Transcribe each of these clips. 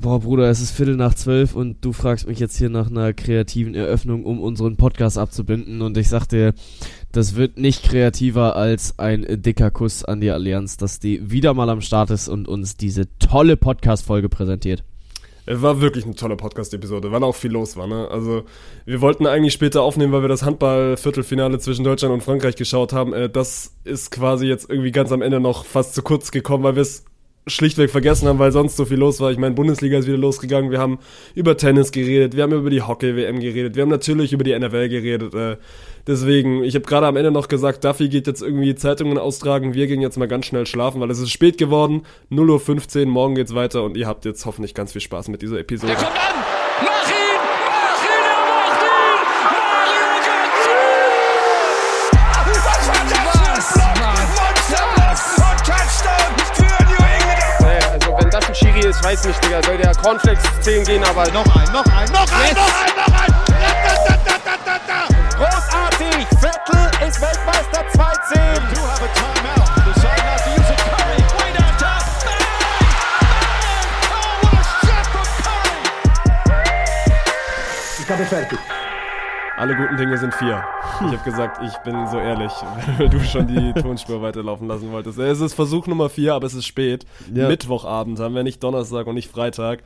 Boah, Bruder, es ist Viertel nach zwölf und du fragst mich jetzt hier nach einer kreativen Eröffnung, um unseren Podcast abzubinden. Und ich sag dir, das wird nicht kreativer als ein dicker Kuss an die Allianz, dass die wieder mal am Start ist und uns diese tolle Podcast-Folge präsentiert. War wirklich eine tolle Podcast-Episode, weil auch viel los war. Ne? Also wir wollten eigentlich später aufnehmen, weil wir das Handball-Viertelfinale zwischen Deutschland und Frankreich geschaut haben. Äh, das ist quasi jetzt irgendwie ganz am Ende noch fast zu kurz gekommen, weil wir es schlichtweg vergessen haben, weil sonst so viel los war. Ich meine, Bundesliga ist wieder losgegangen. Wir haben über Tennis geredet, wir haben über die Hockey-WM geredet, wir haben natürlich über die NFL geredet. Äh, deswegen, ich habe gerade am Ende noch gesagt, Duffy geht jetzt irgendwie Zeitungen austragen. Wir gehen jetzt mal ganz schnell schlafen, weil es ist spät geworden. 0.15 Uhr, morgen geht's weiter und ihr habt jetzt hoffentlich ganz viel Spaß mit dieser Episode. Der kommt an! Ist, weiß nicht, Digga. Soll der Cornflakes 10 gehen, aber Noch ein, noch ein, noch ein, Yes. noch ein, noch ein! Da, da, da, da, da, da. Großartig! Viertel ist Weltmeister 2-10. Do have a timeout. Decide not to use it. Curry, way downtown. Bang! Bang! Oh, what a shot from Curry! Alle guten Dinge sind vier. Ich habe gesagt, ich bin so ehrlich, weil du schon die Tonspur weiterlaufen lassen wolltest. Es ist Versuch Nummer vier, aber es ist spät. Ja. Mittwochabend haben wir nicht Donnerstag und nicht Freitag.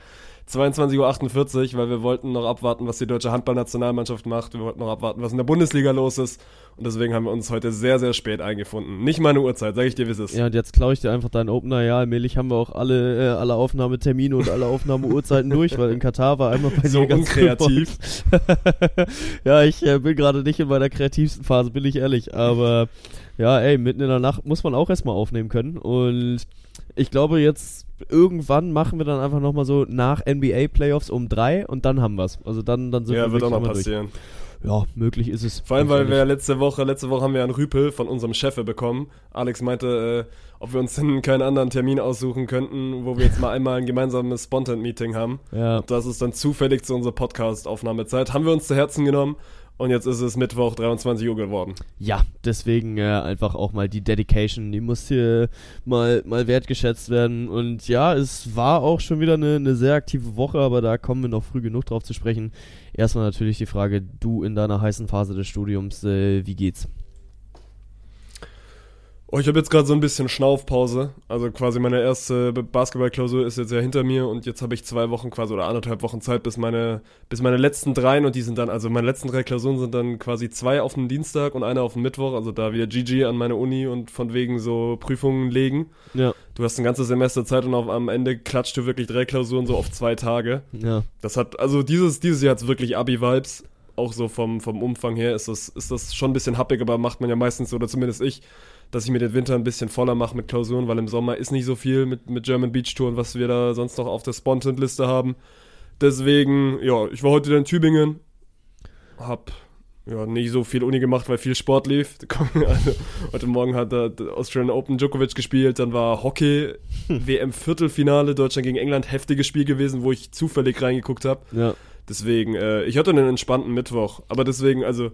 22.48 Uhr, weil wir wollten noch abwarten, was die deutsche Handballnationalmannschaft macht. Wir wollten noch abwarten, was in der Bundesliga los ist. Und deswegen haben wir uns heute sehr, sehr spät eingefunden. Nicht meine Uhrzeit, sage ich dir, wie es ist. Ja, und jetzt klaue ich dir einfach deinen Opener. Ja, allmählich haben wir auch alle, äh, alle Aufnahmetermine und alle Aufnahmeuhrzeiten durch, weil in Katar war einmal bei So dir ganz unkreativ. ja, ich äh, bin gerade nicht in meiner kreativsten Phase, bin ich ehrlich. Aber ja, ey, mitten in der Nacht muss man auch erstmal aufnehmen können. Und ich glaube, jetzt irgendwann machen wir dann einfach nochmal so nach NBA Playoffs um drei und dann haben wir's. Also dann, dann sind Ja, wir wird auch noch einmal durch. passieren. Ja, möglich ist es. Vor allem, weil wir letzte Woche, letzte Woche haben wir einen Rüpel von unserem Chef bekommen. Alex meinte, äh, ob wir uns denn keinen anderen Termin aussuchen könnten, wo wir jetzt mal einmal ein gemeinsames Spontan-Meeting haben. Ja. Das ist dann zufällig zu unserer Podcast-Aufnahmezeit. Haben wir uns zu Herzen genommen und jetzt ist es Mittwoch 23 Uhr geworden. Ja, deswegen äh, einfach auch mal die Dedication, die muss hier mal, mal wertgeschätzt werden. Und ja, es war auch schon wieder eine, eine sehr aktive Woche, aber da kommen wir noch früh genug drauf zu sprechen. Erstmal natürlich die Frage, du in deiner heißen Phase des Studiums, äh, wie geht's? Oh, ich habe jetzt gerade so ein bisschen Schnaufpause. Also quasi meine erste Basketballklausur ist jetzt ja hinter mir und jetzt habe ich zwei Wochen quasi oder anderthalb Wochen Zeit bis meine bis meine letzten dreien und die sind dann also meine letzten drei Klausuren sind dann quasi zwei auf den Dienstag und eine auf den Mittwoch. Also da wieder GG an meine Uni und von wegen so Prüfungen legen. Ja, Du hast ein ganzes Semester Zeit und auf, am Ende klatscht du wirklich drei Klausuren so auf zwei Tage. ja. Das hat, also dieses, dieses Jahr hat's wirklich Abi-Vibes. Auch so vom, vom Umfang her ist das, ist das schon ein bisschen happig, aber macht man ja meistens so, oder zumindest ich, dass ich mir den Winter ein bisschen voller mache mit Klausuren, weil im Sommer ist nicht so viel mit, mit German Beach Tour und was wir da sonst noch auf der Spontan-Liste haben. Deswegen, ja, ich war heute wieder in Tübingen, hab ja, nicht so viel Uni gemacht, weil viel Sport lief. Also, heute Morgen hat der der Australian Open Djokovic gespielt, dann war Hockey, WM-Viertelfinale, Deutschland gegen England, heftiges Spiel gewesen, wo ich zufällig reingeguckt habe. Ja, Deswegen, äh, ich hatte einen entspannten Mittwoch, aber deswegen, also,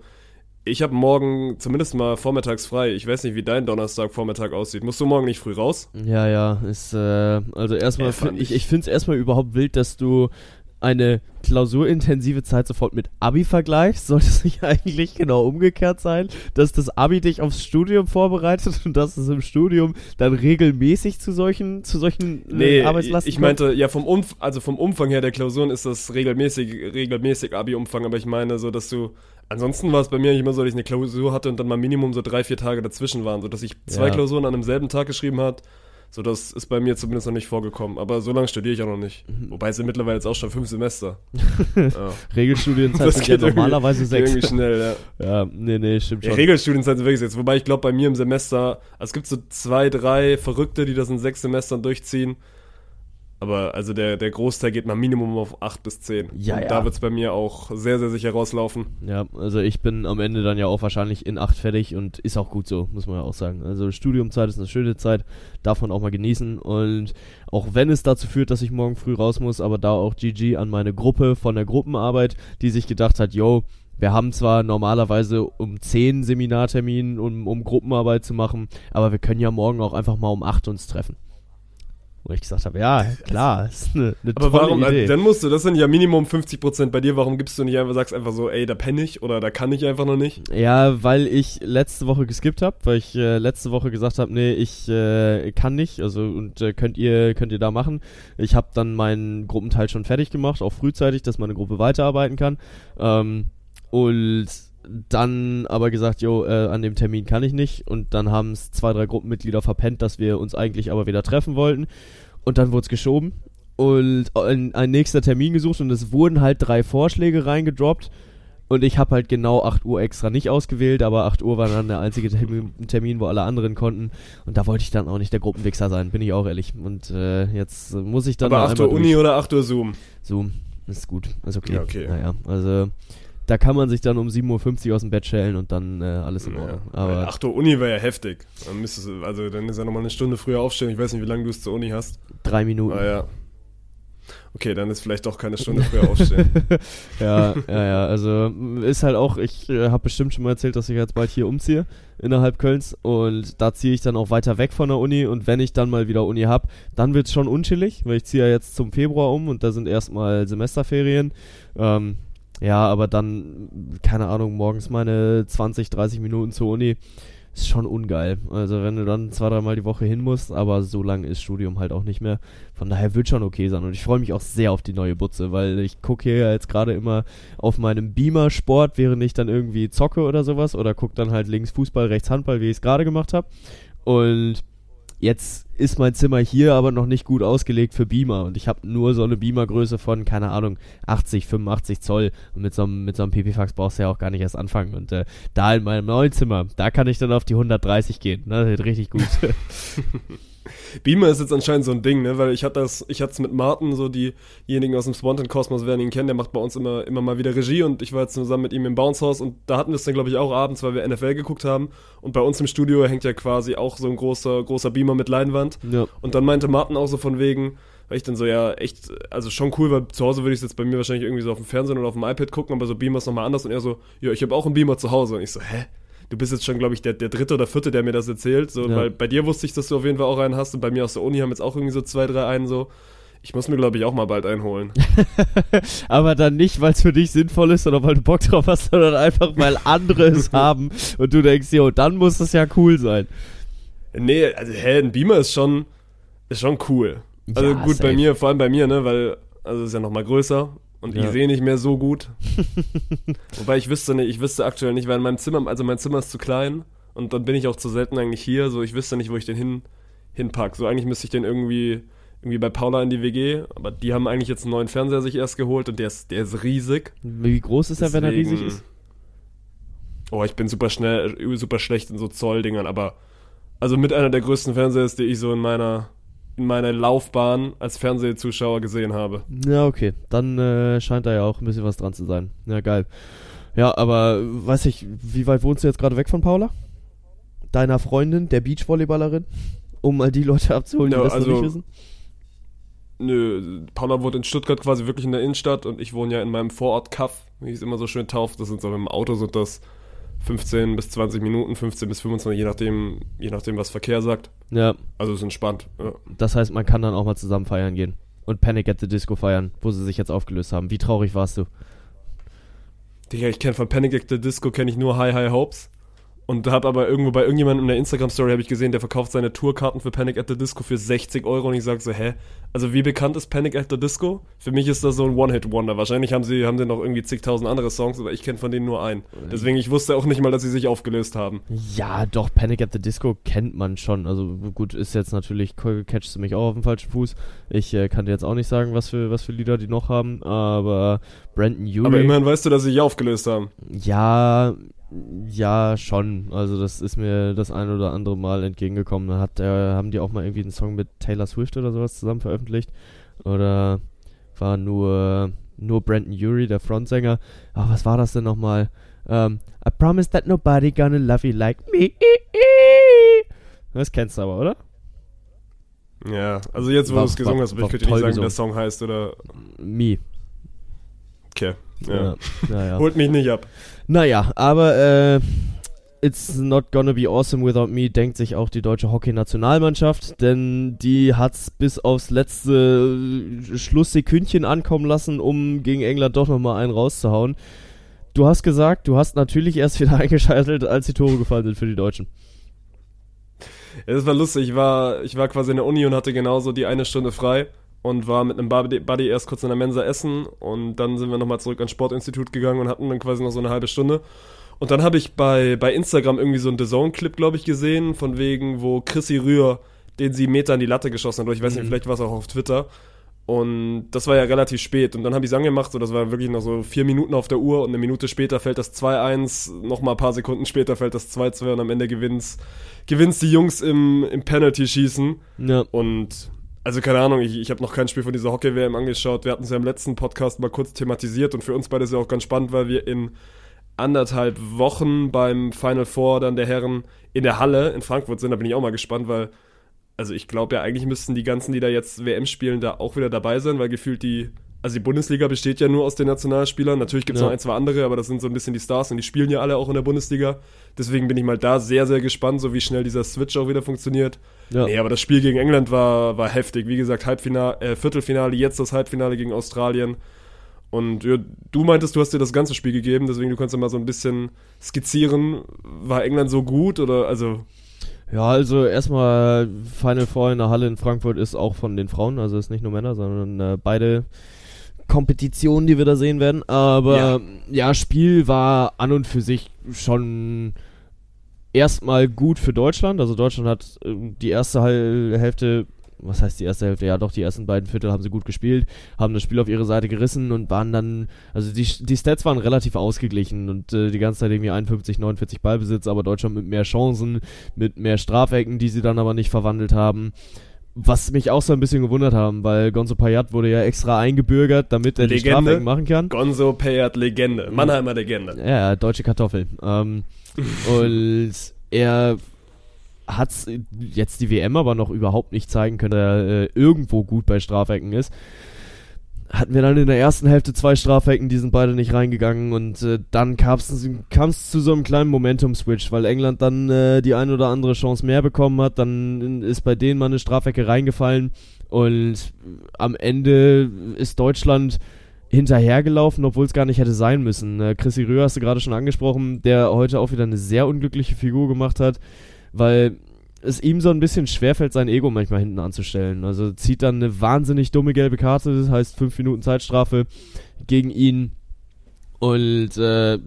ich habe morgen zumindest mal vormittags frei. Ich weiß nicht, wie dein Donnerstag-Vormittag aussieht. Musst du morgen nicht früh raus? ja, ja. Ist, äh, also erstmal, Äh, ich- ich finde es erstmal überhaupt wild, dass du eine klausurintensive Zeit sofort mit Abi vergleichst, sollte es nicht eigentlich genau umgekehrt sein, dass das Abi dich aufs Studium vorbereitet und dass es im Studium dann regelmäßig zu solchen, zu solchen äh, Nee, Arbeitslasten ich ich meinte, ja, vom, Umf also vom Umfang her der Klausuren ist das regelmäßig, regelmäßig Abi-Umfang, aber ich meine so, dass du, ansonsten war es bei mir eigentlich immer so, dass ich eine Klausur hatte und dann mal Minimum so drei, vier Tage dazwischen waren, so dass ich zwei Ja. Klausuren an demselben Tag geschrieben hat. So, das ist bei mir zumindest noch nicht vorgekommen. Aber so lange studiere ich auch noch nicht. Mhm. Wobei es sind mittlerweile jetzt auch schon fünf Semester. ja. Regelstudienzeit sind ja normalerweise sechs. Irgendwie schnell, ja. Ja, nee, nee, stimmt Ja, schon. Regelstudienzeit sind wirklich jetzt. Wobei ich glaube, bei mir im Semester, also es gibt so zwei, drei Verrückte, die das in sechs Semestern durchziehen. Aber also der, der Großteil geht mal Minimum auf acht bis zehn. Ja, Und ja. da wird es bei mir auch sehr, sehr sicher rauslaufen. Ja, also ich bin am Ende dann ja auch wahrscheinlich in acht fertig und ist auch gut so, muss man ja auch sagen. Also Studiumzeit ist eine schöne Zeit, darf man auch mal genießen und auch wenn es dazu führt, dass ich morgen früh raus muss, aber da auch GG an meine Gruppe von der Gruppenarbeit, die sich gedacht hat, yo, wir haben zwar normalerweise um 10 Seminartermin, um, um Gruppenarbeit zu machen, aber wir können ja morgen auch einfach mal um 8 uns treffen. Wo ich gesagt habe, ja, klar, ist eine, eine Aber warum, Idee. dann musst du, das sind ja Minimum 50% bei dir, warum gibst du nicht einfach, sagst einfach so, ey, da penne ich oder da kann ich einfach noch nicht? Ja, weil ich letzte Woche geskippt habe, weil ich äh, letzte Woche gesagt habe, nee, ich äh, kann nicht, also und äh, könnt ihr könnt ihr da machen. Ich habe dann meinen Gruppenteil schon fertig gemacht, auch frühzeitig, dass meine Gruppe weiterarbeiten kann. Ähm, und dann aber gesagt, jo, äh, an dem Termin kann ich nicht. Und dann haben es zwei, drei Gruppenmitglieder verpennt, dass wir uns eigentlich aber wieder treffen wollten. Und dann wurde es geschoben und ein, ein nächster Termin gesucht und es wurden halt drei Vorschläge reingedroppt. Und ich habe halt genau 8 Uhr extra nicht ausgewählt, aber 8 Uhr war dann der einzige Termin, Termin, wo alle anderen konnten. Und da wollte ich dann auch nicht der Gruppenwichser sein, bin ich auch ehrlich. Und äh, jetzt muss ich dann Aber mal 8 Uhr Uni durch. oder 8 Uhr Zoom? Zoom, ist gut, ist okay. Ja, okay. Naja, also da kann man sich dann um 7.50 Uhr aus dem Bett schälen und dann äh, alles in Ordnung. Ja, Aber 8 Uhr Uni wäre ja heftig. Dann müsstest du, also dann ist ja nochmal eine Stunde früher aufstehen. Ich weiß nicht, wie lange du es zur Uni hast. drei Minuten. Ah ja. Okay, dann ist vielleicht doch keine Stunde früher aufstehen. Ja, ja, ja. Also ist halt auch, ich äh, habe bestimmt schon mal erzählt, dass ich jetzt bald hier umziehe innerhalb Kölns und da ziehe ich dann auch weiter weg von der Uni und wenn ich dann mal wieder Uni habe, dann wird's schon unchillig, weil ich ziehe ja jetzt zum Februar um und da sind erstmal Semesterferien. Ähm, ja, aber dann, keine Ahnung, morgens meine 20, 30 Minuten zur Uni ist schon ungeil. Also wenn du dann zwei, dreimal die Woche hin musst, aber so lang ist Studium halt auch nicht mehr. Von daher wird schon okay sein. Und ich freue mich auch sehr auf die neue Butze, weil ich gucke hier jetzt gerade immer auf meinem Beamer-Sport, während ich dann irgendwie zocke oder sowas. Oder gucke dann halt links Fußball, rechts Handball, wie ich es gerade gemacht habe. Und jetzt ist mein Zimmer hier aber noch nicht gut ausgelegt für Beamer. Und ich habe nur so eine Beamer-Größe von, keine Ahnung, 80, 85 Zoll. Und mit so einem, mit so einem Pipifax brauchst du ja auch gar nicht erst anfangen. Und äh, da in meinem neuen Zimmer, da kann ich dann auf die 130 gehen. Ne? Das wird richtig gut. Beamer ist jetzt anscheinend so ein Ding, ne? Weil ich hatte das, ich hatte es mit Martin, so diejenigen aus dem Spontan Kosmos werden ihn kennen, der macht bei uns immer, immer mal wieder Regie und ich war jetzt zusammen mit ihm im Bounce House und da hatten wir es dann, glaube ich, auch abends, weil wir NFL geguckt haben. Und bei uns im Studio hängt ja quasi auch so ein großer, großer Beamer mit Leinwand. ja. Und dann meinte Martin auch so von wegen, weil ich dann so, ja, echt, also schon cool, weil zu Hause würde ich es jetzt bei mir wahrscheinlich irgendwie so auf dem Fernsehen oder auf dem iPad gucken, aber so Beamer ist nochmal anders und er so, ja, ich habe auch einen Beamer zu Hause. Und ich so, hä? Du bist jetzt schon, glaube ich, der, der dritte oder vierte, der mir das erzählt. So, Ja. weil bei dir wusste ich, dass du auf jeden Fall auch einen hast und bei mir aus der Uni haben jetzt auch irgendwie so zwei, drei einen so. Ich muss mir, glaube ich, auch mal bald einholen. Aber dann nicht, weil es für dich sinnvoll ist oder weil du Bock drauf hast, sondern einfach, weil andere es haben und du denkst, jo, dann muss es ja cool sein. nee, also, hä, ein Beamer ist schon, ist schon cool. Also Ja, gut, bei safe. mir, vor allem bei mir, ne, weil, also ist ja nochmal größer und Ja. ich sehe nicht mehr so gut. Wobei ich wüsste nicht, ich wüsste aktuell nicht, weil in meinem Zimmer, also mein Zimmer ist zu klein und dann bin ich auch zu selten eigentlich hier, so ich wüsste nicht, wo ich den hin, hinpack. So eigentlich müsste ich den irgendwie, irgendwie bei Paula in die WG, aber die haben eigentlich jetzt einen neuen Fernseher sich erst geholt und der ist, der ist riesig. Wie groß ist er, wenn er riesig ist? Oh, ich bin super schnell, super schlecht in so Zolldingern, aber also mit einer der größten Fernseher, die ich so in meiner in meiner Laufbahn als Fernsehzuschauer gesehen habe. Ja, okay. Dann äh, scheint da ja auch ein bisschen was dran zu sein. Ja, geil. Ja, aber weiß ich, wie weit wohnst du jetzt gerade weg von Paula? Deiner Freundin, der Beachvolleyballerin? Um mal die Leute abzuholen, die Ja, das noch also- nicht wissen. Nö, Paula wohnt in Stuttgart quasi wirklich in der Innenstadt und ich wohne ja in meinem Vorort Kaff, wie ich es immer so schön tauft. Das sind so im Auto sind das 15 bis 20 Minuten, 15 bis 25, je nachdem, je nachdem, was Verkehr sagt. Ja, Also ist entspannt. Ja. das heißt, man kann dann auch mal zusammen feiern gehen. Und Panic at the Disco feiern, wo sie sich jetzt aufgelöst haben. Wie traurig warst du? Digga, ich kenne von Panic at the Disco kenne ich nur High High Hopes. Und habe aber irgendwo bei irgendjemandem in der Instagram-Story habe ich gesehen, der verkauft seine Tourkarten für Panic at the Disco für 60 Euro und ich sage so, hä? Also wie bekannt ist Panic at the Disco? Für mich ist das so ein One-Hit-Wonder. Wahrscheinlich haben sie, haben sie noch irgendwie zigtausend andere Songs, aber ich kenne von denen nur einen. Deswegen, ich wusste auch nicht mal, dass sie sich aufgelöst haben. Ja, doch, Panic at the Disco kennt man schon. Also gut, ist jetzt natürlich, catchst du mich auch auf dem falschen Fuß. Ich äh, kann dir jetzt auch nicht sagen, was für, was für Lieder die noch haben, aber Brandon Urie. Aber immerhin weißt du, dass sie sich aufgelöst haben. Ja, ja, schon. Also das ist mir das ein oder andere Mal entgegengekommen. Dann hat, äh, haben die auch mal irgendwie einen Song mit Taylor Swift oder sowas zusammen veröffentlicht. Oder war nur, nur Brandon Urie, der Frontsänger. Ach, was war das denn nochmal? Ähm, I promise that nobody gonna love you like me. Das kennst du aber, oder? Ja, also jetzt, wo du es gesungen war- hast, war ich könnte nicht sagen, wie der gesungen. Song heißt oder. Me. Okay. Ja. Ja. Holt mich nicht ab. Naja, aber äh, It's not gonna be awesome without me, denkt sich auch die deutsche Hockey-Nationalmannschaft, denn die hat's bis aufs letzte Schlusssekündchen ankommen lassen, um gegen England doch nochmal einen rauszuhauen. Du hast gesagt, du hast natürlich erst wieder eingeschaltet, als die Tore gefallen sind für die Deutschen. Ja, das war lustig. Ich war, ich war quasi in der Uni und hatte genauso die eine Stunde frei und war mit einem Buddy, erst kurz in der Mensa essen und dann sind wir nochmal zurück ans Sportinstitut gegangen und hatten dann quasi noch so eine halbe Stunde. Und dann habe ich bei, bei Instagram irgendwie so einen The Zone-Clip, glaube ich, gesehen, von wegen, wo Chrissy Rühr den sieben Meter in die Latte geschossen hat. Oder ich weiß nicht, vielleicht war es auch auf Twitter. Und das war ja relativ spät. Und dann habe ich es angemacht, so das war wirklich noch so vier Minuten auf der Uhr und eine Minute später fällt das 2-1, nochmal ein paar Sekunden später fällt das 2-2 und am Ende gewinnt's, gewinnt's die Jungs im, im Penalty-Schießen. Ja. Und also keine Ahnung, ich, ich habe noch kein Spiel von dieser Hockey-WM angeschaut. Wir hatten es ja im letzten Podcast mal kurz thematisiert und für uns beide ist ja auch ganz spannend, weil wir in anderthalb Wochen beim Final Four dann der Herren in der Halle in Frankfurt sind. Da bin ich auch mal gespannt, weil, also ich glaube ja, eigentlich müssten die ganzen, die da jetzt WM spielen, da auch wieder dabei sein, weil gefühlt die, also die Bundesliga besteht ja nur aus den Nationalspielern. Natürlich gibt es Ja. noch ein, zwei andere, aber das sind so ein bisschen die Stars und die spielen ja alle auch in der Bundesliga. Deswegen bin ich mal da sehr, sehr gespannt, so wie schnell dieser Switch auch wieder funktioniert. Ja. Nee, aber das Spiel gegen England war, war heftig. Wie gesagt, Halbfinale, äh, Viertelfinale, jetzt das Halbfinale gegen Australien. Und ja, du meintest, du hast dir das ganze Spiel gegeben, deswegen du kannst ja mal so ein bisschen skizzieren. War England so gut oder also Ja, also erstmal Final Four in der Halle in Frankfurt ist auch von den Frauen, also ist nicht nur Männer, sondern äh, beide Kompetitionen, die wir da sehen werden. Aber ja. Spiel war an und für sich schon erstmal gut für Deutschland. Also Deutschland hat äh, die erste Hälfte, was heißt die erste Hälfte? Ja, doch, die ersten beiden Viertel haben sie gut gespielt, haben das Spiel auf ihre Seite gerissen und waren dann, also die, die Stats waren relativ ausgeglichen und äh, die ganze Zeit irgendwie 51, 49 Ballbesitz, aber Deutschland mit mehr Chancen, mit mehr Strafecken, die sie dann aber nicht verwandelt haben. Was mich auch so ein bisschen gewundert haben, weil Gonzo Payat wurde ja extra eingebürgert, damit er die Legende. Strafecken machen kann. Gonzo Payat Legende, Mannheimer Legende. Ja, deutsche Kartoffel. Ähm, und er hat jetzt die WM aber noch überhaupt nicht zeigen können, dass er äh, irgendwo gut bei Strafecken ist. Hatten wir dann in der ersten Hälfte zwei Strafecken, die sind beide nicht reingegangen und äh, dann kam es zu so einem kleinen Momentum-Switch, weil England dann äh, die ein oder andere Chance mehr bekommen hat, dann ist bei denen mal eine Strafecke reingefallen und am Ende ist Deutschland hinterhergelaufen, obwohl es gar nicht hätte sein müssen. Äh, Chrissy Röhr hast du gerade schon angesprochen, der heute auch wieder eine sehr unglückliche Figur gemacht hat, weil es ihm so ein bisschen schwerfällt, sein Ego manchmal hinten anzustellen. Also zieht dann eine wahnsinnig dumme gelbe Karte, das heißt fünf Minuten Zeitstrafe gegen ihn. Und äh,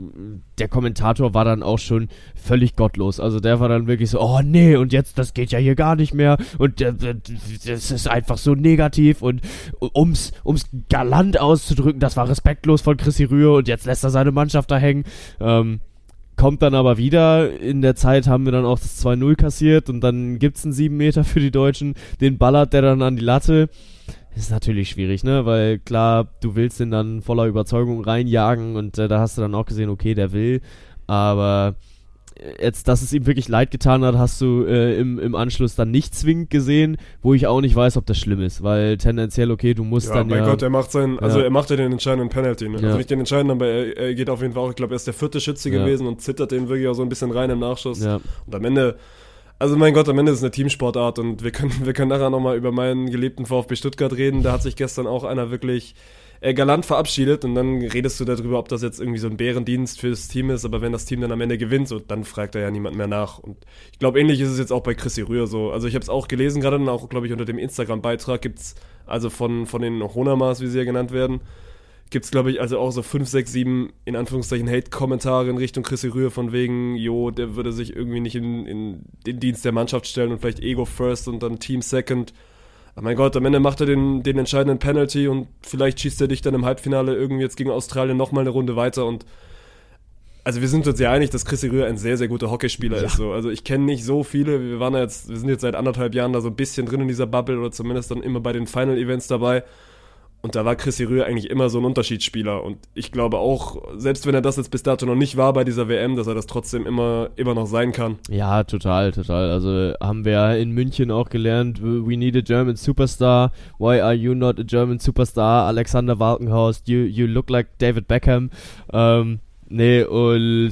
der Kommentator war dann auch schon völlig gottlos. Also der war dann wirklich so, oh nee, und jetzt, das geht ja hier gar nicht mehr. Und äh, das ist einfach so negativ. Und ums, ums galant auszudrücken, das war respektlos von Chrissy Rühr und jetzt lässt er seine Mannschaft da hängen. Ähm, kommt dann aber wieder. In der Zeit haben wir dann auch das 2-0 kassiert und dann gibt's einen 7 Meter für die Deutschen. Den ballert der dann an die Latte. Ist natürlich schwierig, ne? Weil klar, du willst den dann voller Überzeugung reinjagen und äh, da hast du dann auch gesehen, okay, der will. Aber jetzt, dass es ihm wirklich leid getan hat, hast du äh, im, im Anschluss dann nicht zwingend gesehen, wo ich auch nicht weiß, ob das schlimm ist, weil tendenziell, okay, du musst Ja, dann mein ja. Gott, er macht seinen, also Ja. er macht ja den entscheidenden Penalty, ne? Ja. Also nicht den entscheidenden, aber er, er geht auf jeden Fall auch, ich glaube, er ist der vierte Schütze Ja. gewesen und zittert den wirklich auch so ein bisschen rein im Nachschuss. Und am Ende, also mein Gott, am Ende ist es eine Teamsportart und wir können, wir können nachher nochmal über meinen geliebten VfB Stuttgart reden. Da hat sich gestern auch einer wirklich äh, galant verabschiedet und dann redest du darüber, ob das jetzt irgendwie so ein Bärendienst fürs Team ist, aber wenn das Team dann am Ende gewinnt, so, dann fragt da ja niemand mehr nach. Und ich glaube, ähnlich ist es jetzt auch bei Chrissy Rühr so. Also ich habe es auch gelesen, gerade dann auch, glaube ich, unter dem Instagram-Beitrag gibt's also von, von den Honamas, wie sie ja genannt werden, gibt's glaube ich, also auch so 5, 6, 7, in Anführungszeichen, Hate-Kommentare in Richtung Chrissy Rühr von wegen, jo, der würde sich irgendwie nicht in, in den Dienst der Mannschaft stellen und vielleicht Ego first und dann Team second. Aber mein Gott, am Ende macht er den, den entscheidenden Penalty und vielleicht schießt er dich dann im Halbfinale irgendwie jetzt gegen Australien nochmal eine Runde weiter und also wir sind uns ja einig, dass Chrissy Rühr ein sehr, sehr guter Hockeyspieler ist. So. Also ich kenne nicht so viele. Wir waren ja jetzt, wir sind jetzt seit anderthalb Jahren da so ein bisschen drin in dieser Bubble oder zumindest dann immer bei den Final Events dabei. Und da war Chrissy Rühr eigentlich immer so ein Unterschiedsspieler. Und ich glaube auch, selbst wenn er das jetzt bis dato noch nicht war bei dieser WM, dass er das trotzdem immer, immer noch sein kann. Ja, total, total. Also haben wir in München auch gelernt, we need a German superstar. Why are you not a German superstar? Alexander Walkenhorst, you, you look like David Beckham. Ähm, nee, und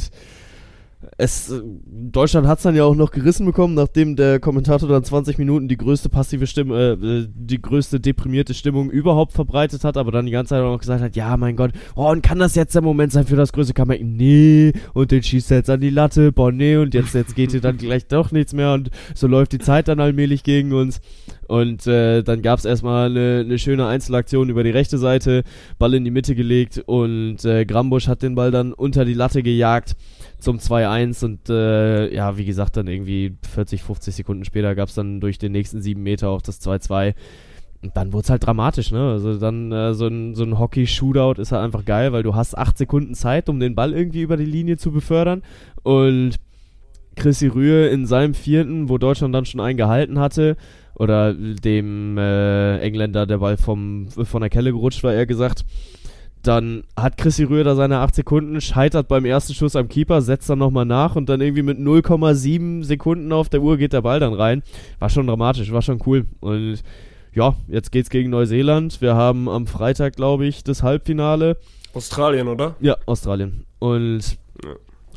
es, äh, Deutschland hat es dann ja auch noch gerissen bekommen, nachdem der Kommentator dann 20 Minuten die größte passive Stimme, äh, die größte deprimierte Stimmung überhaupt verbreitet hat, aber dann die ganze Zeit auch noch gesagt hat, ja, mein Gott, oh, und kann das jetzt der Moment sein für das größte Comeback? Nee, und den schießt er jetzt an die Latte, boah, nee, und jetzt, jetzt geht hier dann gleich doch nichts mehr und so läuft die Zeit dann allmählich gegen uns. Und äh, dann gab es erstmal eine, eine schöne Einzelaktion über die rechte Seite, Ball in die Mitte gelegt und äh, Grambusch hat den Ball dann unter die Latte gejagt zum 2-1 und äh, ja, wie gesagt, dann irgendwie 40, 50 Sekunden später gab es dann durch den nächsten sieben Meter auch das 2-2. Und dann wurde es halt dramatisch, ne? Also dann äh, so ein, so ein Hockey-Shootout ist halt einfach geil, weil du hast acht Sekunden Zeit, um den Ball irgendwie über die Linie zu befördern. Und Chrissy Rühe in seinem vierten, wo Deutschland dann schon einen gehalten hatte, oder dem äh, Engländer der Ball vom, von der Kelle gerutscht war, eher gesagt, dann hat Chrissy Rühr da seine 8 Sekunden, scheitert beim ersten Schuss am Keeper, setzt dann nochmal nach und dann irgendwie mit 0,7 Sekunden auf der Uhr geht der Ball dann rein. War schon dramatisch, war schon cool. Und ja, jetzt geht's gegen Neuseeland. Wir haben am Freitag, glaube ich, das Halbfinale. Australien, oder? Ja, Australien. Und Ja.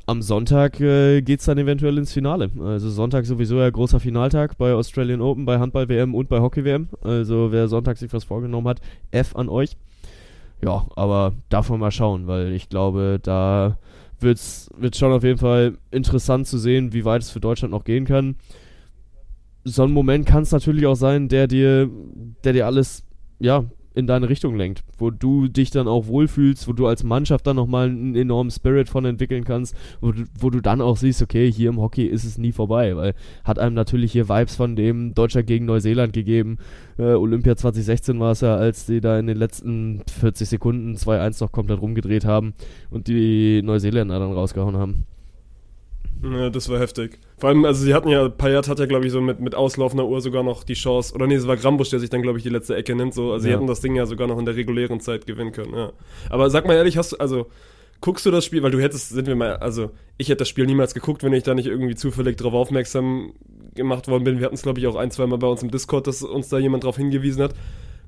am Sonntag äh, geht's dann eventuell ins Finale. Also Sonntag sowieso ja großer Finaltag bei Australian Open, bei Handball-WM und bei Hockey-WM. Also wer Sonntag sich was vorgenommen hat, F an euch. Ja, aber davon mal schauen, weil ich glaube, da wird's wird schon auf jeden Fall interessant zu sehen, wie weit es für Deutschland noch gehen kann. So ein Moment kann es natürlich auch sein, der dir, der dir alles, ja, in deine Richtung lenkt, wo du dich dann auch wohlfühlst, wo du als Mannschaft dann nochmal einen enormen Spirit von entwickeln kannst, wo du, wo du dann auch siehst, okay, hier im Hockey ist es nie vorbei, weil hat einem natürlich hier Vibes von dem Deutschland gegen Neuseeland gegeben. Äh, Olympia 2016 war es ja, als die da in den letzten 40 Sekunden 2-1 noch komplett rumgedreht haben und die Neuseeländer dann rausgehauen haben. Ja, das war heftig. Vor allem, also sie hatten ja, Payet hat ja, glaube ich, so mit, mit auslaufender Uhr sogar noch die Chance, oder nee, es war Grambusch, der sich dann, glaube ich, die letzte Ecke nimmt, so, also sie Ja. hätten das Ding ja sogar noch in der regulären Zeit gewinnen können, ja. Aber sag mal ehrlich, hast du, also, guckst du das Spiel, weil du hättest, sind wir mal, also, ich hätte das Spiel niemals geguckt, wenn ich da nicht irgendwie zufällig drauf aufmerksam gemacht worden bin. Wir hatten es, glaube ich, auch ein, zwei Mal bei uns im Discord, dass uns da jemand drauf hingewiesen hat.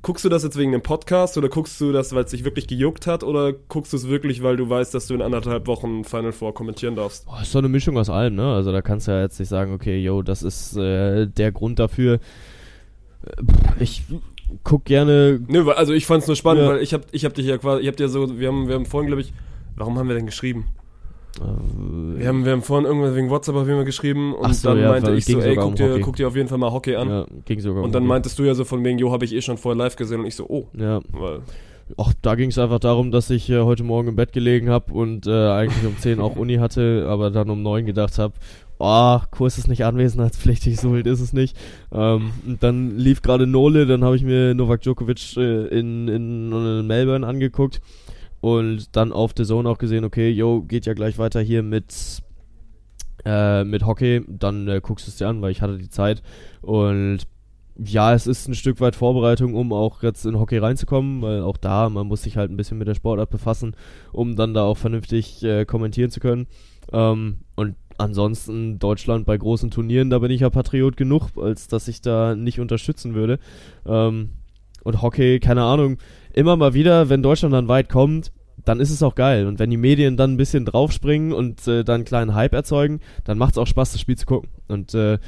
Guckst du das jetzt wegen dem Podcast oder guckst du das, weil es dich wirklich gejuckt hat oder guckst du es wirklich, weil du weißt, dass du in anderthalb Wochen Final Four kommentieren darfst? Boah, ist doch eine Mischung aus allem, ne? Also da kannst du ja jetzt nicht sagen, okay, yo, das ist äh, der Grund dafür. Ich guck gerne. Nö, also ich fand's nur spannend, Ja. weil ich hab, ich hab dich ja quasi, ich hab dir so, wir haben, wir haben vorhin, glaube ich, warum haben wir denn geschrieben? Äh, Wir haben, wir haben vorhin irgendwas wegen WhatsApp auf jeden Fall geschrieben und so, dann ja, meinte ich so, ey, guck um dir, Hockey. guck dir auf jeden Fall mal Hockey an. ja, ging sogar um und dann Hockey. meintest du ja so von wegen, jo, habe ich eh schon vorher live gesehen und ich so, oh, Ja. weil, Ach, da ging es einfach darum, dass ich äh, heute Morgen im Bett gelegen habe und äh, eigentlich um 10 auch Uni hatte, aber dann um 9 gedacht habe, oh, Kurs ist nicht anwesenheitspflichtig, so wild ist es nicht. Ähm, und dann lief gerade Nole, dann habe ich mir Novak Djokovic äh, in, in, in Melbourne angeguckt und dann auf The Zone auch gesehen, okay, yo, geht ja gleich weiter hier mit äh, mit Hockey, dann äh, guckst du es dir an, weil ich hatte die Zeit und ja, es ist ein Stück weit Vorbereitung, um auch jetzt in Hockey reinzukommen, weil auch da, man muss sich halt ein bisschen mit der Sportart befassen, um dann da auch vernünftig äh, kommentieren zu können. Ähm, und ansonsten Deutschland bei großen Turnieren, da bin ich ja Patriot genug, als dass ich da nicht unterstützen würde. Ähm, und Hockey, keine Ahnung, immer mal wieder, wenn Deutschland dann weit kommt, dann ist es auch geil. Und wenn die Medien dann ein bisschen draufspringen und äh, dann einen kleinen Hype erzeugen, dann macht es auch Spaß, das Spiel zu gucken. Und äh,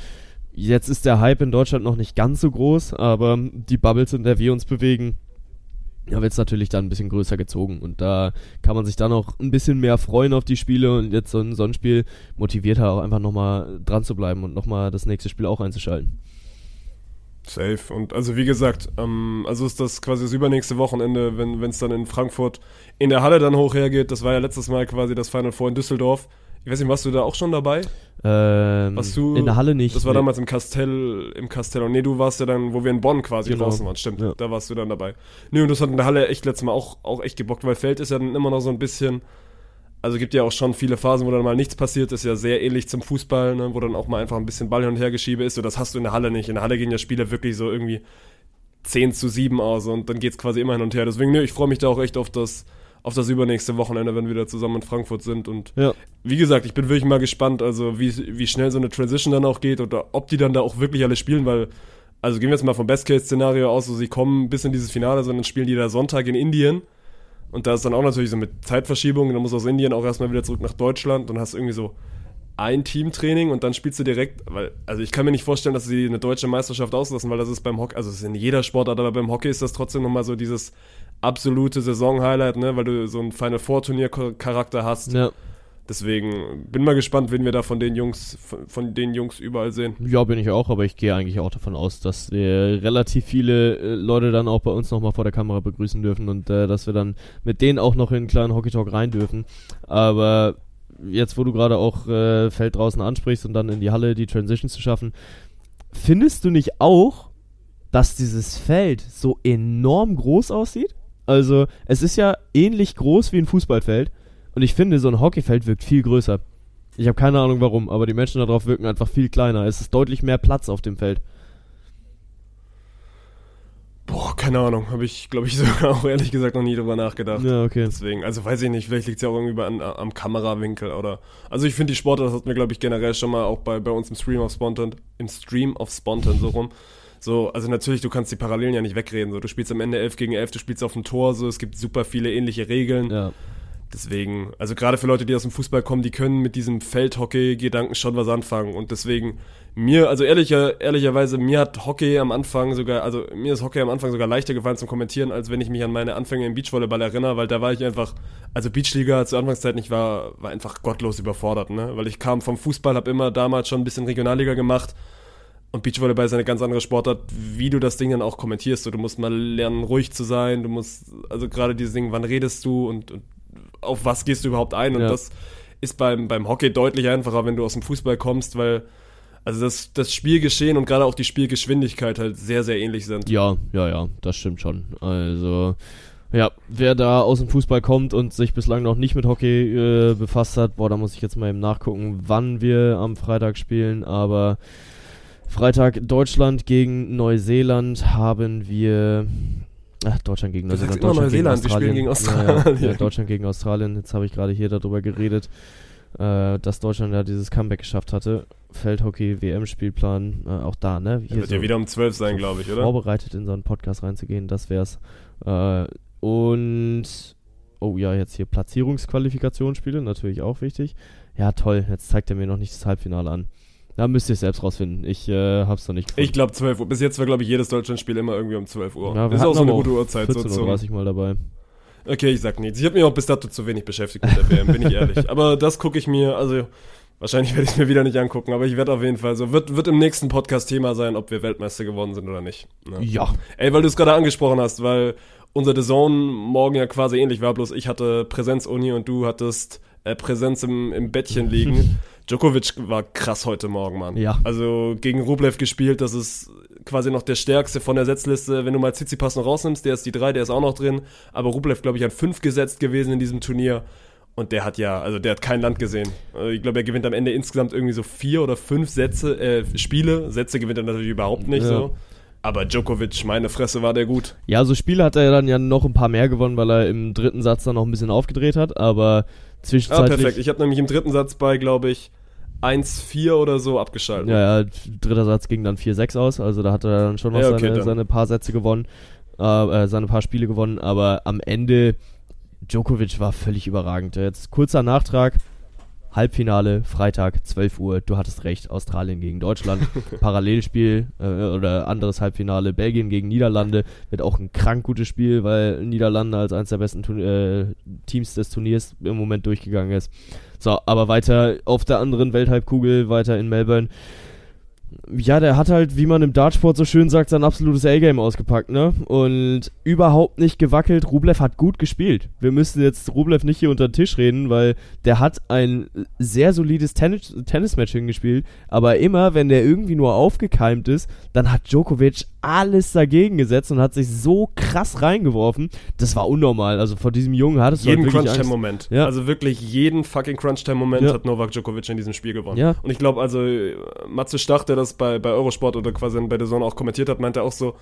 jetzt ist der Hype in Deutschland noch nicht ganz so groß, aber die Bubbles, in der wir uns bewegen, da wird es natürlich dann ein bisschen größer gezogen. Und da kann man sich dann auch ein bisschen mehr freuen auf die Spiele. Und jetzt so ein, so ein Spiel motiviert halt auch einfach nochmal dran zu bleiben und nochmal das nächste Spiel auch einzuschalten. Safe. Und also wie gesagt, ähm, also ist das quasi das übernächste Wochenende, wenn es dann in Frankfurt in der Halle dann hoch hergeht. Das war ja letztes Mal quasi das Final Four in Düsseldorf. Ich weiß nicht, warst du da auch schon dabei? Ähm, Warst du, in der Halle nicht. Das war nee. damals im Castell, im Castello. Nee, du warst ja dann, wo wir in Bonn quasi Genau. draußen waren, stimmt. Ja. Da warst du dann dabei. Nee, und das hat in der Halle echt letztes Mal auch, auch echt gebockt, weil Feld ist ja dann immer noch so ein bisschen, also gibt ja auch schon viele Phasen, wo dann mal nichts passiert, ist ja sehr ähnlich zum Fußball, ne, wo dann auch mal einfach ein bisschen Ball hin und her geschiebe ist. So, das hast du in der Halle nicht. In der Halle gehen ja Spiele wirklich so irgendwie 10 zu 7 aus und dann geht's quasi immer hin und her. Deswegen, nee, ich freue mich da auch echt auf das, auf das übernächste Wochenende, wenn wir wieder zusammen in Frankfurt sind und Ja. wie gesagt, ich bin wirklich mal gespannt, also wie, wie schnell so eine Transition dann auch geht oder ob die dann da auch wirklich alle spielen, weil, also gehen wir jetzt mal vom Best-Case-Szenario aus, so sie kommen bis in dieses Finale, sondern spielen die da Sonntag in Indien und da ist dann auch natürlich so mit Zeitverschiebung, dann muss aus Indien auch erstmal wieder zurück nach Deutschland und hast irgendwie so ein Teamtraining und dann spielst du direkt, weil, also ich kann mir nicht vorstellen, dass sie eine deutsche Meisterschaft auslassen, weil das ist beim Hockey, also es ist in jeder Sportart, aber beim Hockey ist das trotzdem nochmal so dieses absolute Saison-Highlight, ne, weil du so einen Final Four Turnier-Charakter hast. Ja. Deswegen bin mal gespannt, wen wir da von den Jungs, von, den Jungs überall sehen. Ja, bin ich auch, aber ich gehe eigentlich auch davon aus, dass wir relativ viele äh, Leute dann auch bei uns nochmal vor der Kamera begrüßen dürfen und äh, dass wir dann mit denen auch noch in einen kleinen Hockey Talk rein dürfen. Aber jetzt, wo du gerade auch äh, Feld draußen ansprichst und dann in die Halle die Transition zu schaffen, findest du nicht auch, dass dieses Feld so enorm groß aussieht? Also, es ist ja ähnlich groß wie ein Fußballfeld. Und ich finde, so ein Hockeyfeld wirkt viel größer. Ich habe keine Ahnung warum, aber die Menschen darauf wirken einfach viel kleiner. Es ist deutlich mehr Platz auf dem Feld. Boah, keine Ahnung, habe ich, glaube ich, sogar auch ehrlich gesagt noch nie drüber nachgedacht. Ja, okay. Deswegen, also weiß ich nicht, vielleicht liegt es ja auch irgendwie an, am Kamerawinkel oder. Also ich finde die Sportart, das hatten wir, glaube ich, generell schon mal auch bei, bei uns im Stream of Spontan, im Stream of Spontan so rum. So, also natürlich, du kannst die Parallelen ja nicht wegreden. So, du spielst am Ende 11 gegen 11, du spielst auf dem Tor, so, es gibt super viele ähnliche Regeln. Ja. Deswegen, also gerade für Leute, die aus dem Fußball kommen, die können mit diesem Feldhockey-Gedanken schon was anfangen. Und deswegen, mir, also ehrlicher, ehrlicherweise, mir hat Hockey am Anfang sogar, also mir ist Hockey am Anfang sogar leichter gefallen zum Kommentieren, als wenn ich mich an meine Anfänge im Beachvolleyball erinnere, weil da war ich einfach, also Beachliga zur Anfangszeit nicht war, war einfach gottlos überfordert, ne? Weil ich kam vom Fußball, habe immer damals schon ein bisschen Regionalliga gemacht. Und Beachvolleyball ist eine ganz andere Sportart, wie du das Ding dann auch kommentierst. Du musst mal lernen, ruhig zu sein. Du musst, also gerade dieses Ding, wann redest du und, und auf was gehst du überhaupt ein? Und Ja. das ist beim, beim Hockey deutlich einfacher, wenn du aus dem Fußball kommst, weil also das, das Spielgeschehen und gerade auch die Spielgeschwindigkeit halt sehr, sehr ähnlich sind. Ja, ja, ja, das stimmt schon. Also, ja, wer da aus dem Fußball kommt und sich bislang noch nicht mit Hockey äh, befasst hat, boah, da muss ich jetzt mal eben nachgucken, wann wir am Freitag spielen, aber Freitag Deutschland gegen Neuseeland haben wir. Ach, Deutschland gegen Neuseeland. immer Deutschland gegen Neuseeland, spielen gegen Ja, ja, Australien. ja, Deutschland gegen Australien. Jetzt habe ich gerade hier darüber geredet, äh, dass Deutschland ja dieses Comeback geschafft hatte. Feldhockey, WM-Spielplan, äh, auch da, ne? Hier Wird ja so- wieder um 12 sein, glaube ich, oder? vorbereitet in so einen Podcast reinzugehen, das wär's. Äh, und oh ja, jetzt hier Platzierungsqualifikationsspiele, natürlich auch wichtig. Ja, toll, jetzt zeigt er mir noch nicht das Halbfinale an. Da müsst ihr es selbst rausfinden. Ich äh, hab's noch nicht gefunden. Ich glaube 12 Uhr. Bis jetzt war, glaube ich, jedes Deutschlandspiel immer irgendwie um 12 Uhr. ja, wir ist auch so eine gute Uhrzeit. So 14.30 zum, Uhr mal dabei. okay, ich sag nichts. Ich habe mich auch bis dato zu wenig beschäftigt mit der WM, bin ich ehrlich. Aber das gucke ich mir, also wahrscheinlich werde ich es mir wieder nicht angucken, aber ich werde auf jeden Fall so, wird, wird im nächsten Podcast Thema sein, ob wir Weltmeister geworden sind oder nicht. Ne? Ja. Ey, weil du es gerade angesprochen hast, weil unser The Zone morgen ja quasi ähnlich war, bloß ich hatte Präsenz-Uni und du hattest äh, Präsenz im, im Bettchen liegen. Djokovic war krass heute Morgen, Mann. Ja. Also gegen Rublev gespielt, das ist quasi noch der stärkste von der Setzliste. Wenn du mal Tsitsipas noch rausnimmst, der ist die drei, der ist auch noch drin. Aber Rublev, glaube ich, an fünf gesetzt gewesen in diesem Turnier. Und der hat ja, also der hat kein Land gesehen. Also ich glaube, er gewinnt am Ende insgesamt irgendwie so vier oder fünf Sätze, äh, Spiele. Sätze gewinnt er natürlich überhaupt nicht Ja. so. Aber Djokovic, meine Fresse, war der gut. Ja, so Spiele hat er dann ja noch ein paar mehr gewonnen, weil er im dritten Satz dann noch ein bisschen aufgedreht hat, aber Ah, zwischenzeitlich. perfekt. Ich habe nämlich im dritten Satz bei, glaube ich, 1-4 oder so abgeschaltet. Ja, ja, dritter Satz ging dann 4-6 aus, also da hat er dann schon noch Ja, okay, seine, seine paar Sätze gewonnen, äh, äh, seine paar Spiele gewonnen, aber am Ende, Djokovic war völlig überragend. Jetzt kurzer Nachtrag, Halbfinale, Freitag, 12 Uhr, du hattest recht, Australien gegen Deutschland, Parallelspiel äh, oder anderes Halbfinale, Belgien gegen Niederlande, wird auch ein krank gutes Spiel, weil Niederlande als eines der besten Turn äh, Teams des Turniers im Moment durchgegangen ist. So, aber weiter auf der anderen Welthalbkugel, weiter in Melbourne. Ja, der hat halt, wie man im Dartsport so schön sagt, sein absolutes A-Game ausgepackt, ne? Und überhaupt nicht gewackelt. Rublev hat gut gespielt. Wir müssen jetzt Rublev nicht hier unter den Tisch reden, weil der hat ein sehr solides Tennis Tennismatch hingespielt. Aber immer, wenn der irgendwie nur aufgekeimt ist, dann hat Djokovic alles dagegen gesetzt und hat sich so krass reingeworfen. Das war unnormal. Also vor diesem Jungen hattest du jeden halt wirklich Angst. Crunch-Time-Moment. Ja. Also wirklich jeden fucking Crunch-Time-Moment Ja. hat Novak Djokovic in diesem Spiel gewonnen. Ja. Und ich glaube, also äh, Matze Stach, der das bei, bei Eurosport oder quasi bei der Zone auch kommentiert hat, meinte auch so,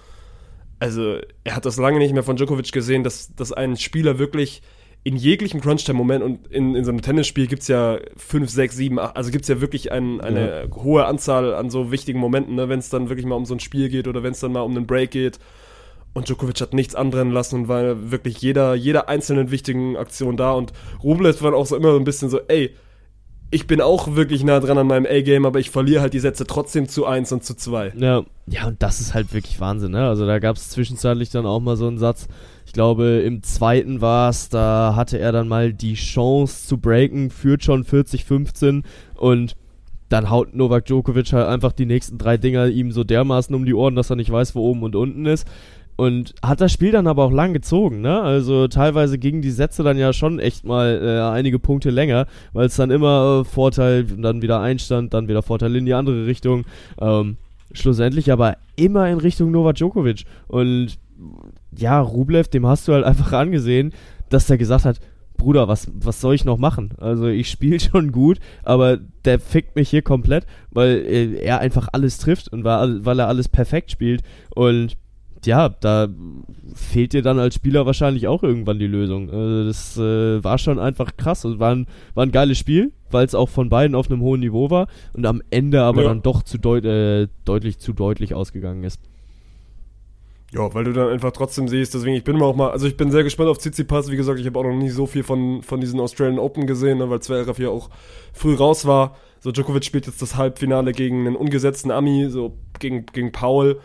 also er hat das lange nicht mehr von Djokovic gesehen, dass, dass ein Spieler wirklich in jeglichem Crunch-Time-Moment und in, in so einem Tennisspiel gibt es ja fünf, sechs, sieben, acht, also gibt es ja wirklich ein, eine hohe Anzahl an so wichtigen Momenten, ne, wenn es dann wirklich mal um so ein Spiel geht oder wenn es dann mal um einen Break geht. Und Djokovic hat nichts anbrennen lassen und war wirklich jeder, jeder einzelnen wichtigen Aktion da. Und Rublev war auch so immer so ein bisschen so, ey, ich bin auch wirklich nah dran an meinem A-Game, aber ich verliere halt die Sätze trotzdem zu 1 und zu 2. Ja, ja, und das ist halt wirklich Wahnsinn, ne? Also da gab es zwischenzeitlich dann auch mal so einen Satz, ich glaube im zweiten war es, da hatte er dann mal die Chance zu breaken, führt schon 40-15 und dann haut Novak Djokovic halt einfach die nächsten drei Dinger ihm so dermaßen um die Ohren, dass er nicht weiß, wo oben und unten ist. Und hat das Spiel dann aber auch lang gezogen, ne? Also teilweise gingen die Sätze dann ja schon echt mal äh, einige Punkte länger, weil es dann immer äh, Vorteil, dann wieder Einstand, dann wieder Vorteil in die andere Richtung. Ähm, schlussendlich aber immer in Richtung Novak Djokovic. Und ja, Rublev, dem hast du halt einfach angesehen, dass der gesagt hat, Bruder, was, was soll ich noch machen? Also ich spiele schon gut, aber der fickt mich hier komplett, weil äh, er einfach alles trifft und weil, weil er alles perfekt spielt. Und ja, da fehlt dir dann als Spieler wahrscheinlich auch irgendwann die Lösung. Also das äh, war schon einfach krass. Es war ein, war ein geiles Spiel, weil es auch von beiden auf einem hohen Niveau war und am Ende aber Ja. dann doch zu deut äh, deutlich zu deutlich ausgegangen ist. Ja, weil du dann einfach trotzdem siehst, deswegen, ich bin auch mal, also ich bin sehr gespannt auf Tsitsipas, wie gesagt, ich habe auch noch nicht so viel von, von diesen Australian Open gesehen, ne, weil Zverev ja auch früh raus war. So, Djokovic spielt jetzt das Halbfinale gegen einen ungesetzten Ami, so gegen, gegen Paul.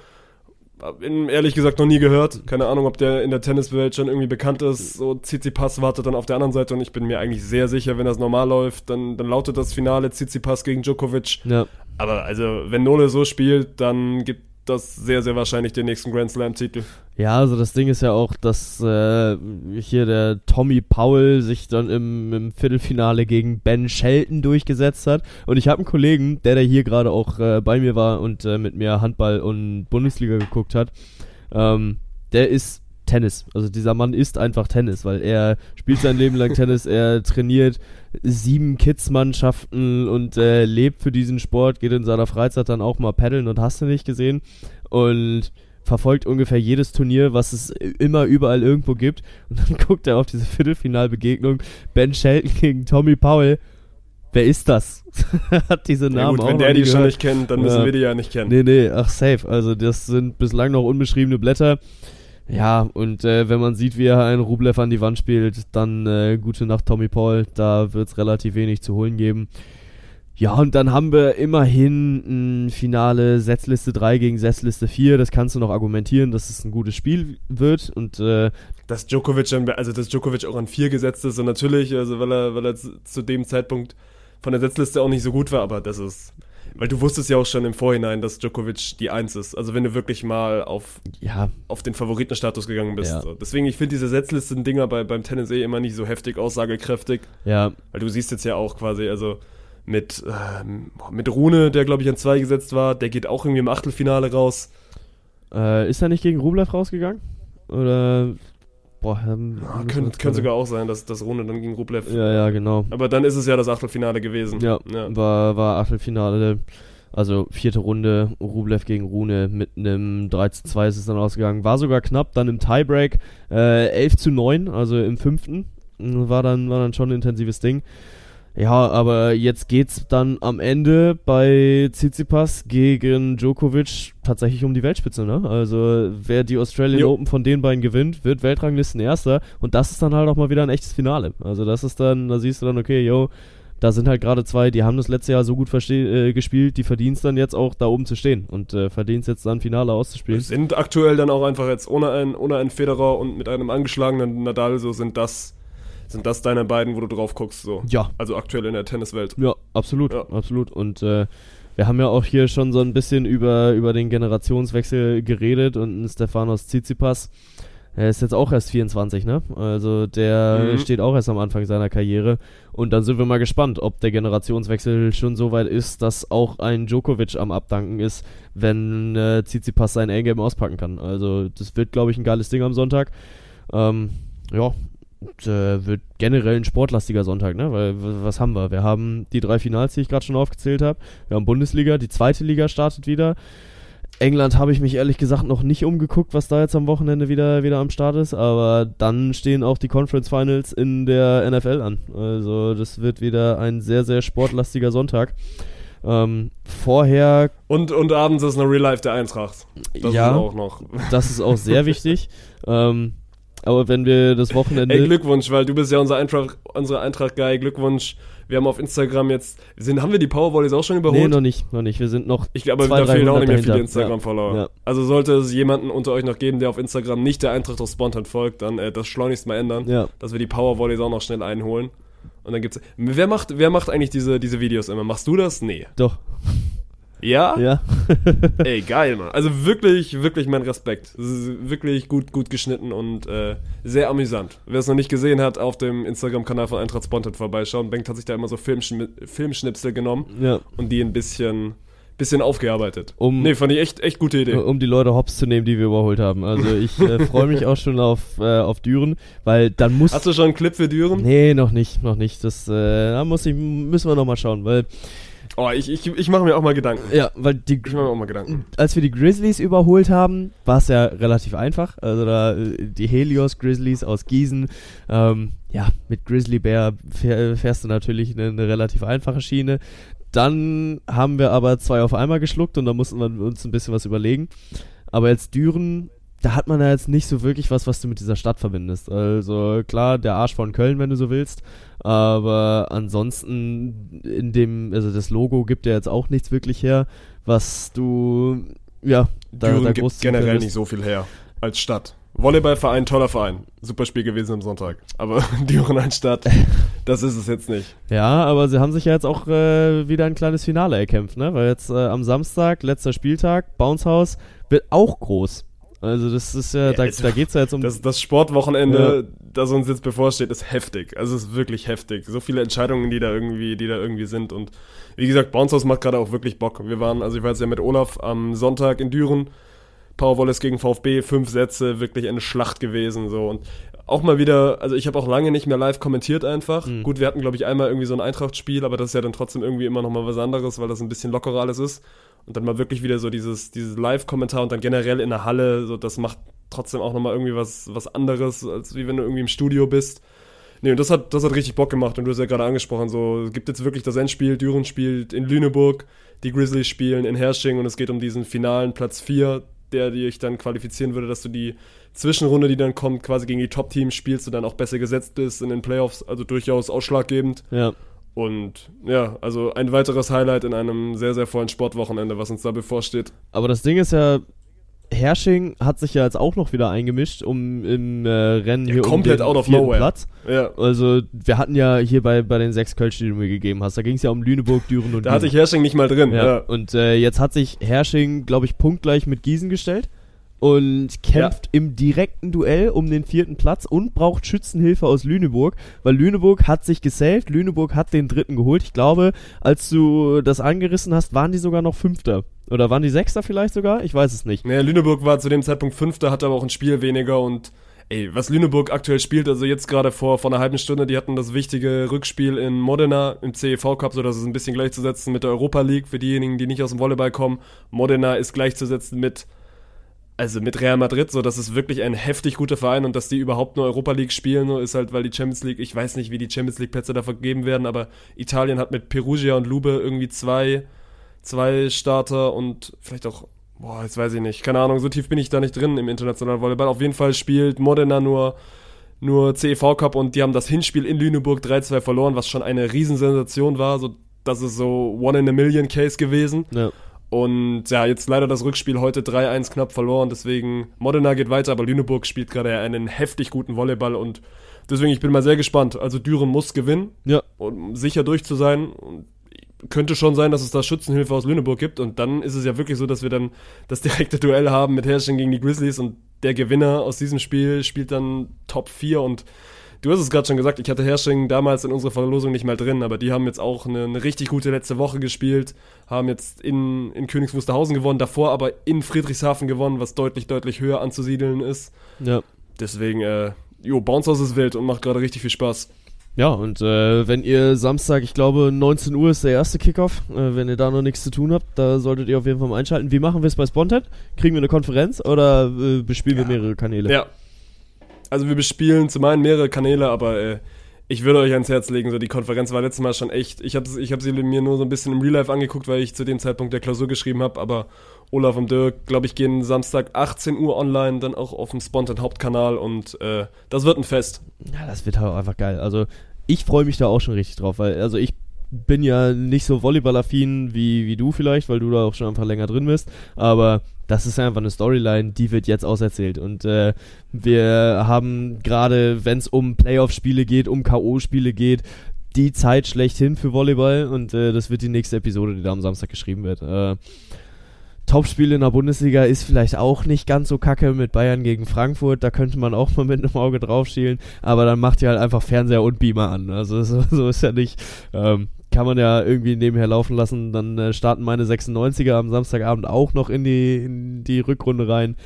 Hab ihn ehrlich gesagt noch nie gehört. Keine Ahnung, ob der in der Tenniswelt schon irgendwie bekannt ist. So, Tsitsipas wartet dann auf der anderen Seite und ich bin mir eigentlich sehr sicher, wenn das normal läuft, dann, dann lautet das Finale Tsitsipas gegen Djokovic. Ja. Aber also, wenn Nole so spielt, dann gibt das sehr, sehr wahrscheinlich den nächsten Grand Slam-Titel. Ja, also das Ding ist ja auch, dass äh, hier der Tommy Powell sich dann im, im Viertelfinale gegen Ben Shelton durchgesetzt hat. Und ich habe einen Kollegen, der da hier gerade auch äh, bei mir war und äh, mit mir Handball und Bundesliga geguckt hat. Ähm, der ist Tennis. Also dieser Mann ist einfach Tennis, weil er spielt sein Leben lang Tennis, er trainiert sieben Kids-Mannschaften und äh, lebt für diesen Sport, geht in seiner Freizeit dann auch mal paddeln und hast du nicht gesehen. Und verfolgt ungefähr jedes Turnier, was es immer überall irgendwo gibt. Und dann guckt er auf diese Viertelfinalbegegnung. Ben Shelton gegen Tommy Powell. Wer ist das? Hat diese Ja, Namen gut, auch wenn noch der die schon gehört. nicht kennt, dann müssen Ja. wir die ja nicht kennen. Nee, nee, ach safe. Also das sind bislang noch unbeschriebene Blätter. Ja, und äh, wenn man sieht, wie er einen Rublev an die Wand spielt, dann äh, gute Nacht Tommy Paul. Da wird es relativ wenig zu holen geben. Ja, und dann haben wir immerhin ein Finale Setzliste 3 gegen Setzliste 4. Das kannst du noch argumentieren, dass es ein gutes Spiel wird. Und äh, Dass Djokovic, dann, also dass Djokovic auch an vier gesetzt ist und natürlich, also weil er, weil er zu dem Zeitpunkt von der Setzliste auch nicht so gut war, aber das ist, weil du wusstest ja auch schon im Vorhinein, dass Djokovic die Eins ist. Also wenn du wirklich mal auf, ja, auf den Favoritenstatus gegangen bist. Ja. So. Deswegen, ich finde diese Setzlisten-Dinger bei, beim Tennis eh immer nicht so heftig aussagekräftig. ja, Weil du siehst jetzt ja auch quasi, also mit, ähm, mit Rune, der glaube ich an zwei gesetzt war, der geht auch irgendwie im Achtelfinale raus. äh, ist er nicht gegen Rublev rausgegangen? Oder, boah, ähm, Ja, könnte könnte sogar auch sein, dass das Rune dann gegen Rublev. Ja, ja, genau. Aber dann ist es ja das Achtelfinale gewesen. Ja, ja. War, war Achtelfinale, also vierte Runde, Rublev gegen Rune mit einem 3 zu 2 ist es dann ausgegangen. War sogar knapp, dann im Tiebreak äh, 11 zu 9, also im fünften. War dann, war dann schon ein intensives Ding. Ja, aber jetzt geht's dann am Ende bei Tsitsipas gegen Djokovic tatsächlich um die Weltspitze, ne? Also wer die Australian Jo. Open von den beiden gewinnt, wird Weltranglisten Erster und das ist dann halt auch mal wieder ein echtes Finale. Also das ist dann, da siehst du dann, okay, yo, da sind halt gerade zwei, die haben das letzte Jahr so gut äh, gespielt, die verdienen es dann jetzt auch da oben zu stehen und äh, verdienen es jetzt dann Finale auszuspielen. Sind aktuell dann auch einfach jetzt ohne einen, ohne einen Federer und mit einem angeschlagenen Nadal, so sind das, sind das deine beiden, wo du drauf guckst, so. Ja, Also aktuell in der Tenniswelt. Ja, absolut, Ja. absolut. Und äh, wir haben ja auch hier schon so ein bisschen über, über den Generationswechsel geredet und ein Stefanos Tsitsipas, er ist jetzt auch erst 24, ne? Also der Mhm. steht auch erst am Anfang seiner Karriere. Und dann sind wir mal gespannt, ob der Generationswechsel schon so weit ist, dass auch ein Djokovic am Abdanken ist, wenn äh, Tsitsipas sein A-Game auspacken kann. Also das wird, glaube ich, ein geiles Ding am Sonntag. Ähm, ja, äh, wird generell ein sportlastiger Sonntag, ne? Weil was haben wir? Wir haben die drei Finals, die ich gerade schon aufgezählt habe. Wir haben Bundesliga, die zweite Liga startet wieder. England habe ich mich ehrlich gesagt noch nicht umgeguckt, was da jetzt am Wochenende wieder, wieder am Start ist, aber dann stehen auch die Conference Finals in der NFL an. Also das wird wieder ein sehr, sehr sportlastiger Sonntag. Ähm, vorher Und, und abends ist noch Real Life der Eintracht. Das ja, ist auch noch. das ist auch sehr wichtig. Ähm, Aber wenn wir das Wochenende. Ey, Glückwunsch, weil du bist ja unser Eintracht, unser Eintracht-Guy. Glückwunsch. Wir haben auf Instagram jetzt, sind, haben wir die Powervolleys auch schon überholt? nee, noch nicht, noch nicht. Wir sind noch. Ich glaube, da fehlen auch 300 nicht mehr viele. Instagram-Follower. Ja. Also sollte es jemanden unter euch noch geben, der auf Instagram nicht der Eintracht aus Spontan folgt, dann äh, das schleunigst mal ändern, Ja. dass wir die Powervolleys auch noch schnell einholen. Und dann gibt's. Wer macht, wer macht eigentlich diese, diese Videos immer? Machst du das? Nee. Doch, Ja? ja. Ey, geil, Mann. Also wirklich, wirklich mein Respekt. Wirklich gut, gut geschnitten und äh, sehr amüsant. Wer es noch nicht gesehen hat, auf dem Instagram-Kanal von Eintracht Spontan vorbeischauen. Bengt hat sich da immer so Filmschn Filmschnipsel genommen ja. und die ein bisschen, bisschen aufgearbeitet. Um- nee, fand ich echt, echt gute Idee. um die Leute hops zu nehmen, die wir überholt haben. Also ich äh, freue mich auch schon auf, äh, auf Düren, weil dann muss. Hast du schon einen Clip für Düren? Nee, noch nicht, noch nicht. Das äh, da muss ich, müssen wir noch mal schauen, weil Oh, ich, ich, ich mache mir auch mal Gedanken. ja, weil die Ich mache mir auch mal Gedanken. als wir die Grizzlies überholt haben, war es ja relativ einfach. Also da äh, die Helios Grizzlies aus Gießen. Ähm, ja, mit Grizzly Bear fähr, fährst du natürlich eine, eine relativ einfache Schiene. Dann haben wir aber zwei auf einmal geschluckt und da mussten wir uns ein bisschen was überlegen. Aber jetzt Düren, da hat man ja jetzt nicht so wirklich was, was du mit dieser Stadt verbindest. Also klar, der Arsch von Köln, wenn du so willst. Aber ansonsten in dem, also das Logo gibt ja jetzt auch nichts wirklich her, was du, ja, da, Düren da gibt generell findest. nicht so viel her als Stadt. Volleyballverein, toller Verein. Super Spiel gewesen am Sonntag. Aber Düren als Stadt, das ist es jetzt nicht. Ja, aber sie haben sich ja jetzt auch äh, wieder ein kleines Finale erkämpft, ne? Weil jetzt äh, am Samstag, letzter Spieltag, Bounce House, wird auch groß. Also das ist ja, da, jetzt- da geht's ja jetzt um. Das, das Sportwochenende, das uns jetzt bevorsteht, ist heftig. Also es ist wirklich heftig. So viele Entscheidungen, die da irgendwie, die da irgendwie sind. Und wie gesagt, Bounce House macht gerade auch wirklich Bock. Wir waren, also ich war jetzt ja mit Olaf am Sonntag in Düren. Powervolleys gegen VfB, fünf Sätze, wirklich eine Schlacht gewesen. So und auch mal wieder, also ich habe auch lange nicht mehr live kommentiert einfach. Gut, wir hatten glaube ich einmal irgendwie so ein Eintracht-Spiel, aber das ist ja dann trotzdem irgendwie immer noch mal was anderes, weil das ein bisschen lockerer alles ist. Und dann mal wirklich wieder so dieses, dieses Live-Kommentar und dann generell in der Halle, so das macht trotzdem auch noch mal irgendwie was, was anderes, als wie wenn du irgendwie im Studio bist. Nee, und das hat, das hat richtig Bock gemacht. Und du hast ja gerade angesprochen, so, es gibt jetzt wirklich das Endspiel. Düren spielt in Lüneburg, die Grizzlies spielen in Hersching und es geht um diesen finalen Platz 4, der dich dann qualifizieren würde, dass du die Zwischenrunde, die dann kommt, quasi gegen die Top-Teams spielst und dann auch besser gesetzt bist in den Playoffs, also durchaus ausschlaggebend. ja. Und ja, also ein weiteres Highlight in einem sehr, sehr vollen Sportwochenende, was uns da bevorsteht. Aber das Ding ist ja, Hersching hat sich ja jetzt auch noch wieder eingemischt, um im äh, Rennen hier komplett um den out of nowhere. Platz. Ja. Also wir hatten ja hier bei, bei den sechs Kölsch, die du mir gegeben hast, da ging es ja um Lüneburg, Düren und Da hatte ich Gießen. Hersching nicht mal drin. ja. Ja. Und äh, jetzt hat sich Hersching, glaube ich, punktgleich mit Gießen gestellt und kämpft im direkten Duell um den vierten Platz und braucht Schützenhilfe aus Lüneburg, weil Lüneburg hat sich gesaved, Lüneburg hat den dritten geholt. Ich glaube, als du das angerissen hast, waren die sogar noch Fünfter. Oder waren die Sechster vielleicht sogar? Ich weiß es nicht. Naja, Lüneburg war zu dem Zeitpunkt Fünfter, hatte aber auch ein Spiel weniger und ey, was Lüneburg aktuell spielt, also jetzt gerade vor, vor einer halben Stunde, die hatten das wichtige Rückspiel in Modena im CEV Cup, so dass es ein bisschen gleichzusetzen mit der Europa League für diejenigen, die nicht aus dem Volleyball kommen. Modena ist gleichzusetzen mit also mit Real Madrid, so das ist wirklich ein heftig guter Verein und dass die überhaupt nur Europa League spielen, ist halt, weil die Champions League, ich weiß nicht, wie die Champions League Plätze da vergeben werden, aber Italien hat mit Perugia und Lube irgendwie zwei, zwei Starter und vielleicht auch, boah, jetzt weiß ich nicht, keine Ahnung, so tief bin ich da nicht drin im internationalen Volleyball. Auf jeden Fall spielt Modena nur, nur CEV Cup und die haben das Hinspiel in Lüneburg 3-2 verloren, was schon eine Riesensensation war, so das ist so One in a Million Case gewesen. Ja. Und ja, jetzt leider das Rückspiel heute 3-1 knapp verloren. Deswegen, Modena geht weiter, aber Lüneburg spielt gerade einen heftig guten Volleyball und deswegen, ich bin mal sehr gespannt. Also Düren muss gewinnen, Ja. um sicher durch zu sein. Und könnte schon sein, dass es da Schützenhilfe aus Lüneburg gibt. Und dann ist es ja wirklich so, dass wir dann das direkte Duell haben mit Herrsching gegen die Grizzlies und der Gewinner aus diesem Spiel spielt dann Top 4 und Du hast es gerade schon gesagt, ich hatte Hersching damals in unserer Verlosung nicht mal drin, aber die haben jetzt auch eine, eine richtig gute letzte Woche gespielt, haben jetzt in, in Königs Wusterhausen gewonnen, davor aber in Friedrichshafen gewonnen, was deutlich, deutlich höher anzusiedeln ist. Ja. Deswegen, äh, jo, Bounce House ist wild und macht gerade richtig viel Spaß. Ja, und äh, wenn ihr Samstag, ich glaube 19 Uhr ist der erste Kickoff, äh, wenn ihr da noch nichts zu tun habt, da solltet ihr auf jeden Fall mal einschalten. Wie machen wir es bei Spontan? Kriegen wir eine Konferenz oder äh, bespielen wir mehrere Kanäle? Ja. Also wir bespielen zum einen mehrere Kanäle, aber äh, ich würde euch ans Herz legen, so die Konferenz war letztes Mal schon echt. Ich habe ich hab sie mir nur so ein bisschen im Real Life angeguckt, weil ich zu dem Zeitpunkt der Klausur geschrieben habe, aber Olaf und Dirk, glaube ich, gehen Samstag 18 Uhr online, dann auch auf dem Spontan Hauptkanal und äh, das wird ein Fest. Ja, das wird halt auch einfach geil. Also ich freue mich da auch schon richtig drauf, weil also ich bin ja nicht so Volleyball-affin wie, wie du vielleicht, weil du da auch schon einfach länger drin bist, aber das ist einfach eine Storyline, die wird jetzt auserzählt und äh, wir haben gerade, wenn es um Playoff-Spiele geht, um K.O.-Spiele geht, die Zeit schlechthin für Volleyball und äh, das wird die nächste Episode, die da am Samstag geschrieben wird. Äh, Topspiel in der Bundesliga ist vielleicht auch nicht ganz so kacke mit Bayern gegen Frankfurt. Da könnte man auch mal mit einem Auge drauf schielen. Aber dann macht ihr halt einfach Fernseher und Beamer an. Also so, so ist ja nicht. Ähm, kann man ja irgendwie nebenher laufen lassen. Dann äh, starten meine 96er am Samstagabend auch noch in die, in die Rückrunde rein.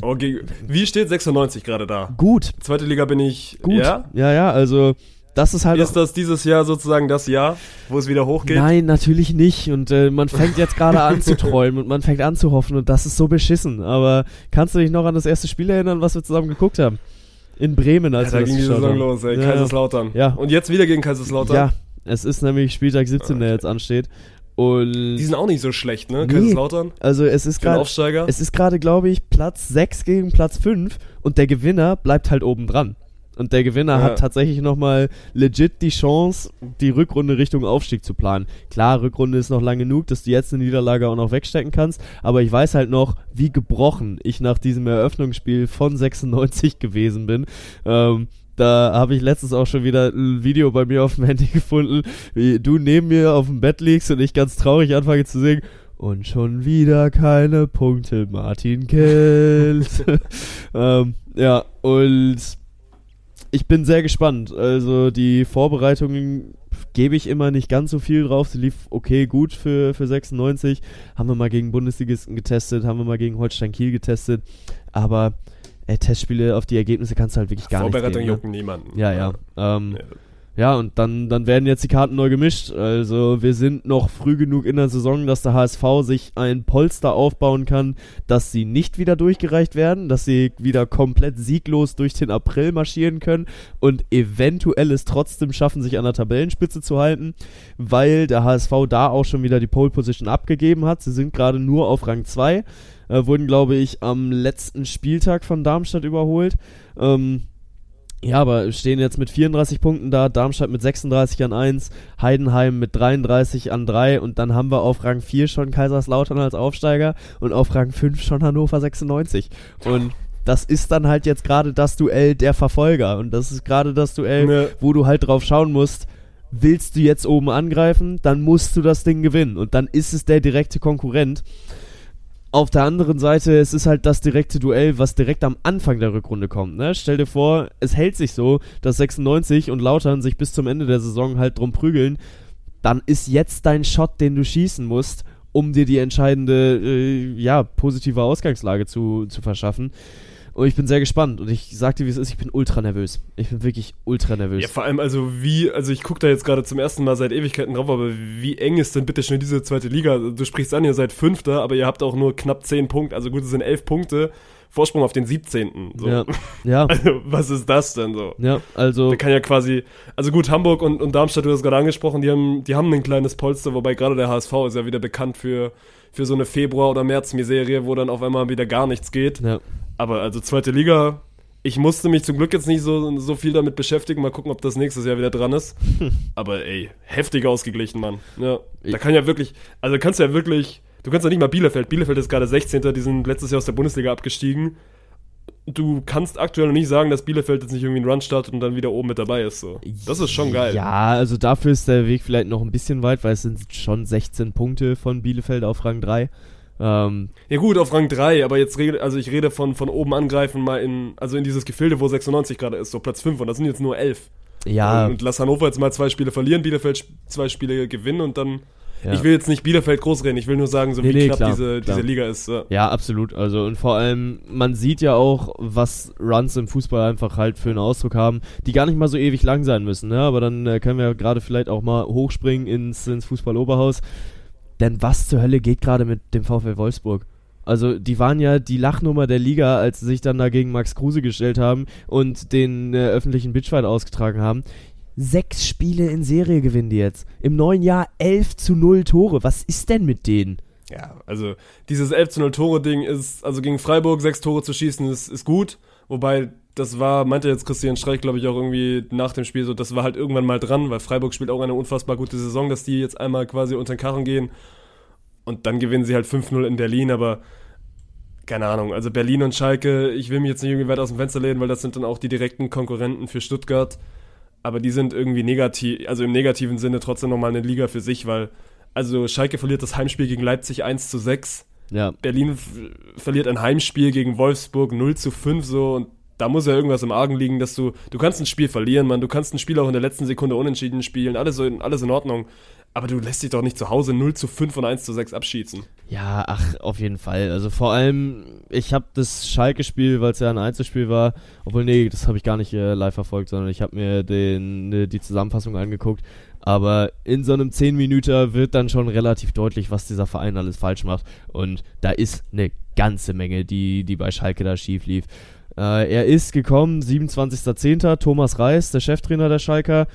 Okay, wie steht 96 gerade da? gut. Zweite Liga bin ich. Gut. Ja? ja, ja, also das ist halt. Ist das dieses Jahr sozusagen das Jahr, wo es wieder hochgeht? Nein, natürlich nicht. Und äh, man fängt jetzt gerade an zu träumen und man fängt an zu hoffen und das ist so beschissen. Aber kannst du dich noch an das erste Spiel erinnern, was wir zusammen geguckt haben? In Bremen, als Ja, da wir das ging die Saison haben. los, ey. Ja, Kaiserslautern. Ja. Und jetzt wieder gegen Kaiserslautern. Ja, es ist nämlich Spieltag 17, der jetzt ansteht. Und Die sind auch nicht so schlecht, ne? Nee. Kaiserslautern. also es ist gerade es ist gerade, glaube ich, Platz 6 gegen Platz 5 und der Gewinner bleibt halt oben dran. Und der Gewinner Ja. hat tatsächlich nochmal legit die Chance, die Rückrunde Richtung Aufstieg zu planen. Klar, Rückrunde ist noch lang genug, dass du jetzt eine Niederlage auch noch wegstecken kannst, aber ich weiß halt noch, wie gebrochen ich nach diesem Eröffnungsspiel von 96 gewesen bin. Ähm, da habe ich letztens auch schon wieder ein Video bei mir auf dem Handy gefunden, wie du neben mir auf dem Bett liegst und ich ganz traurig anfange zu singen. Und schon wieder keine Punkte, Martin Kilt. ähm, ja, und ich bin sehr gespannt. Also die Vorbereitungen gebe ich immer nicht ganz so viel drauf. Sie lief okay gut für, für 96. Haben wir mal gegen Bundesligisten getestet, haben wir mal gegen Holstein Kiel getestet. Aber äh, Testspiele auf die Ergebnisse kannst du halt wirklich gar nicht Vorbereitung geben, ne? jucken niemanden. Ja, ja. Ähm, Ja. ja, und dann, dann werden jetzt die Karten neu gemischt. Also wir sind noch früh genug in der Saison, dass der HSV sich ein Polster aufbauen kann, dass sie nicht wieder durchgereicht werden, dass sie wieder komplett sieglos durch den April marschieren können und eventuell es trotzdem schaffen, sich an der Tabellenspitze zu halten, weil der HSV da auch schon wieder die Pole Position abgegeben hat. Sie sind gerade nur auf Rang 2, äh, wurden, glaube ich, am letzten Spieltag von Darmstadt überholt. Ähm, ja, aber stehen jetzt mit 34 Punkten da, Darmstadt mit 36 an 1, Heidenheim mit 33 an 3 und dann haben wir auf Rang 4 schon Kaiserslautern als Aufsteiger und auf Rang 5 schon Hannover 96. Und das ist dann halt jetzt gerade das Duell der Verfolger und das ist gerade das Duell, Ne. wo du halt drauf schauen musst, willst du jetzt oben angreifen, dann musst du das Ding gewinnen und dann ist es der direkte Konkurrent. Auf der anderen Seite, es ist halt das direkte Duell, was direkt am Anfang der Rückrunde kommt. Ne? Stell dir vor, es hält sich so, dass 96 und Lautern sich bis zum Ende der Saison halt drum prügeln. Dann ist jetzt dein Shot, den du schießen musst, um dir die entscheidende, äh, ja, positive Ausgangslage zu, zu verschaffen. Und ich bin sehr gespannt. Und ich sag dir, wie es ist, ich bin ultra nervös. Ich bin wirklich ultra nervös. Ja, vor allem, also wie, also ich gucke da jetzt gerade zum ersten Mal seit Ewigkeiten drauf, aber wie eng ist denn bitte schon diese zweite Liga? Du sprichst an, ihr seid Fünfter, aber ihr habt auch nur knapp zehn Punkte, also gut, es sind elf Punkte, Vorsprung auf den 17. So. Ja, ja, Also, was ist das denn so? ja, also Der kann ja quasi, also gut, Hamburg und, und Darmstadt, du hast gerade angesprochen, die haben, die haben ein kleines Polster, wobei gerade der HSV ist ja wieder bekannt für, für so eine Februar- oder März-Miserie, wo dann auf einmal wieder gar nichts geht. ja. Aber also zweite Liga, ich musste mich zum Glück jetzt nicht so, so viel damit beschäftigen. Mal gucken, ob das nächstes Jahr wieder dran ist. Aber ey, heftig ausgeglichen, Mann. Ja, da kann ja wirklich, also kannst du ja wirklich, du kannst ja nicht mal Bielefeld. Bielefeld ist gerade 16. Die sind letztes Jahr aus der Bundesliga abgestiegen. Du kannst aktuell noch nicht sagen, dass Bielefeld jetzt nicht irgendwie einen Run startet und dann wieder oben mit dabei ist. So. Das ist schon geil. Ja, also dafür ist der Weg vielleicht noch ein bisschen weit, weil es sind schon 16 Punkte von Bielefeld auf Rang 3. Ähm, Ja gut, auf Rang 3, aber jetzt rede, also ich rede von, von oben angreifen mal in, also in dieses Gefilde, wo 96 gerade ist, so Platz 5 und das sind jetzt nur 11. ja, Und lass Hannover jetzt mal zwei Spiele verlieren, Bielefeld zwei Spiele gewinnen und dann. Ja. Ich will jetzt nicht Bielefeld großreden, ich will nur sagen, so Nee, wie nee, knapp klar, diese, klar. diese Liga ist. Ja. ja, absolut. Also und vor allem, man sieht ja auch, was Runs im Fußball einfach halt für einen Ausdruck haben, die gar nicht mal so ewig lang sein müssen. Ne? Aber dann äh, können wir gerade vielleicht auch mal hochspringen ins, ins Fußball-Oberhaus. Denn was zur Hölle geht gerade mit dem VfL Wolfsburg? Also die waren ja die Lachnummer der Liga, als sie sich dann da gegen Max Kruse gestellt haben und den äh, öffentlichen Bitchfight ausgetragen haben. Sechs Spiele in Serie gewinnen die jetzt. Im neuen Jahr 11 zu 0 Tore. Was ist denn mit denen? Ja, also dieses 11 zu 0 Tore-Ding ist, also gegen Freiburg sechs Tore zu schießen, ist, ist gut. Wobei, das war, meinte jetzt Christian Streich, glaube ich, auch irgendwie nach dem Spiel so, das war halt irgendwann mal dran, weil Freiburg spielt auch eine unfassbar gute Saison, dass die jetzt einmal quasi unter den Karren gehen. Und dann gewinnen sie halt 5-0 in Berlin, aber keine Ahnung, also Berlin und Schalke, ich will mich jetzt nicht irgendwie weit aus dem Fenster lehnen, weil das sind dann auch die direkten Konkurrenten für Stuttgart. Aber die sind irgendwie negativ, also im negativen Sinne trotzdem nochmal eine Liga für sich, weil, also Schalke verliert das Heimspiel gegen Leipzig 1 zu 6. Ja. Berlin verliert ein Heimspiel gegen Wolfsburg 0 zu 5 so und da muss ja irgendwas im Argen liegen, dass du, du kannst ein Spiel verlieren, man, du kannst ein Spiel auch in der letzten Sekunde unentschieden spielen, alles, in, alles in Ordnung. Aber du lässt dich doch nicht zu Hause 0 zu 5 und 1 zu 6 abschießen. Ja, ach, auf jeden Fall. Also vor allem, ich habe das Schalke-Spiel, weil es ja ein Einzelspiel war, obwohl, nee, das habe ich gar nicht äh, live verfolgt, sondern ich habe mir den, ne, die Zusammenfassung angeguckt. Aber in so einem 10 Minüter wird dann schon relativ deutlich, was dieser Verein alles falsch macht. Und da ist eine ganze Menge, die, die bei Schalke da schief lief. Äh, er ist gekommen, 27.10. Thomas Reis, der Cheftrainer der Schalker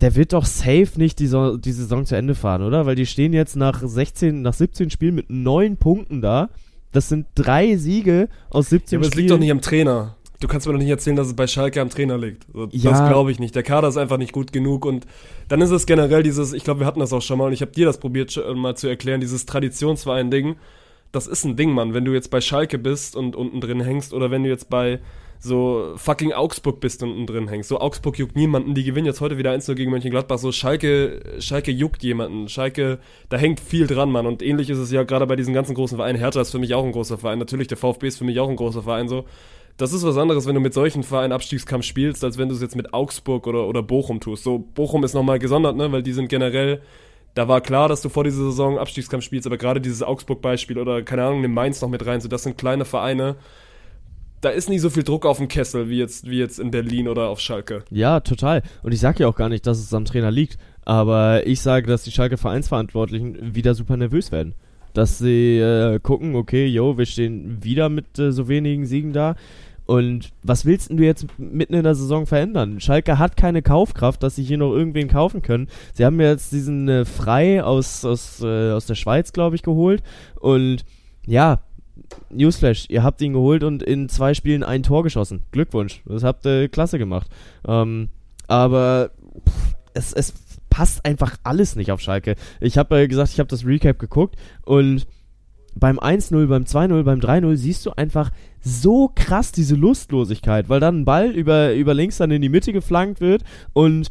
der wird doch safe nicht die, so die Saison zu Ende fahren, oder? Weil die stehen jetzt nach 16, nach 17 Spielen mit 9 Punkten da. Das sind drei Siege aus 17 Ja, aber es Spielen. liegt doch nicht am Trainer. Du kannst mir doch nicht erzählen, dass es bei Schalke am Trainer liegt. So, Ja. Das glaube ich nicht. Der Kader ist einfach nicht gut genug und dann ist es generell dieses, ich glaube, wir hatten das auch schon mal und ich habe dir das probiert mal zu erklären, dieses Traditionsverein-Ding. Das ist ein Ding, Mann. Wenn du jetzt bei Schalke bist und unten drin hängst oder wenn du jetzt bei so fucking Augsburg bist und unten drin hängst. So Augsburg juckt niemanden, die gewinnen jetzt heute wieder 1-0 gegen Mönchengladbach. So Schalke, Schalke juckt jemanden. Schalke, da hängt viel dran, Mann. Und ähnlich ist es ja gerade bei diesen ganzen großen Vereinen. Hertha ist für mich auch ein großer Verein. Natürlich, der VfB ist für mich auch ein großer Verein. So, das ist was anderes, wenn du mit solchen Vereinen Abstiegskampf spielst, als wenn du es jetzt mit Augsburg oder, oder Bochum tust. So, Bochum ist nochmal gesondert, ne, weil die sind generell, da war klar, dass du vor dieser Saison Abstiegskampf spielst, aber gerade dieses Augsburg-Beispiel oder, keine Ahnung, nimm Mainz noch mit rein, so, das sind kleine Vereine. Da ist nicht so viel Druck auf dem Kessel wie jetzt, wie jetzt in Berlin oder auf Schalke. Ja, total. Und ich sage ja auch gar nicht, dass es am Trainer liegt. Aber ich sage, dass die Schalke Vereinsverantwortlichen wieder super nervös werden. Dass sie äh, gucken, okay, yo, wir stehen wieder mit äh, so wenigen Siegen da. Und was willst denn du jetzt mitten in der Saison verändern? Schalke hat keine Kaufkraft, dass sie hier noch irgendwen kaufen können. Sie haben jetzt diesen äh, Frei aus, aus, äh, aus der Schweiz, glaube ich, geholt. Und ja, Newsflash, ihr habt ihn geholt und in zwei Spielen ein Tor geschossen. Glückwunsch, das habt ihr klasse gemacht. Ähm, aber pff, es, es passt einfach alles nicht auf Schalke. Ich habe äh, gesagt, ich habe das Recap geguckt und beim 1-0, beim 2-0, beim 3-0 siehst du einfach so krass diese Lustlosigkeit, weil dann ein Ball über, über links dann in die Mitte geflankt wird und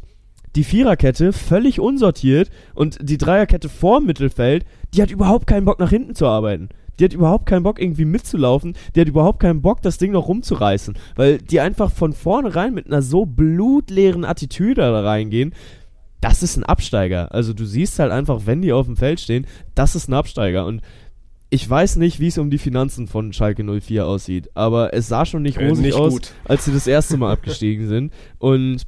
die Viererkette völlig unsortiert und die Dreierkette vorm Mittelfeld, die hat überhaupt keinen Bock nach hinten zu arbeiten. Die hat überhaupt keinen Bock irgendwie mitzulaufen, die hat überhaupt keinen Bock das Ding noch rumzureißen, weil die einfach von vornherein mit einer so blutleeren Attitüde da reingehen. Das ist ein Absteiger. Also du siehst halt einfach, wenn die auf dem Feld stehen, das ist ein Absteiger und ich weiß nicht, wie es um die Finanzen von Schalke 04 aussieht, aber es sah schon nicht Äh, rosig nicht aus, gut. als sie das erste Mal abgestiegen sind. Und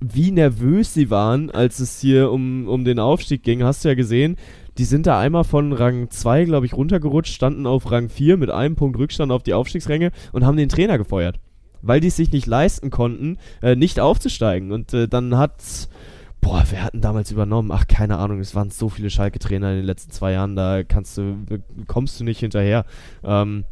wie nervös sie waren, als es hier um, um den Aufstieg ging, hast du ja gesehen. Die sind da einmal von Rang 2, glaube ich, runtergerutscht, standen auf Rang 4 mit einem Punkt Rückstand auf die Aufstiegsränge und haben den Trainer gefeuert. Weil die es sich nicht leisten konnten, äh, nicht aufzusteigen. Und äh, dann hat, boah, wer hat denn damals übernommen? Ach, keine Ahnung, es waren so viele Schalke-Trainer in den letzten zwei Jahren, da kannst du, kommst du nicht hinterher. Ähm,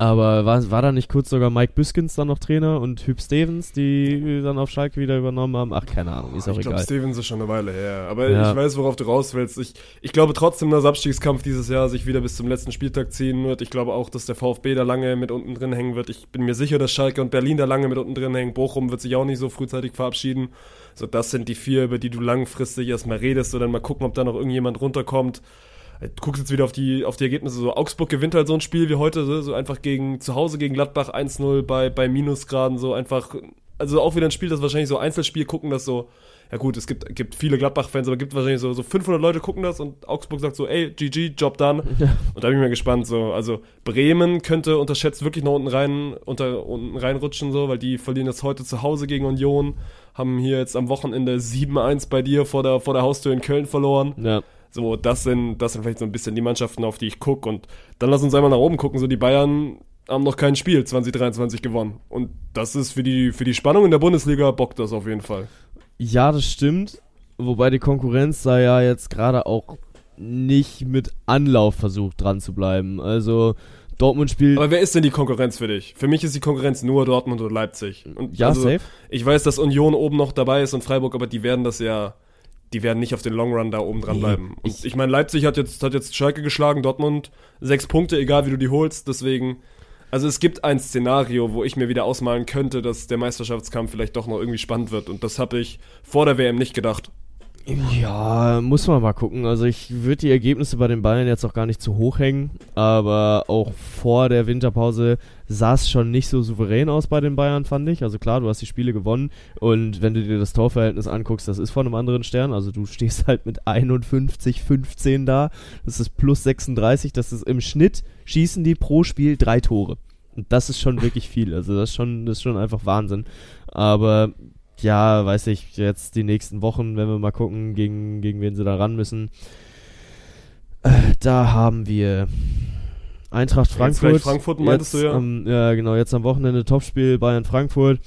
aber war, war da nicht kurz sogar Mike Büskens dann noch Trainer und Hüb Stevens, die dann auf Schalke wieder übernommen haben? Ach, keine Ahnung, ist auch ich glaube, egal. Stevens ist schon eine Weile her. Aber Ja. ich weiß, worauf du raus willst. Ich, ich glaube trotzdem, dass Abstiegskampf dieses Jahr sich wieder bis zum letzten Spieltag ziehen wird. Ich glaube auch, dass der VfB da lange mit unten drin hängen wird. Ich bin mir sicher, dass Schalke und Berlin da lange mit unten drin hängen. Bochum wird sich auch nicht so frühzeitig verabschieden. So, das sind die vier, über die du langfristig erstmal redest und dann mal gucken, ob da noch irgendjemand runterkommt. Du guckst jetzt wieder auf die, auf die Ergebnisse. So, Augsburg gewinnt halt so ein Spiel wie heute, so, so einfach gegen, zu Hause gegen Gladbach 1-0 bei, bei Minusgraden, so einfach, also auch wieder ein Spiel, das wahrscheinlich so Einzelspiel gucken, das so, ja gut, es gibt, gibt viele Gladbach-Fans, aber gibt wahrscheinlich so, so 500 Leute gucken das und Augsburg sagt so, ey, GG, Job done. Und da bin ich mal gespannt, so, also Bremen könnte unterschätzt wirklich noch unten rein, unter, unten reinrutschen, so, weil die verlieren jetzt heute zu Hause gegen Union, haben hier jetzt am Wochenende 7-1 bei dir vor der, vor der Haustür in Köln verloren. Ja. So, das sind, das sind vielleicht so ein bisschen die Mannschaften, auf die ich gucke. Und dann lass uns einmal nach oben gucken. So, die Bayern haben noch kein Spiel 2023 gewonnen. Und das ist für die, für die Spannung in der Bundesliga bockt das auf jeden Fall. Ja, das stimmt. Wobei die Konkurrenz da ja jetzt gerade auch nicht mit Anlauf versucht dran zu bleiben. Also Dortmund spielt. Aber wer ist denn die Konkurrenz für dich? Für mich ist die Konkurrenz nur Dortmund und Leipzig. Und ja, also, safe. Ich weiß, dass Union oben noch dabei ist und Freiburg, aber die werden das ja, die werden nicht auf den Long Run da oben dran bleiben. Und ich- ich, meine, Leipzig hat jetzt, hat jetzt Schalke geschlagen, Dortmund sechs Punkte, egal wie du die holst, deswegen. Also es gibt ein Szenario, wo ich mir wieder ausmalen könnte, dass der Meisterschaftskampf vielleicht doch noch irgendwie spannend wird. Und das habe ich vor der WM nicht gedacht. Ja, muss man mal gucken. Also ich würde die Ergebnisse bei den Bayern jetzt auch gar nicht zu hoch hängen, aber auch vor der Winterpause sah es schon nicht so souverän aus bei den Bayern, fand ich. Also klar, du hast die Spiele gewonnen und wenn du dir das Torverhältnis anguckst, das ist von einem anderen Stern. Also du stehst halt mit 51, 15 da. Das ist plus 36. Das ist im Schnitt schießen die pro Spiel drei Tore. Und das ist schon wirklich viel. Also das ist schon, das ist schon einfach Wahnsinn. Aber ja, weiß ich, jetzt die nächsten Wochen, wenn wir mal gucken, gegen, gegen wen sie da ran müssen. Da haben wir Eintracht Jetzt Frankfurt. gleich Frankfurt, meintest jetzt du ja? Am, ja, genau, jetzt am Wochenende Topspiel Bayern-Frankfurt.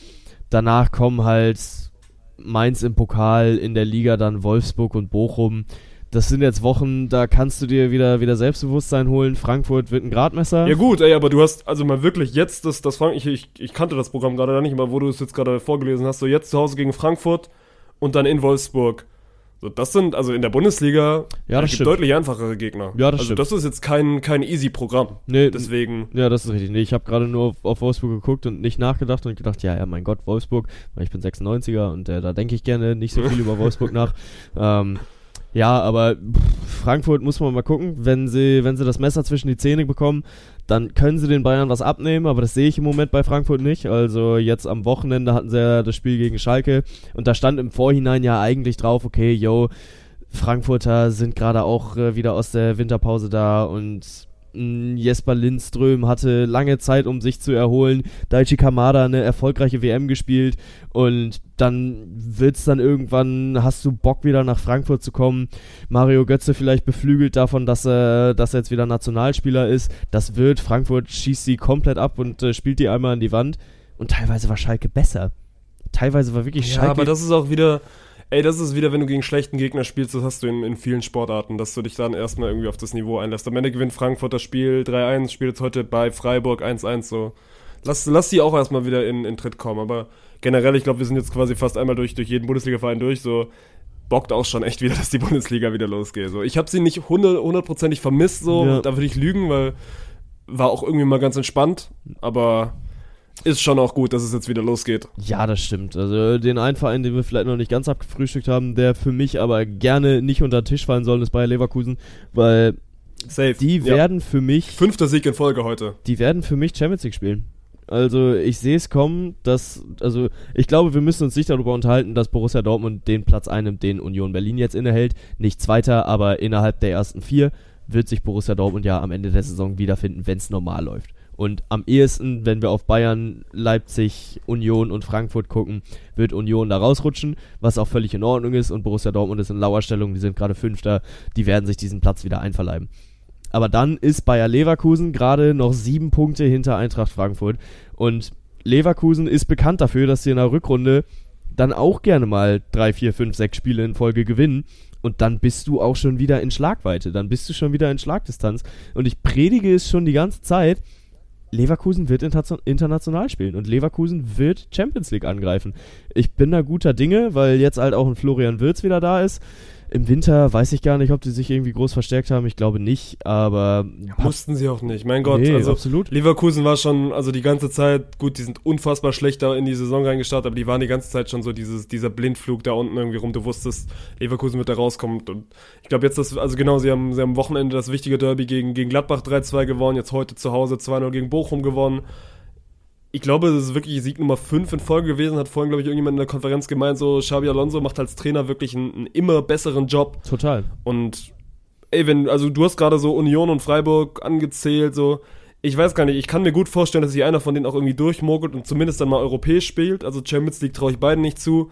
Danach kommen halt Mainz im Pokal, in der Liga dann Wolfsburg und Bochum. Das sind jetzt Wochen, da kannst du dir wieder, wieder Selbstbewusstsein holen. Frankfurt wird ein Gradmesser. Ja gut, ey, aber du hast also mal wirklich jetzt das, das Frank ich, ich, ich kannte das Programm gerade nicht, aber wo du es jetzt gerade vorgelesen hast, so jetzt zu Hause gegen Frankfurt und dann in Wolfsburg. So, das sind, also in der Bundesliga, Ja, das gibt deutlich einfachere Gegner. Ja, das also stimmt. das ist jetzt kein, kein easy Programm. Nee, Deswegen, Ja, das ist richtig. Nee, ich habe gerade nur auf, auf Wolfsburg geguckt und nicht nachgedacht und gedacht, ja, ja, mein Gott, Wolfsburg, weil ich bin 96er und äh, da denke ich gerne nicht so viel über Wolfsburg nach. Ähm, ja, aber Frankfurt muss man mal gucken. Wenn sie, wenn sie das Messer zwischen die Zähne bekommen, dann können sie den Bayern was abnehmen, aber das sehe ich im Moment bei Frankfurt nicht. Also jetzt am Wochenende hatten sie ja das Spiel gegen Schalke und da stand im Vorhinein ja eigentlich drauf, okay, yo, Frankfurter sind gerade auch äh, wieder aus der Winterpause da und Jesper Lindström hatte lange Zeit, um sich zu erholen. Daichi Kamada eine erfolgreiche WM gespielt und dann wird's dann irgendwann, hast du Bock wieder nach Frankfurt zu kommen. Mario Götze vielleicht beflügelt davon, dass er, dass er jetzt wieder Nationalspieler ist. Das wird, Frankfurt schießt sie komplett ab und äh, spielt die einmal an die Wand. Und teilweise war Schalke besser. Teilweise war wirklich ja, Schalke. aber das ist auch wieder, ey, das ist wieder, wenn du gegen schlechten Gegner spielst, das hast du in, in vielen Sportarten, dass du dich dann erstmal irgendwie auf das Niveau einlässt. Am Ende gewinnt Frankfurt das Spiel 3-1, spielt jetzt heute bei Freiburg 1-1, so. Lass, lass die auch erstmal wieder in, in Tritt kommen, aber generell, ich glaube, wir sind jetzt quasi fast einmal durch, durch jeden Bundesliga-Verein durch, so bockt auch schon echt wieder, dass die Bundesliga wieder losgeht. So. Ich habe sie nicht hundert- hundertprozentig vermisst, so, Ja. da würde ich lügen, weil war auch irgendwie mal ganz entspannt, aber ist schon auch gut, dass es jetzt wieder losgeht. Ja, das stimmt. Also den einen Verein, den wir vielleicht noch nicht ganz abgefrühstückt haben, der für mich aber gerne nicht unter den Tisch fallen soll, ist Bayer Leverkusen, weil Safe. die Ja. werden für mich, Fünfter Sieg in Folge heute. die werden für mich Champions League spielen. Also ich sehe es kommen, dass, also ich glaube, wir müssen uns nicht darüber unterhalten, dass Borussia Dortmund den Platz einnimmt, den Union Berlin jetzt innehält. Nicht Zweiter, aber innerhalb der ersten vier wird sich Borussia Dortmund ja am Ende der Saison wiederfinden, wenn es normal läuft. Und am ehesten, wenn wir auf Bayern, Leipzig, Union und Frankfurt gucken, wird Union da rausrutschen, was auch völlig in Ordnung ist. Und Borussia Dortmund ist in Lauerstellung, die sind gerade Fünfter, die werden sich diesen Platz wieder einverleiben. Aber dann ist Bayer Leverkusen gerade noch sieben Punkte hinter Eintracht Frankfurt. Und Leverkusen ist bekannt dafür, dass sie in der Rückrunde dann auch gerne mal drei, vier, fünf, sechs Spiele in Folge gewinnen. Und dann bist du auch schon wieder in Schlagweite. Dann bist du schon wieder in Schlagdistanz. Und ich predige es schon die ganze Zeit. Leverkusen wird interna- international spielen und Leverkusen wird Champions League angreifen. Ich bin da guter Dinge, weil jetzt halt auch ein Florian Wirtz wieder da ist. Im Winter weiß ich gar nicht, ob die sich irgendwie groß verstärkt haben. Ich glaube nicht, aber Mussten sie auch nicht. Mein Gott, Nee, also absolut. Leverkusen war schon, also die ganze Zeit, gut, die sind unfassbar schlecht da in die Saison reingestartet, aber die waren die ganze Zeit schon so dieses, dieser Blindflug da unten irgendwie rum. Du wusstest, Leverkusen wird da rauskommen. Und ich glaube jetzt, das, also genau, sie haben, sie haben am Wochenende das wichtige Derby gegen, gegen Gladbach 3-2 gewonnen, jetzt heute zu Hause 2-0 gegen Bochum gewonnen. Ich glaube, das ist wirklich Sieg Nummer 5 in Folge gewesen, hat vorhin, glaube ich, irgendjemand in der Konferenz gemeint, so Xabi Alonso macht als Trainer wirklich einen, einen immer besseren Job. total. Und ey, wenn, also du hast gerade so Union und Freiburg angezählt, so, ich weiß gar nicht, ich kann mir gut vorstellen, dass sich einer von denen auch irgendwie durchmogelt und zumindest dann mal europäisch spielt. Also Champions League traue ich beiden nicht zu.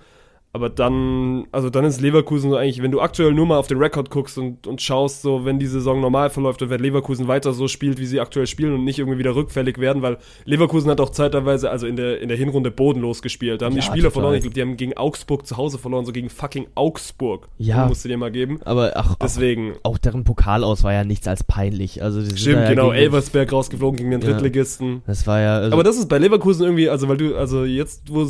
Aber dann, also dann ist Leverkusen so eigentlich, wenn du aktuell nur mal auf den Rekord guckst und, und schaust, so wenn die Saison normal verläuft und wenn Leverkusen weiter so spielt, wie sie aktuell spielen und nicht irgendwie wieder rückfällig werden, weil Leverkusen hat auch zeitweise, also in der, in der Hinrunde bodenlos gespielt. Da haben die Ja, Spieler total. verloren, ich glaube, die haben gegen Augsburg zu Hause verloren, so gegen fucking Augsburg. Ja. Musst du dir mal geben. Aber ach, auch, Deswegen. auch deren Pokal aus war ja nichts als peinlich. Also die Stimmt, ja genau, Elversberg rausgeflogen gegen den Ja. Drittligisten. Das war ja. Also, Aber das ist bei Leverkusen irgendwie, also weil du, also jetzt, wo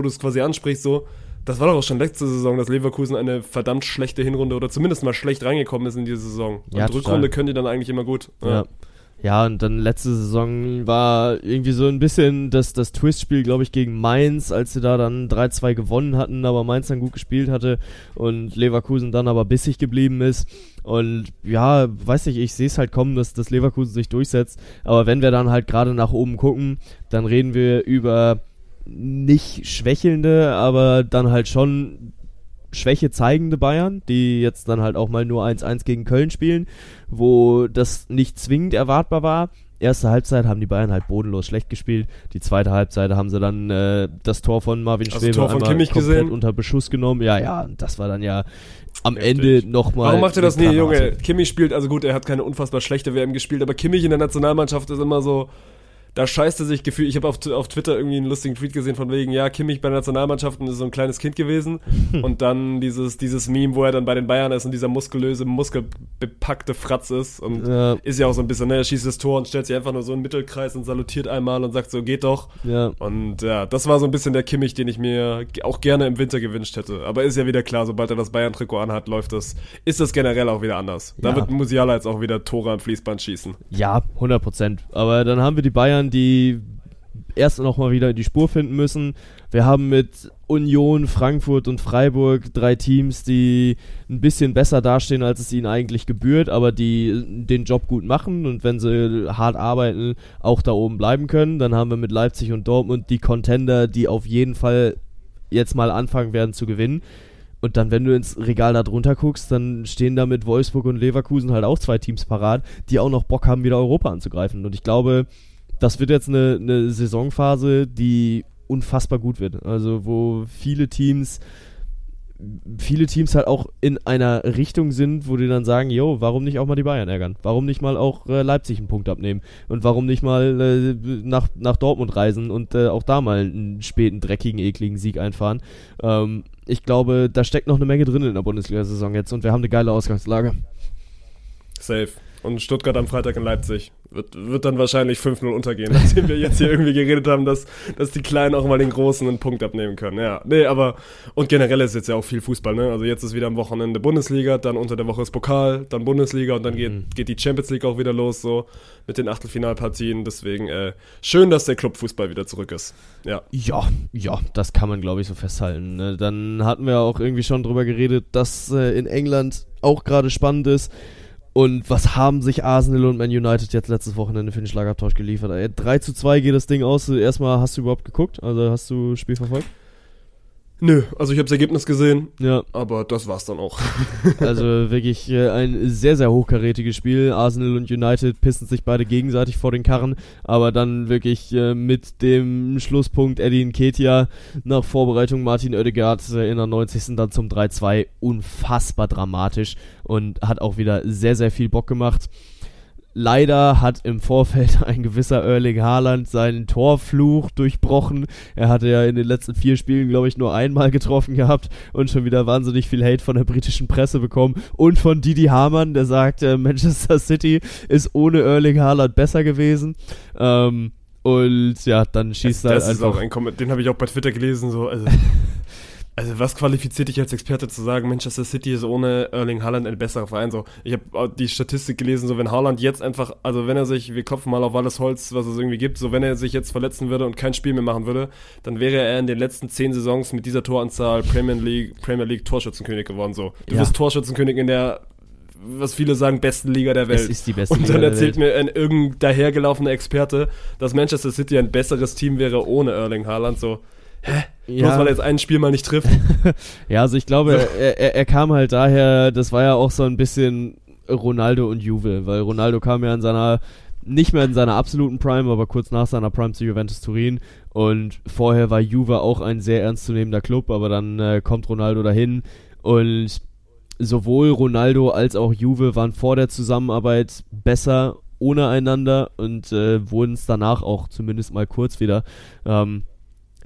du es quasi ansprichst, so, das war doch auch schon letzte Saison, dass Leverkusen eine verdammt schlechte Hinrunde oder zumindest mal schlecht reingekommen ist in diese Saison. Und Ja. Rückrunde können die dann eigentlich immer gut. Ja. Ja, und dann letzte Saison war irgendwie so ein bisschen das, das Twistspiel, glaube ich, gegen Mainz, als sie da dann 3-2 gewonnen hatten, aber Mainz dann gut gespielt hatte und Leverkusen dann aber bissig geblieben ist. Und ja, weiß nicht, ich sehe es halt kommen, dass, dass Leverkusen sich durchsetzt. Aber wenn wir dann halt gerade nach oben gucken, dann reden wir über nicht schwächelnde, aber dann halt schon Schwäche zeigende Bayern, die jetzt dann halt auch mal nur 1-1 gegen Köln spielen, wo das nicht zwingend erwartbar war. Erste Halbzeit haben die Bayern halt bodenlos schlecht gespielt. Die zweite Halbzeit haben sie dann äh, das Tor von Marvin du Schwebe einmal komplett gesehen? unter Beschuss genommen. Ja, ja, das war dann ja am. Ende nochmal. Warum macht er das nie, Junge? Kimmich spielt, also gut, er hat keine unfassbar schlechte WM gespielt, aber Kimmich in der Nationalmannschaft ist immer so, da scheißt er sich gefühlt. Ich habe auf, auf Twitter irgendwie einen lustigen Tweet gesehen von wegen, ja, Kimmich bei der Nationalmannschaft ist so ein kleines Kind gewesen. und dann dieses, dieses Meme, wo er dann bei den Bayern ist und dieser muskulöse, muskelbepackte Fratz ist. Und Ja. ist ja auch so ein bisschen, ne, er schießt das Tor und stellt sich einfach nur so in den Mittelkreis und salutiert einmal und sagt so, geht doch. Ja. Und ja, das war so ein bisschen der Kimmich, den ich mir auch gerne im Winter gewünscht hätte. Aber ist ja wieder klar, sobald er das Bayern-Trikot anhat, läuft das, ist das generell auch wieder anders. Da Ja. wird Musiala jetzt auch wieder Tore am Fließband schießen. Ja, 100 Prozent. Aber dann haben wir die Bayern, die erst noch mal wieder in die Spur finden müssen. Wir haben mit Union, Frankfurt und Freiburg drei Teams, die ein bisschen besser dastehen, als es ihnen eigentlich gebührt, aber die den Job gut machen und wenn sie hart arbeiten, auch da oben bleiben können. Dann haben wir mit Leipzig und Dortmund die Contender, die auf jeden Fall jetzt mal anfangen werden zu gewinnen. Und dann, wenn du ins Regal da drunter guckst, dann stehen da mit Wolfsburg und Leverkusen halt auch zwei Teams parat, die auch noch Bock haben, wieder Europa anzugreifen. Und ich glaube, das wird jetzt eine, eine Saisonphase, die unfassbar gut wird. Also, wo viele Teams, viele Teams halt auch in einer Richtung sind, wo die dann sagen, jo, warum nicht auch mal die Bayern ärgern? Warum nicht mal auch äh, Leipzig einen Punkt abnehmen? Und warum nicht mal äh, nach, nach Dortmund reisen und äh, auch da mal einen späten, dreckigen, ekligen Sieg einfahren? Ähm, ich glaube, da steckt noch eine Menge drin in der Bundesliga-Saison jetzt und wir haben eine geile Ausgangslage. Safe. Und Stuttgart am Freitag in Leipzig. Wird, wird dann wahrscheinlich 5-0 untergehen, nachdem wir jetzt hier irgendwie geredet haben, dass, dass die Kleinen auch mal den Großen einen Punkt abnehmen können. Ja, nee, aber, und generell ist jetzt ja auch viel Fußball, ne? Also jetzt ist wieder am Wochenende Bundesliga, dann unter der Woche ist Pokal, dann Bundesliga und dann geht, geht die Champions League auch wieder los, so, mit den Achtelfinalpartien. Deswegen, äh, schön, dass der Clubfußball wieder zurück ist. Ja. Ja, ja, das kann man, glaube ich, so festhalten. ne? Dann hatten wir auch irgendwie schon drüber geredet, dass äh, in England auch gerade spannend ist. Und was haben sich Arsenal und Man United jetzt letztes Wochenende für den Schlagabtausch geliefert? Ey, 3 zu 2 geht das Ding aus. Erstmal, hast du überhaupt geguckt? Also hast du Spiel verfolgt? Nö, also ich habe das Ergebnis gesehen, Ja, aber das war's dann auch. also wirklich äh, ein sehr, sehr hochkarätiges Spiel. Arsenal und United pissen sich beide gegenseitig vor den Karren, aber dann wirklich äh, mit dem Schlusspunkt Eddie Nketiah nach Vorbereitung Martin Oedegaard äh, in der 90. dann zum 3-2 unfassbar dramatisch und hat auch wieder sehr, sehr viel Bock gemacht. Leider hat im Vorfeld ein gewisser Erling Haaland seinen Torfluch durchbrochen. Er hatte ja in den letzten vier Spielen, glaube ich, nur einmal getroffen gehabt und schon wieder wahnsinnig viel Hate von der britischen Presse bekommen und von Didi Hamann, der sagt, äh, Manchester City ist ohne Erling Haaland besser gewesen. Ähm, und ja, dann schießt er halt das ist auch einfach. ein Kommentar, den habe ich auch bei Twitter gelesen, so, also, also was qualifiziert dich als Experte zu sagen, Manchester City ist ohne Erling Haaland ein besserer Verein, so, ich habe die Statistik gelesen, so, wenn Haaland jetzt einfach, also wenn er sich, wir klopfen mal auf alles Holz, was es irgendwie gibt, so, wenn er sich jetzt verletzen würde und kein Spiel mehr machen würde, dann wäre er in den letzten zehn Saisons mit dieser Toranzahl Premier League, Premier League Torschützenkönig geworden, so. Du Ja. bist Torschützenkönig in der, was viele sagen, besten Liga der Welt. Es ist die beste Und Liga dann der erzählt mir ein irgend dahergelaufener Experte, dass Manchester City ein besseres Team wäre ohne Erling Haaland. So, bloß Ja. weil er jetzt ein Spiel mal nicht trifft. Ja, also ich glaube, er, er, er kam halt daher, das war ja auch so ein bisschen Ronaldo und Juve, weil Ronaldo kam ja in seiner nicht mehr in seiner absoluten Prime, aber kurz nach seiner Prime zu Juventus Turin. Und vorher war Juve auch ein sehr ernstzunehmender Club, aber dann äh, kommt Ronaldo dahin und sowohl Ronaldo als auch Juve waren vor der Zusammenarbeit besser ohne einander und äh, wurden es danach auch zumindest mal kurz wieder. Ähm,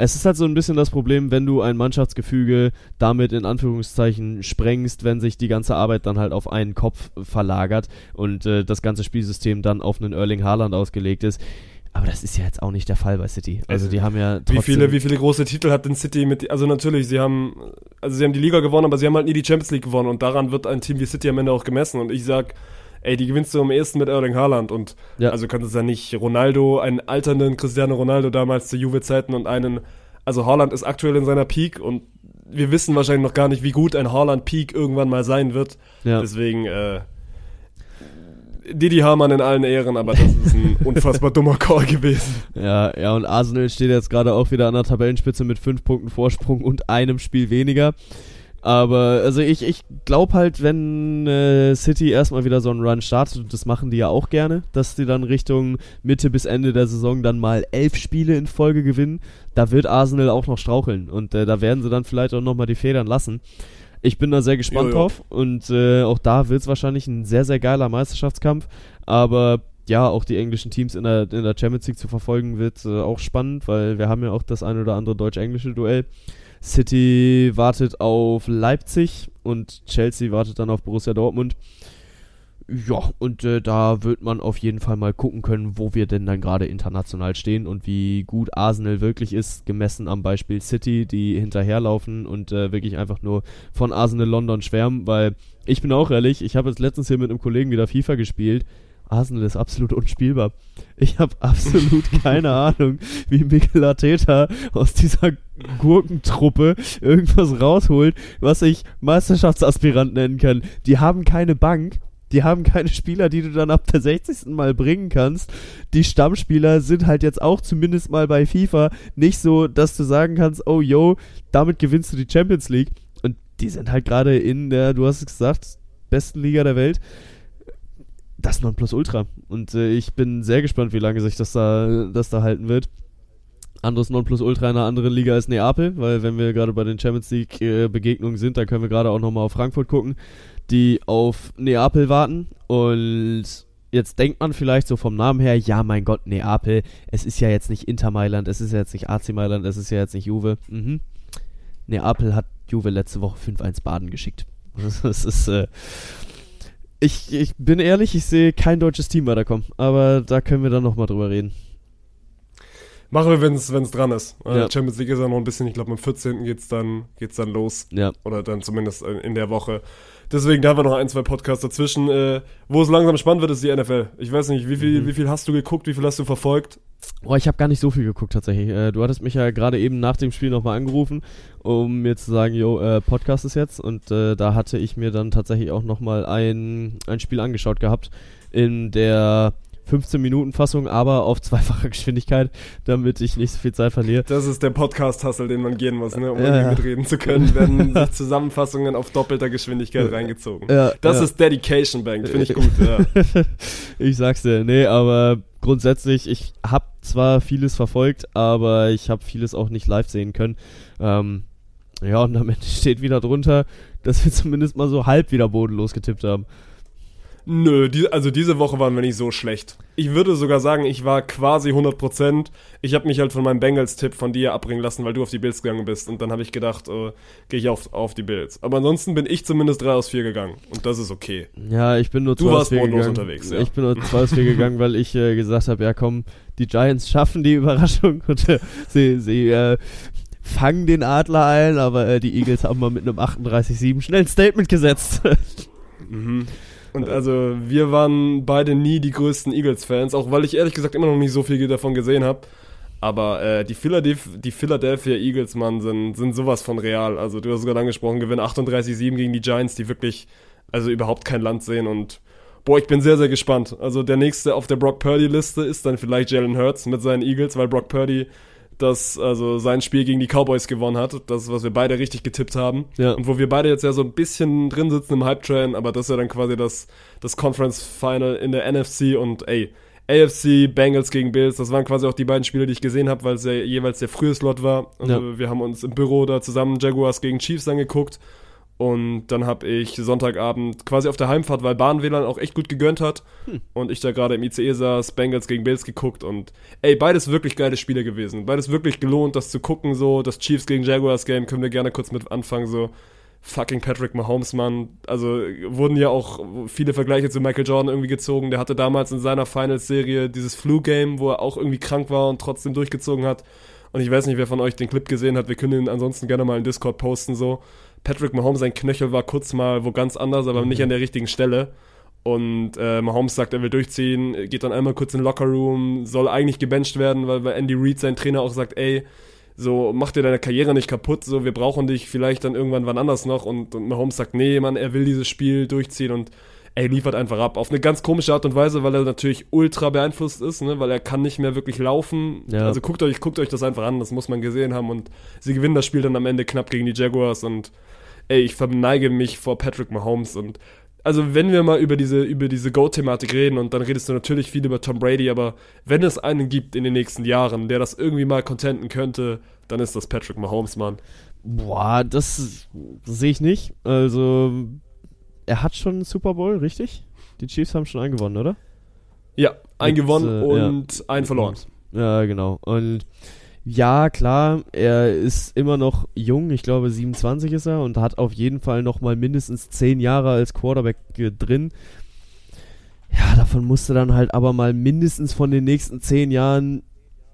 es ist halt so ein bisschen das Problem, wenn du ein Mannschaftsgefüge damit in Anführungszeichen sprengst, wenn sich die ganze Arbeit dann halt auf einen Kopf verlagert und äh, das ganze Spielsystem dann auf einen Erling Haaland ausgelegt ist. Aber das ist ja jetzt auch nicht der Fall bei City. Also die haben ja trotzdem Wie viele, wie viele große Titel hat denn City mit, also natürlich, sie haben, also sie haben die Liga gewonnen, aber sie haben halt nie die Champions League gewonnen und daran wird ein Team wie City am Ende auch gemessen und ich sag, ey, die gewinnst du am ehesten mit Erling Haaland und Ja. also kannst du ja nicht Ronaldo, einen alternden Cristiano Ronaldo damals zu Juve-Zeiten und einen, also Haaland ist aktuell in seiner Peak und wir wissen wahrscheinlich noch gar nicht, wie gut ein Haaland-Peak irgendwann mal sein wird. Ja. Deswegen, äh, Didi Hamann in allen Ehren, aber das ist ein unfassbar dummer Call gewesen. Ja, ja, und Arsenal steht jetzt gerade auch wieder an der Tabellenspitze mit fünf Punkten Vorsprung und einem Spiel weniger. Aber also ich, ich glaube halt, wenn äh, City erstmal wieder so einen Run startet, und das machen die ja auch gerne, dass die dann Richtung Mitte bis Ende der Saison dann mal elf Spiele in Folge gewinnen, da wird Arsenal auch noch straucheln und äh, da werden sie dann vielleicht auch nochmal die Federn lassen. Ich bin da sehr gespannt Jo, jo. drauf und äh, auch da wird es wahrscheinlich ein sehr, sehr geiler Meisterschaftskampf, aber ja, auch die englischen Teams in der, in der Champions League zu verfolgen wird äh, auch spannend, weil wir haben ja auch das ein oder andere deutsch-englische Duell. City wartet auf Leipzig und Chelsea wartet dann auf Borussia Dortmund. Ja, und äh, da wird man auf jeden Fall mal gucken können, wo wir denn dann gerade international stehen und wie gut Arsenal wirklich ist, gemessen am Beispiel City, die hinterherlaufen und äh, wirklich einfach nur von Arsenal London schwärmen, weil ich bin auch ehrlich, ich habe jetzt letztens hier mit einem Kollegen wieder FIFA gespielt. Arsenal ist absolut unspielbar. Ich habe absolut keine Ahnung, wie Mikel Arteta aus dieser Gurkentruppe irgendwas rausholt, was ich Meisterschaftsaspirant nennen kann. Die haben keine Bank, die haben keine Spieler, die du dann ab der 60. Mal bringen kannst. Die Stammspieler sind halt jetzt auch zumindest mal bei FIFA nicht so, dass du sagen kannst, oh yo, damit gewinnst du die Champions League. Und die sind halt gerade in der, du hast es gesagt, besten Liga der Welt. Das Nonplusultra. Und äh, ich bin sehr gespannt, wie lange sich das da, das da halten wird. Anderes Nonplusultra in einer anderen Liga ist Neapel, weil wenn wir gerade bei den Champions League äh, Begegnungen sind, dann können wir gerade auch nochmal auf Frankfurt gucken, die auf Neapel warten. Und jetzt denkt man vielleicht so vom Namen her, ja mein Gott, Neapel, es ist ja jetzt nicht Inter Mailand, es ist ja jetzt nicht AC Mailand, es ist ja jetzt nicht Juve. Mhm. Neapel hat Juve letzte Woche 5-1 Baden geschickt. Das ist, äh, ich, ich bin ehrlich, ich sehe kein deutsches Team weiterkommen, aber da können wir dann nochmal drüber reden. Machen wir, wenn es dran ist. Äh, Ja. Champions League ist ja noch ein bisschen, ich glaube am 14. geht's dann, geht's dann los. Ja. Oder dann zumindest in in der Woche. Deswegen, da haben wir noch ein, zwei Podcasts dazwischen. Äh, wo es langsam spannend wird, ist die NFL. Ich weiß nicht, wie viel, Mhm. wie viel hast du geguckt, wie viel hast du verfolgt? Boah, ich habe gar nicht so viel geguckt tatsächlich. Äh, du hattest mich ja gerade eben nach dem Spiel nochmal angerufen, um mir zu sagen, jo, äh, Podcast ist jetzt. Und äh, da hatte ich mir dann tatsächlich auch nochmal ein, ein Spiel angeschaut gehabt in der 15-Minuten-Fassung, aber auf zweifacher Geschwindigkeit, damit ich nicht so viel Zeit verliere. Das ist der Podcast-Hustle, den man gehen muss, ne? um Ja, ja. mitreden zu können, werden sich Zusammenfassungen auf doppelter Geschwindigkeit reingezogen. Ja, Das ist Dedication Bank, finde ich gut. Ich sag's dir, nee, aber grundsätzlich, ich habe zwar vieles verfolgt, aber ich habe vieles auch nicht live sehen können. Ähm, ja, und am Ende steht wieder drunter, dass wir zumindest mal so halb wieder bodenlos getippt haben. Nö, die, also diese Woche waren wir nicht so schlecht. Ich würde sogar sagen, ich war quasi 100%. Ich habe mich halt von meinem Bengals-Tipp von dir abbringen lassen, weil du auf die Bills gegangen bist. Und dann habe ich gedacht, äh, gehe ich auf, auf die Bills. Aber ansonsten bin ich zumindest 3 aus 4 gegangen. Und das ist okay. Ja, ich bin nur Du zwei warst aus vier bodenlos gegangen. unterwegs, ja. Ich bin nur zwei aus vier gegangen, weil ich äh, gesagt habe, ja komm, die Giants schaffen die Überraschung und äh, sie, sie äh, fangen den Adler ein, aber äh, die Eagles haben mal mit einem 38-7 schnell ein Statement gesetzt. Und also, wir waren beide nie die größten Eagles-Fans, auch weil ich ehrlich gesagt immer noch nicht so viel davon gesehen habe. Aber äh, die, Philadelphia, die Philadelphia Eagles, Mann, sind, sind sowas von real. Also, du hast gerade angesprochen, gewinnen 38-7 gegen die Giants, die wirklich, also überhaupt kein Land sehen. Und boah, ich bin sehr, sehr gespannt. Also, der nächste auf der Brock Purdy-Liste ist dann vielleicht Jalen Hurts mit seinen Eagles, weil Brock Purdy das, also sein Spiel gegen die Cowboys gewonnen hat. Das, was wir beide richtig getippt haben. Ja. Und wo wir beide jetzt ja so ein bisschen drin sitzen im Hype-Train, aber das ist ja dann quasi das, das Conference-Final in der NFC und ey, AFC Bengals gegen Bills, das waren quasi auch die beiden Spiele, die ich gesehen habe, weil es ja jeweils der frühe Slot war. Also Ja. wir haben uns im Büro da zusammen Jaguars gegen Chiefs angeguckt. Und dann habe ich Sonntagabend quasi auf der Heimfahrt, weil Bahn-WLAN auch echt gut gegönnt hat. Und ich da gerade im ICE saß, Bengals gegen Bills geguckt. Und ey, beides wirklich geile Spiele gewesen. Beides wirklich gelohnt, das zu gucken. So, das Chiefs gegen Jaguars Game können wir gerne kurz mit anfangen. So, fucking Patrick Mahomes, Mann. Also wurden ja auch viele Vergleiche zu Michael Jordan irgendwie gezogen. Der hatte damals in seiner Finals-Serie dieses Flu-Game, wo er auch irgendwie krank war und trotzdem durchgezogen hat. Und ich weiß nicht, wer von euch den Clip gesehen hat. Wir können ihn ansonsten gerne mal in Discord posten. So, Patrick Mahomes, sein Knöchel war kurz mal wo ganz anders, aber nicht an der richtigen Stelle. Und äh, Mahomes sagt, er will durchziehen, geht dann einmal kurz in den Lockerroom, soll eigentlich gebencht werden, weil, weil Andy Reid, sein Trainer, auch sagt, ey, so mach dir deine Karriere nicht kaputt, so wir brauchen dich vielleicht dann irgendwann wann anders noch. Und, und Mahomes sagt, nee, Mann, er will dieses Spiel durchziehen und er liefert einfach ab. Auf eine ganz komische Art und Weise, weil er natürlich ultra beeinflusst ist, ne? weil er kann nicht mehr wirklich laufen. Ja. Also guckt euch, guckt euch das einfach an, das muss man gesehen haben. Und sie gewinnen das Spiel dann am Ende knapp gegen die Jaguars und ey, ich verneige mich vor Patrick Mahomes und also wenn wir mal über diese, über diese Go-Thematik reden und dann redest du natürlich viel über Tom Brady, aber wenn es einen gibt in den nächsten Jahren, der das irgendwie mal contenten könnte, dann ist das Patrick Mahomes, Mann. Boah, das, das sehe ich nicht. Also, er hat schon einen Super Bowl, richtig? Die Chiefs haben schon einen gewonnen, oder? Ja, ein Mit, gewonnen äh, und ein verloren. Ja, genau. Und ja, klar, er ist immer noch jung, ich glaube 27 ist er und hat auf jeden Fall noch mal mindestens 10 Jahre als Quarterback äh, drin. Ja, davon musste dann halt aber mal mindestens von den nächsten 10 Jahren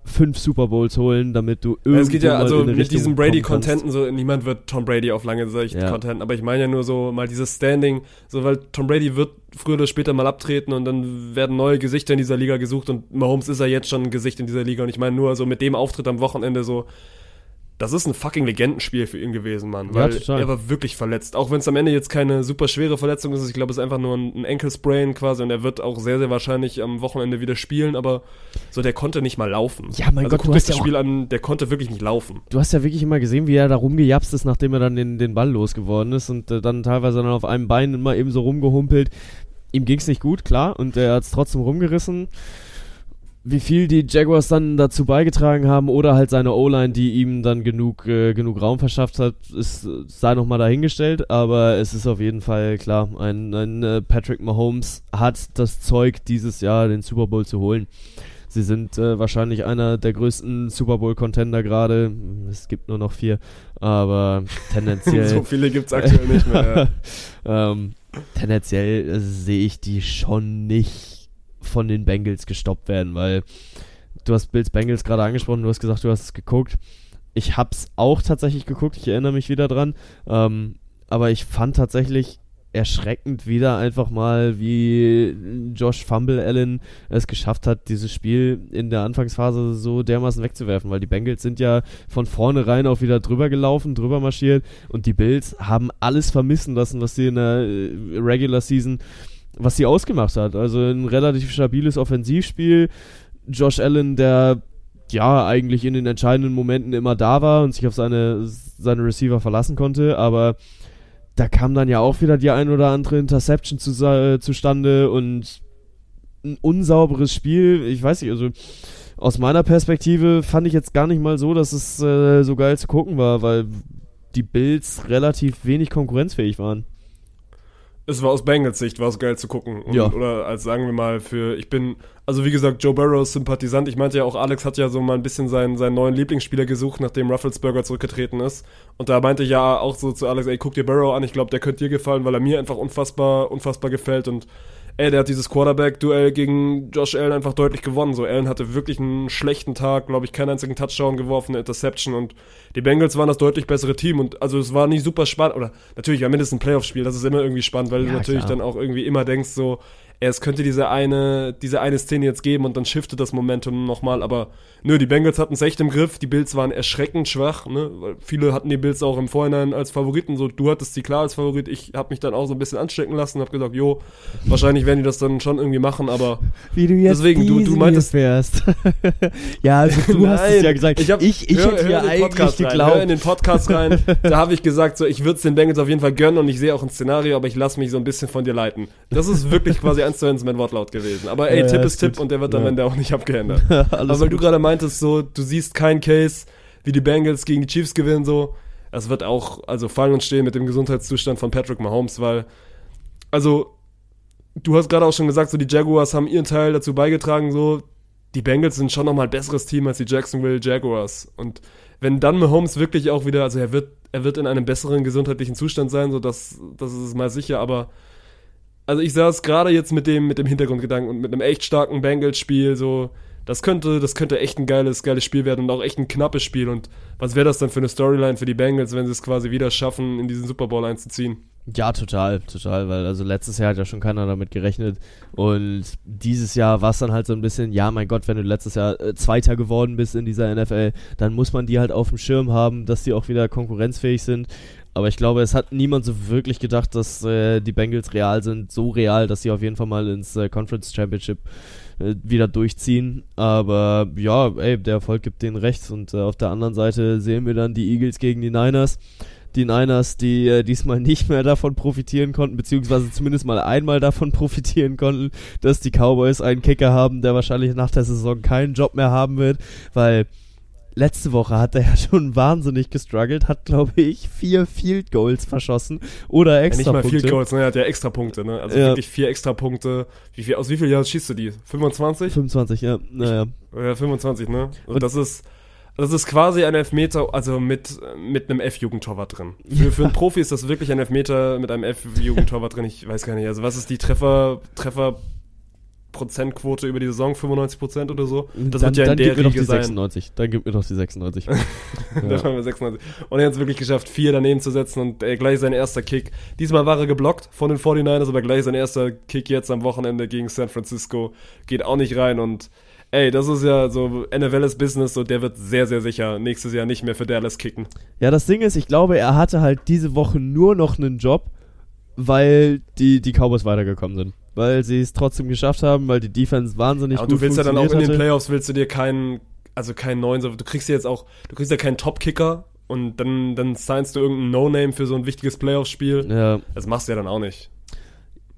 fünf Super Bowls holen, damit du irgendwie Es geht ja, also mit Richtung diesem kommen Brady-Contenten, so niemand wird Tom Brady auf lange Sicht Ja. contenten, aber ich meine ja nur so mal dieses Standing, so weil Tom Brady wird früher oder später mal abtreten und dann werden neue Gesichter in dieser Liga gesucht und Mahomes ist ja jetzt schon ein Gesicht in dieser Liga und ich meine nur so mit dem Auftritt am Wochenende so, das ist ein fucking Legendenspiel für ihn gewesen, Mann, Ja, weil total. er war wirklich verletzt, auch wenn es am Ende jetzt keine super schwere Verletzung ist, ich glaube es ist einfach nur ein, Ankle-Sprain quasi und er wird auch sehr, sehr wahrscheinlich am Wochenende wieder spielen, aber so, der konnte nicht mal laufen. Ja, mein also Gott, du hast das ja Spiel an, der konnte wirklich nicht laufen. Du hast ja wirklich immer gesehen, wie er da rumgejapst ist, nachdem er dann den, den Ball losgeworden ist und äh, dann teilweise dann auf einem Bein immer eben so rumgehumpelt. Ihm ging's nicht gut, klar, und er hat's trotzdem rumgerissen. Wie viel die Jaguars dann dazu beigetragen haben oder halt seine O-Line, die ihm dann genug, äh, genug Raum verschafft hat, ist, sei nochmal dahingestellt, aber es ist auf jeden Fall klar, ein, ein äh, Patrick Mahomes hat das Zeug, dieses Jahr den Super Bowl zu holen. Sie sind äh, wahrscheinlich einer der größten Super Bowl-Contender gerade. Es gibt nur noch vier, aber tendenziell. so viele gibt's aktuell nicht mehr. ähm, tendenziell äh, sehe ich die schon nicht von den Bengals gestoppt werden, weil du hast Bills Bengals gerade angesprochen, du hast gesagt, du hast es geguckt. Ich hab's auch tatsächlich geguckt, ich erinnere mich wieder dran. Ähm, aber ich fand tatsächlich erschreckend wieder einfach mal, wie Josh Fumble Allen es geschafft hat, dieses Spiel in der Anfangsphase so dermaßen wegzuwerfen, weil die Bengals sind ja von vornherein auch wieder drüber gelaufen, drüber marschiert und die Bills haben alles vermissen lassen, was sie in der äh, Regular Season, was sie ausgemacht hat. Also ein relativ stabiles Offensivspiel. Josh Allen, der ja eigentlich in den entscheidenden Momenten immer da war und sich auf seine, seine Receiver verlassen konnte, aber da kam dann ja auch wieder die ein oder andere Interception zu, äh, zustande und ein unsauberes Spiel. Ich weiß nicht, also aus meiner Perspektive fand ich jetzt gar nicht mal so, dass es äh, so geil zu gucken war, weil die Bills relativ wenig konkurrenzfähig waren. Es war aus Bengals Sicht, war es geil zu gucken. Und, Ja. Oder als sagen wir mal für, ich bin, also wie gesagt, Joe Burrow ist Sympathisant. Ich meinte ja auch, Alex hat ja so mal ein bisschen seinen, seinen neuen Lieblingsspieler gesucht, nachdem Rufflesberger zurückgetreten ist. Und da meinte ich ja auch so zu Alex, ey, guck dir Burrow an, ich glaube, der könnte dir gefallen, weil er mir einfach unfassbar, unfassbar gefällt. Und ey, der hat dieses Quarterback-Duell gegen Josh Allen einfach deutlich gewonnen. So, Allen hatte wirklich einen schlechten Tag, glaube ich, keinen einzigen Touchdown geworfen, eine Interception und die Bengals waren das deutlich bessere Team und also es war nicht super spannend, oder natürlich war mindestens ein Playoff-Spiel, das ist immer irgendwie spannend, weil Ja, du natürlich klar. dann auch irgendwie immer denkst so, es könnte diese eine, diese eine Szene jetzt geben und dann shiftet das Momentum nochmal, aber nö, die Bengals hatten es echt im Griff, die Bills waren erschreckend schwach, ne, weil viele hatten die Bills auch im Vorhinein als Favoriten, so, du hattest sie klar als Favorit, ich habe mich dann auch so ein bisschen anstecken lassen, habe gesagt, jo, wahrscheinlich werden die das dann schon irgendwie machen, aber Wie du jetzt Deswegen, du- du meintest- hier fährst. ja, also du hast es Nein, ja gesagt. Ich, hab- ich, ich hör- hätte hör den eigentlich Podcast Rein, geglaubt. hör in den Podcast rein. da habe ich gesagt, so ich würde es den Bengals auf jeden Fall gönnen und ich sehe auch ein Szenario, aber ich lasse mich so ein bisschen von dir leiten. Das ist wirklich quasi eins zu eins mein Wortlaut gewesen. Aber ey, Ja, Tipp ja, ist Tipp gut. und der wird am Ja. Ende auch nicht abgeändert. Aber weil du gut. gerade meintest, so, du siehst keinen Case, wie die Bengals gegen die Chiefs gewinnen, so. Es wird auch, also fallen und stehen mit dem Gesundheitszustand von Patrick Mahomes, weil, also, du hast gerade auch schon gesagt, so, die Jaguars haben ihren Teil dazu beigetragen, so. Die Bengals sind schon nochmal ein besseres Team als die Jacksonville Jaguars. Und wenn dann Mahomes wirklich auch wieder, also er wird, er wird in einem besseren gesundheitlichen Zustand sein, so das, das ist mal sicher, aber also ich saß gerade jetzt mit dem, mit dem Hintergrundgedanken und mit einem echt starken Bengals-Spiel, so, das könnte, das könnte echt ein geiles, geiles Spiel werden und auch echt ein knappes Spiel. Und was wäre das dann für eine Storyline für die Bengals, wenn sie es quasi wieder schaffen, in diesen Super Bowl einzuziehen? Ja, total, total, weil also letztes Jahr hat ja schon keiner damit gerechnet und dieses Jahr war es dann halt so ein bisschen, ja, mein Gott, wenn du letztes Jahr äh, Zweiter geworden bist in dieser NFL, dann muss man die halt auf dem Schirm haben, dass die auch wieder konkurrenzfähig sind. Aber ich glaube, es hat niemand so wirklich gedacht, dass äh, die Bengals real sind, so real, dass sie auf jeden Fall mal ins äh, Conference Championship äh, wieder durchziehen. Aber ja, ey, der Erfolg gibt denen recht. Und äh, auf der anderen Seite sehen wir dann die Eagles gegen die Niners. Die Niners, die äh, diesmal nicht mehr davon profitieren konnten, beziehungsweise zumindest mal einmal davon profitieren konnten, dass die Cowboys einen Kicker haben, der wahrscheinlich nach der Saison keinen Job mehr haben wird, weil letzte Woche hat er ja schon wahnsinnig gestruggelt, hat glaube ich vier Field Goals verschossen oder Ja, extra nicht mal Punkte. Field Goals, ne? Er hat ja extra Punkte, ne? Also Ja. wirklich vier extra Punkte. Wie viel, aus wie viel Jahren schießt du die? 25? 25, ja, naja. Ja, 25, ne? Und, Und- das ist, das ist quasi ein Elfmeter, also mit, mit einem F-Jugendtorwart drin. Für, für einen Profi ist das wirklich ein Elfmeter mit einem F-Jugendtorwart drin. Ich weiß gar nicht. Also was ist die Treffer, Treffer Prozentquote über die Saison? 95 Prozent oder so? Das dann wird ja in dann der Riege sein. 96. Dann gib mir doch die 96. Da haben wir 96. Und er hat es wirklich geschafft, vier daneben zu setzen und äh, gleich sein erster Kick. Diesmal war er geblockt von den 49ers, aber gleich sein erster Kick jetzt am Wochenende gegen San Francisco geht auch nicht rein und ey, das ist ja so NFLs Business, so der wird sehr, sehr sicher nächstes Jahr nicht mehr für Dallas kicken. Ja, das Ding ist, ich glaube, er hatte halt diese Woche nur noch einen Job, weil die, die Cowboys weitergekommen sind. Weil sie es trotzdem geschafft haben, weil die Defense wahnsinnig Ja, und gut du willst ja dann auch in funktioniert den. Playoffs, willst du dir keinen, also keinen neuen, du kriegst ja jetzt auch, du kriegst ja keinen Top-Kicker und dann, dann signst du irgendeinen No-Name für so ein wichtiges Playoff-Spiel. Ja, Das machst du ja dann auch nicht.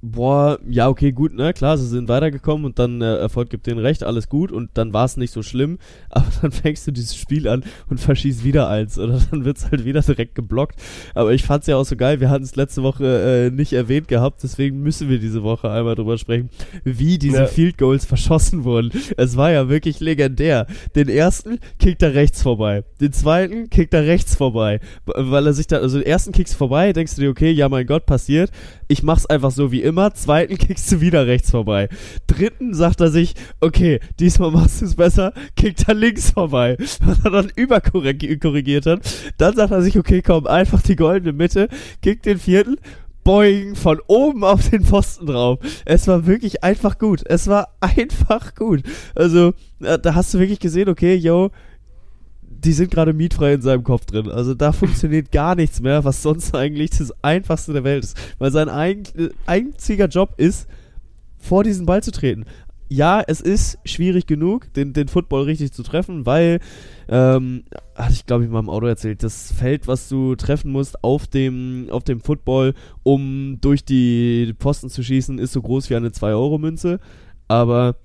Boah, ja, okay, gut, ne, klar, sie sind weitergekommen und dann äh, Erfolg gibt denen recht, alles gut und dann war es nicht so schlimm, aber dann fängst du dieses Spiel an und verschießt wieder eins oder dann wird's halt wieder direkt geblockt. Aber ich fand's ja auch so geil, wir hatten es letzte Woche äh, nicht erwähnt gehabt, deswegen müssen wir diese Woche einmal drüber sprechen, wie diese Ja. Field Goals verschossen wurden. Es war ja wirklich legendär. Den ersten kickt er rechts vorbei, den zweiten kickt er rechts vorbei, weil er sich da, also den ersten kickst vorbei, denkst du dir, okay, ja mein Gott, passiert, ich mach's einfach so wie immer, zweiten kickst du wieder rechts vorbei. Dritten sagt er sich, okay, diesmal machst du es besser, kickt er links vorbei, was er dann überkorrigiert hat. Dann sagt er sich, okay, komm, einfach die goldene Mitte, kickt den vierten, Boing von oben auf den Pfosten drauf. Es war wirklich einfach gut. Es war einfach gut. Also, äh, da hast du wirklich gesehen, okay, yo, die sind gerade mietfrei in seinem Kopf drin. Also da funktioniert gar nichts mehr, was sonst eigentlich das Einfachste der Welt ist. Weil sein ein, einziger Job ist, vor diesen Ball zu treten. Ja, es ist schwierig genug, den, den Football richtig zu treffen, weil, ähm, hatte ich glaube ich mal im Auto erzählt, das Feld, was du treffen musst auf dem, auf dem Football, um durch die Posten zu schießen, ist so groß wie eine 2-Euro-Münze. Aber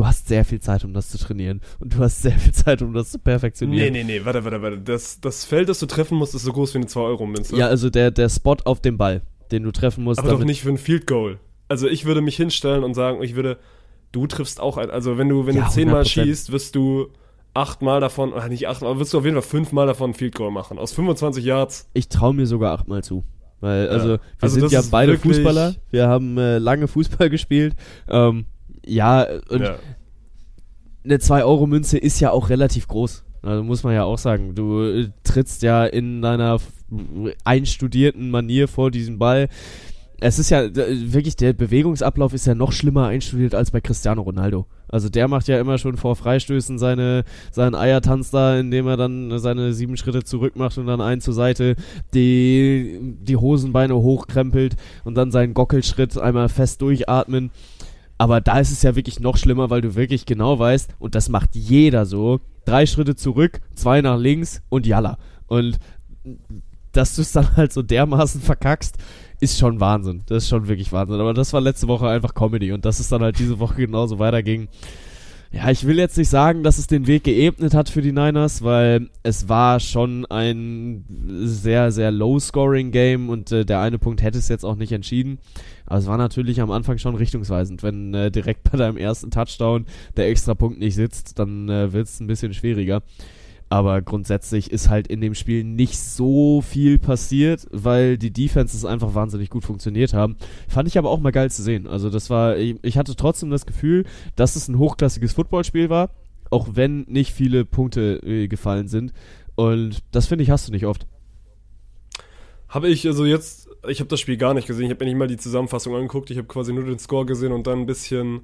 du hast sehr viel Zeit, um das zu trainieren. Und du hast sehr viel Zeit, um das zu Nee, perfektionieren. nee, nee, warte, warte, warte. Das, das Feld, das du treffen musst, ist so groß wie eine 2-Euro-Münze. Ja, also der, der Spot auf dem Ball, den du treffen musst. Aber doch nicht für ein Field Goal. Also ich würde mich hinstellen und sagen, ich würde, du triffst auch ein, also wenn du, wenn Ja, du zehnmal 100%. schießt, wirst du achtmal davon, oder nicht achtmal, aber wirst du auf jeden Fall fünfmal davon ein Field Goal machen. Aus 25 Yards. Ich traue mir sogar achtmal zu. Weil, also, wir Also sind ja beide Fußballer. Wir haben äh, lange Fußball gespielt. Ähm, ja, und ja. eine 2-Euro-Münze ist ja auch relativ groß. Also muss man ja auch sagen. Du äh, trittst ja in deiner einstudierten Manier vor diesen Ball. Es ist ja äh, wirklich, der Bewegungsablauf ist ja noch schlimmer einstudiert als bei Cristiano Ronaldo. Also der macht ja immer schon vor Freistößen seine, seinen Eiertanz da, indem er dann seine sieben Schritte zurück macht und dann einen zur Seite, die, die Hosenbeine hochkrempelt und dann seinen Gockelschritt einmal fest durchatmen. Aber da ist es ja wirklich noch schlimmer, weil du wirklich genau weißt, und das macht jeder so, drei Schritte zurück, zwei nach links und jalla. Und dass du es dann halt so dermaßen verkackst, ist schon Wahnsinn. Das ist schon wirklich Wahnsinn. Aber das war letzte Woche einfach Comedy und dass es dann halt diese Woche genauso weiterging. Ja, ich will jetzt nicht sagen, dass es den Weg geebnet hat für die Niners, weil es war schon ein sehr, sehr low-scoring-Game und äh, der eine Punkt hätte es jetzt auch nicht entschieden. Aber es war natürlich am Anfang schon richtungsweisend. Wenn äh, direkt bei deinem ersten Touchdown der extra Punkt nicht sitzt, dann äh, wird es ein bisschen schwieriger. Aber grundsätzlich ist halt in dem Spiel nicht so viel passiert, weil die Defenses einfach wahnsinnig gut funktioniert haben. Fand ich aber auch mal geil zu sehen. Also das war, ich, ich hatte trotzdem das Gefühl, dass es ein hochklassiges Footballspiel war, auch wenn nicht viele Punkte äh, gefallen sind. Und das finde ich hast du nicht oft. Habe ich also jetzt, ich habe das Spiel gar nicht gesehen. Ich habe mir nicht mal die Zusammenfassung angeguckt. Ich habe quasi nur den Score gesehen und dann ein bisschen,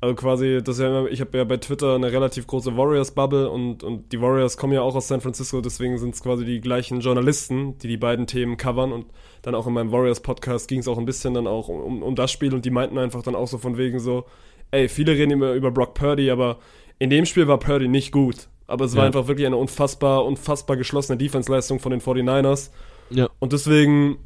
also quasi, das ja immer, ich habe ja bei Twitter eine relativ große Warriors-Bubble und, und die Warriors kommen ja auch aus San Francisco, deswegen sind es quasi die gleichen Journalisten, die die beiden Themen covern und dann auch in meinem Warriors-Podcast ging es auch ein bisschen dann auch um, um das Spiel und die meinten einfach dann auch so von wegen so, ey, viele reden immer über Brock Purdy, aber in dem Spiel war Purdy nicht gut. Aber es war Ja. einfach wirklich eine unfassbar, unfassbar geschlossene Defense-Leistung von den 49ers. Ja. Und deswegen,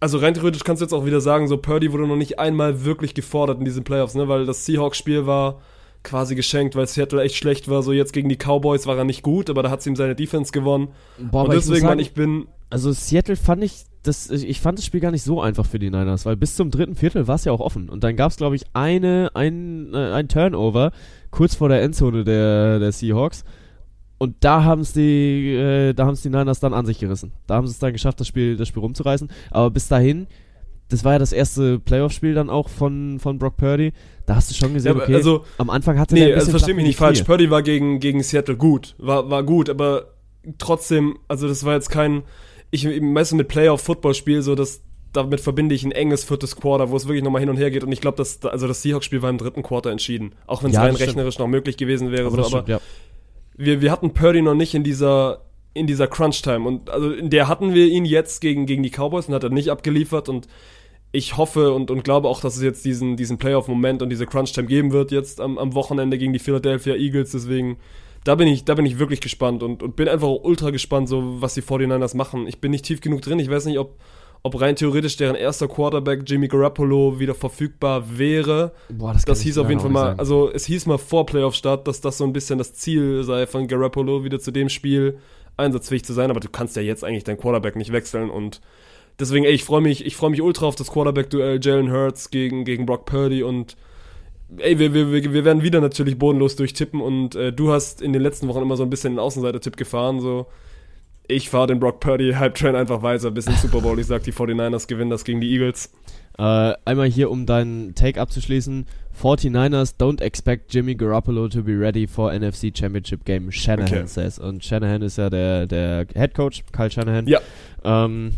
also rein theoretisch kannst du jetzt auch wieder sagen, so Purdy wurde noch nicht einmal wirklich gefordert in diesen Playoffs, ne? Weil das Seahawks-Spiel war quasi geschenkt, weil Seattle echt schlecht war. So jetzt gegen die Cowboys war er nicht gut, aber da hat sie ihm seine Defense gewonnen. Boah, und aber ich deswegen, sagen, ich bin. Also Seattle fand ich das, ich fand das Spiel gar nicht so einfach für die Niners, weil bis zum dritten Viertel war es ja auch offen. Und dann gab es, glaube ich, eine, ein, äh, ein Turnover kurz vor der Endzone der, der Seahawks. Und da haben es die, äh, da haben es die Niners dann an sich gerissen. Da haben sie es dann geschafft, das Spiel, das Spiel rumzureißen. Aber bis dahin, das war ja das erste Playoff-Spiel dann auch von, von Brock Purdy. Da hast du schon gesehen, Ja, okay, also- am Anfang hatte der Nee, ein also bisschen versteh Platten mich nicht falsch. Knie. Purdy war gegen, gegen Seattle gut. War, war gut, aber trotzdem, also das war jetzt kein. Ich meistens mit Playoff-Football-Spiel, so dass damit verbinde ich ein enges viertes Quarter, wo es wirklich nochmal hin und her geht. Und ich glaube, dass also das Seahawks-Spiel war im dritten Quarter entschieden. Auch wenn es Ja, rein rechnerisch noch möglich gewesen wäre. aber so, das aber stimmt, ja. Wir, wir hatten Purdy noch nicht in dieser in dieser Crunch-Time. Und also in der hatten wir ihn jetzt gegen, gegen die Cowboys und hat er nicht abgeliefert. Und ich hoffe und, und glaube auch, dass es jetzt diesen, diesen Playoff-Moment und diese Crunch-Time geben wird jetzt am, am Wochenende gegen die Philadelphia Eagles. Deswegen, da bin ich, da bin ich wirklich gespannt und, und bin einfach ultra gespannt, so was die 49ers machen. Ich bin nicht tief genug drin. Ich weiß nicht, ob, ob rein theoretisch deren erster Quarterback Jimmy Garoppolo wieder verfügbar wäre. Boah, das, Das hieß auf jeden Fall mal, sagen. also es hieß mal vor Playoff-Start, dass das so ein bisschen das Ziel sei von Garoppolo, wieder zu dem Spiel einsatzfähig zu sein, aber du kannst ja jetzt eigentlich deinen Quarterback nicht wechseln und deswegen, ey, ich freue mich, ich freue mich ultra auf das Quarterback-Duell Jalen Hurts gegen, gegen Brock Purdy und ey, wir, wir, wir wir werden wieder natürlich bodenlos durchtippen und äh, du hast in den letzten Wochen immer so ein bisschen den Außenseiter-Tipp gefahren, so ich fahre den Brock Purdy Hype-Train einfach weiter bis ins Super Bowl. Ich sag, die 49ers gewinnen das gegen die Eagles. Äh, einmal hier, um deinen Take abzuschließen. 49ers don't expect Jimmy Garoppolo to be ready for NFC Championship Game, Shanahan Okay. says. Und Shanahan ist ja der, der Head Coach, Kyle Shanahan. Ja. Ähm,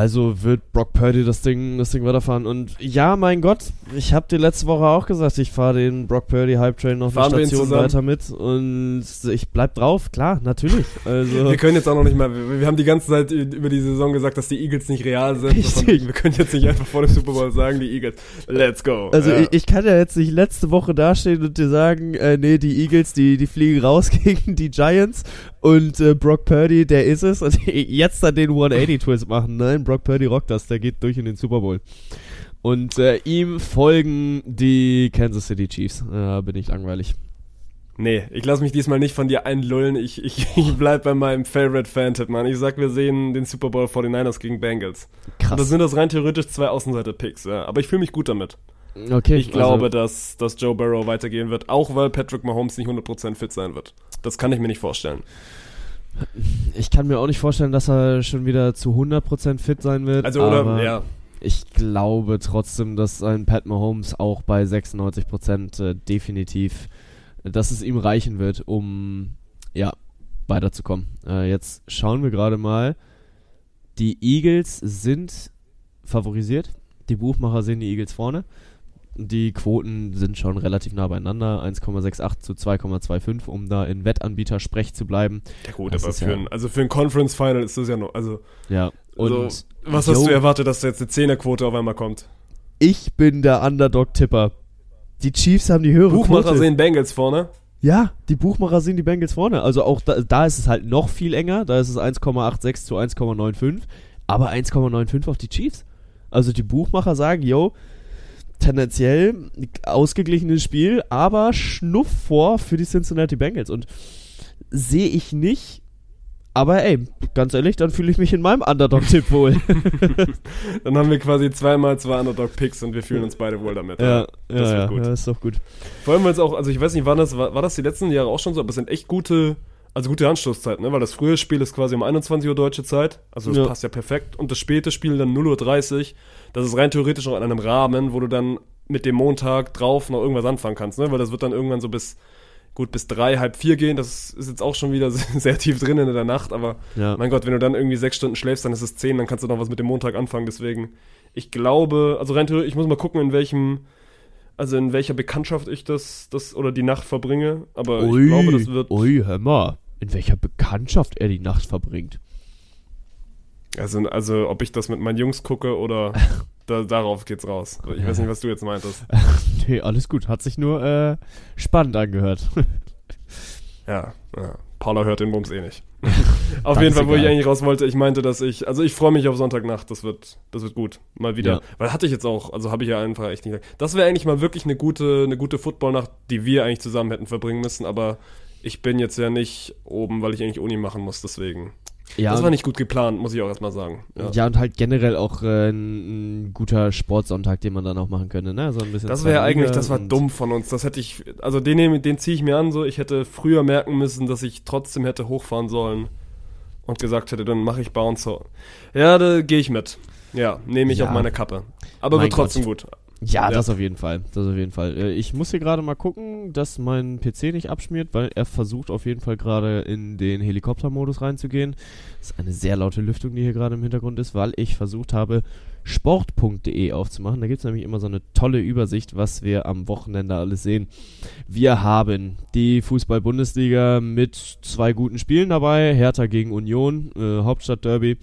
also wird Brock Purdy das Ding, das Ding weiterfahren. Und ja, mein Gott, ich habe dir letzte Woche auch gesagt, ich fahre den Brock Purdy Hype Train noch eine Station weiter mit. Und ich bleib drauf, klar, natürlich. Also, Wir können jetzt auch noch nicht mal, wir, wir haben die ganze Zeit über die Saison gesagt, dass die Eagles nicht real sind. Richtig. Wir können jetzt nicht einfach vor dem Super Bowl sagen, die Eagles, let's go. Also ja. ich, ich kann ja jetzt nicht letzte Woche dastehen und dir sagen, äh, nee, die Eagles, die, die fliegen raus gegen die Giants und äh, Brock Purdy, der ist es. Und jetzt dann den 180-Twist machen. Nein, Brock Purdy rockt das, der geht durch in den Super Bowl. Und äh, ihm folgen die Kansas City Chiefs. Äh, bin ich langweilig. Nee, ich lasse mich diesmal nicht von dir einlullen. Ich, ich, ich bleib bei meinem Favorite Fan-Tipp, Mann. Ich sag, wir sehen den Super Bowl 49ers gegen Bengals. Krass. Und das sind das rein theoretisch zwei Außenseiter-Picks, ja. Aber ich fühle mich gut damit. okay, Ich glaube, also, dass, dass Joe Burrow weitergehen wird, auch weil Patrick Mahomes nicht 100% fit sein wird. Das kann ich mir nicht vorstellen. ich kann mir auch nicht vorstellen, dass er schon wieder zu 100% fit sein wird. Also, oder, ja. Ich glaube trotzdem, dass ein Pat Mahomes auch bei 96% äh, definitiv, dass es ihm reichen wird, um ja weiterzukommen. Äh, jetzt schauen wir gerade mal. Die Eagles sind favorisiert. Die Buchmacher sehen die Eagles vorne. Die Quoten sind schon relativ nah beieinander. 1,68 zu 2,25, um da in Wettanbieter-Sprech zu bleiben. Ja gut, Das aber ist für, ja- ein, also für ein Conference Final ist das ja noch, also, Ja. Und also was hast Joe- du erwartet, dass da jetzt eine Zehnerquote auf einmal kommt? ich bin der Underdog-Tipper. Die Chiefs haben die höhere Buchmacher Quote. sehen Bengals vorne. Ja, die Buchmacher sind die Bengals vorne. Also auch da, da ist es halt noch viel enger. Da ist es 1,86 zu 1,95. Aber 1,95 auf die Chiefs. Also die Buchmacher sagen, yo, tendenziell ausgeglichenes Spiel, aber Schnuff vor für die Cincinnati Bengals. Und sehe ich nicht. Aber ey, ganz ehrlich, dann fühle ich mich in meinem Underdog-Tipp wohl. Dann haben wir quasi zweimal zwei Underdog-Picks und wir fühlen uns beide wohl damit. ja, das ja, wird ja, gut. ja, ist doch gut. Vor allem, weil es auch, also ich weiß nicht, war das, war, war das die letzten Jahre auch schon so, aber es sind echt gute, also gute Anstoßzeiten, ne? Weil das frühe Spiel ist quasi um 21 Uhr deutsche Zeit, also das Ja. passt ja perfekt. Und das späte Spiel dann 0.30 Uhr, das ist rein theoretisch noch in einem Rahmen, wo du dann mit dem Montag drauf noch irgendwas anfangen kannst, ne? Weil das wird dann irgendwann so bis, gut, bis drei, halb vier gehen, das ist jetzt auch schon wieder sehr tief drin in der Nacht, aber Ja. mein Gott, wenn du dann irgendwie sechs Stunden schläfst, dann ist es zehn, dann kannst du noch was mit dem Montag anfangen, deswegen, ich glaube, also rein theoretisch, ich muss mal gucken, in welchem, also in welcher Bekanntschaft ich das, das oder die Nacht verbringe, aber ich glaube, das wird, Ui, hör mal. In welcher Bekanntschaft er die Nacht verbringt. also, also ob ich das mit meinen Jungs gucke oder da, darauf geht's raus. Ich weiß nicht, was du jetzt meintest. Nee, alles gut. Hat sich nur äh, spannend angehört. Ja, ja. Paula hört den Bums eh nicht. Auf jeden Fall, wo ich egal. eigentlich raus wollte, ich meinte, dass ich, also ich freue mich auf Sonntagnacht, das wird, das wird gut. Mal wieder. Ja. Weil hatte ich jetzt auch, also habe ich ja einfach echt nicht. Das wäre eigentlich mal wirklich eine gute, eine gute Footballnacht, die wir eigentlich zusammen hätten verbringen müssen, aber ich bin jetzt ja nicht oben, weil ich eigentlich Uni machen muss, deswegen. Ja, das war nicht gut geplant, muss ich auch erstmal sagen. Ja. ja. und halt generell auch äh, ein, guter Sportsonntag, den man dann auch machen könnte, ne? So ein bisschen Das wäre zweite eigentlich, das war dumm von uns. Das hätte ich, also den, den ziehe ich mir an, so. Ich hätte früher merken müssen, dass ich trotzdem hätte hochfahren sollen und gesagt hätte, dann mache ich Bouncer. Ja, da gehe ich mit. Ja, nehme ich Ja. auf meine Kappe. Aber Mein wird trotzdem gut. Ja, Ja. das auf jeden Fall. Das auf jeden Fall. Äh, Ich muss hier gerade mal gucken, dass mein PC nicht abschmiert, weil er versucht auf jeden Fall gerade in den Helikoptermodus reinzugehen. Das ist eine sehr laute Lüftung, die hier gerade im Hintergrund ist, weil ich versucht habe, sport.de aufzumachen. Da gibt es nämlich immer so eine tolle Übersicht, was wir am Wochenende alles sehen. Wir haben die Fußball-Bundesliga mit zwei guten Spielen dabei. Hertha gegen Union, äh, Hauptstadtderby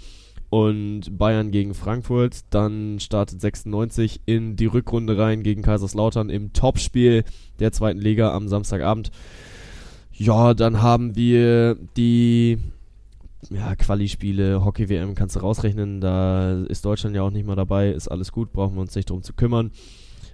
und Bayern gegen Frankfurt. Dann startet 96 in die Rückrunde rein gegen Kaiserslautern im Topspiel der zweiten Liga am Samstagabend. Ja, dann haben wir die ja, Quali-Spiele, Hockey-WM kannst du rausrechnen. Da ist Deutschland ja auch nicht mal dabei. Ist alles gut, brauchen wir uns nicht drum zu kümmern.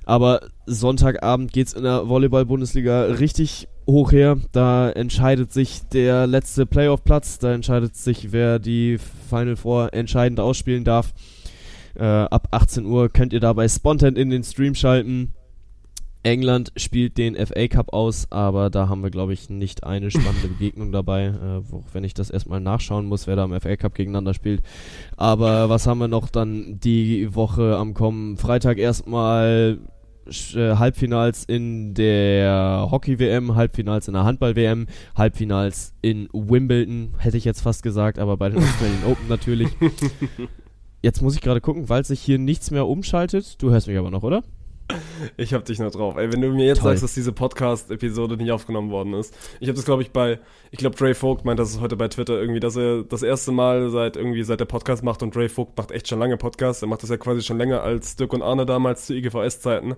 Aber Sonntagabend geht's in der Volleyball-Bundesliga richtig hoch her. Da entscheidet sich der letzte Playoff-Platz. Da entscheidet sich, wer die Final Four entscheidend ausspielen darf. Äh, ab 18 Uhr könnt ihr dabei spontan in den Stream schalten. England spielt den FA Cup aus, aber da haben wir, glaube ich, nicht eine spannende Begegnung dabei, äh, wo, wenn ich das erstmal nachschauen muss, wer da im FA Cup gegeneinander spielt. Aber was haben wir noch dann die Woche am kommenden Freitag erstmal Halbfinals in der Hockey-WM, Halbfinals in der Handball-WM, Halbfinals in Wimbledon, hätte ich jetzt fast gesagt, aber bei den Australian Open natürlich. Jetzt muss ich gerade gucken, weil sich hier nichts mehr umschaltet. Du hörst mich aber noch, oder? Ich hab dich noch drauf. Ey, wenn du mir jetzt Toll. sagst, dass diese Podcast-Episode nicht aufgenommen worden ist. Ich habe das, glaube ich, bei, ich glaube, Dre Vogt meint das heute bei Twitter irgendwie, dass er das erste Mal seit irgendwie, seit der Podcast macht und Dre Vogt macht echt schon lange Podcasts. Er macht das ja quasi schon länger als Dirk und Arne damals zu IGVS-Zeiten.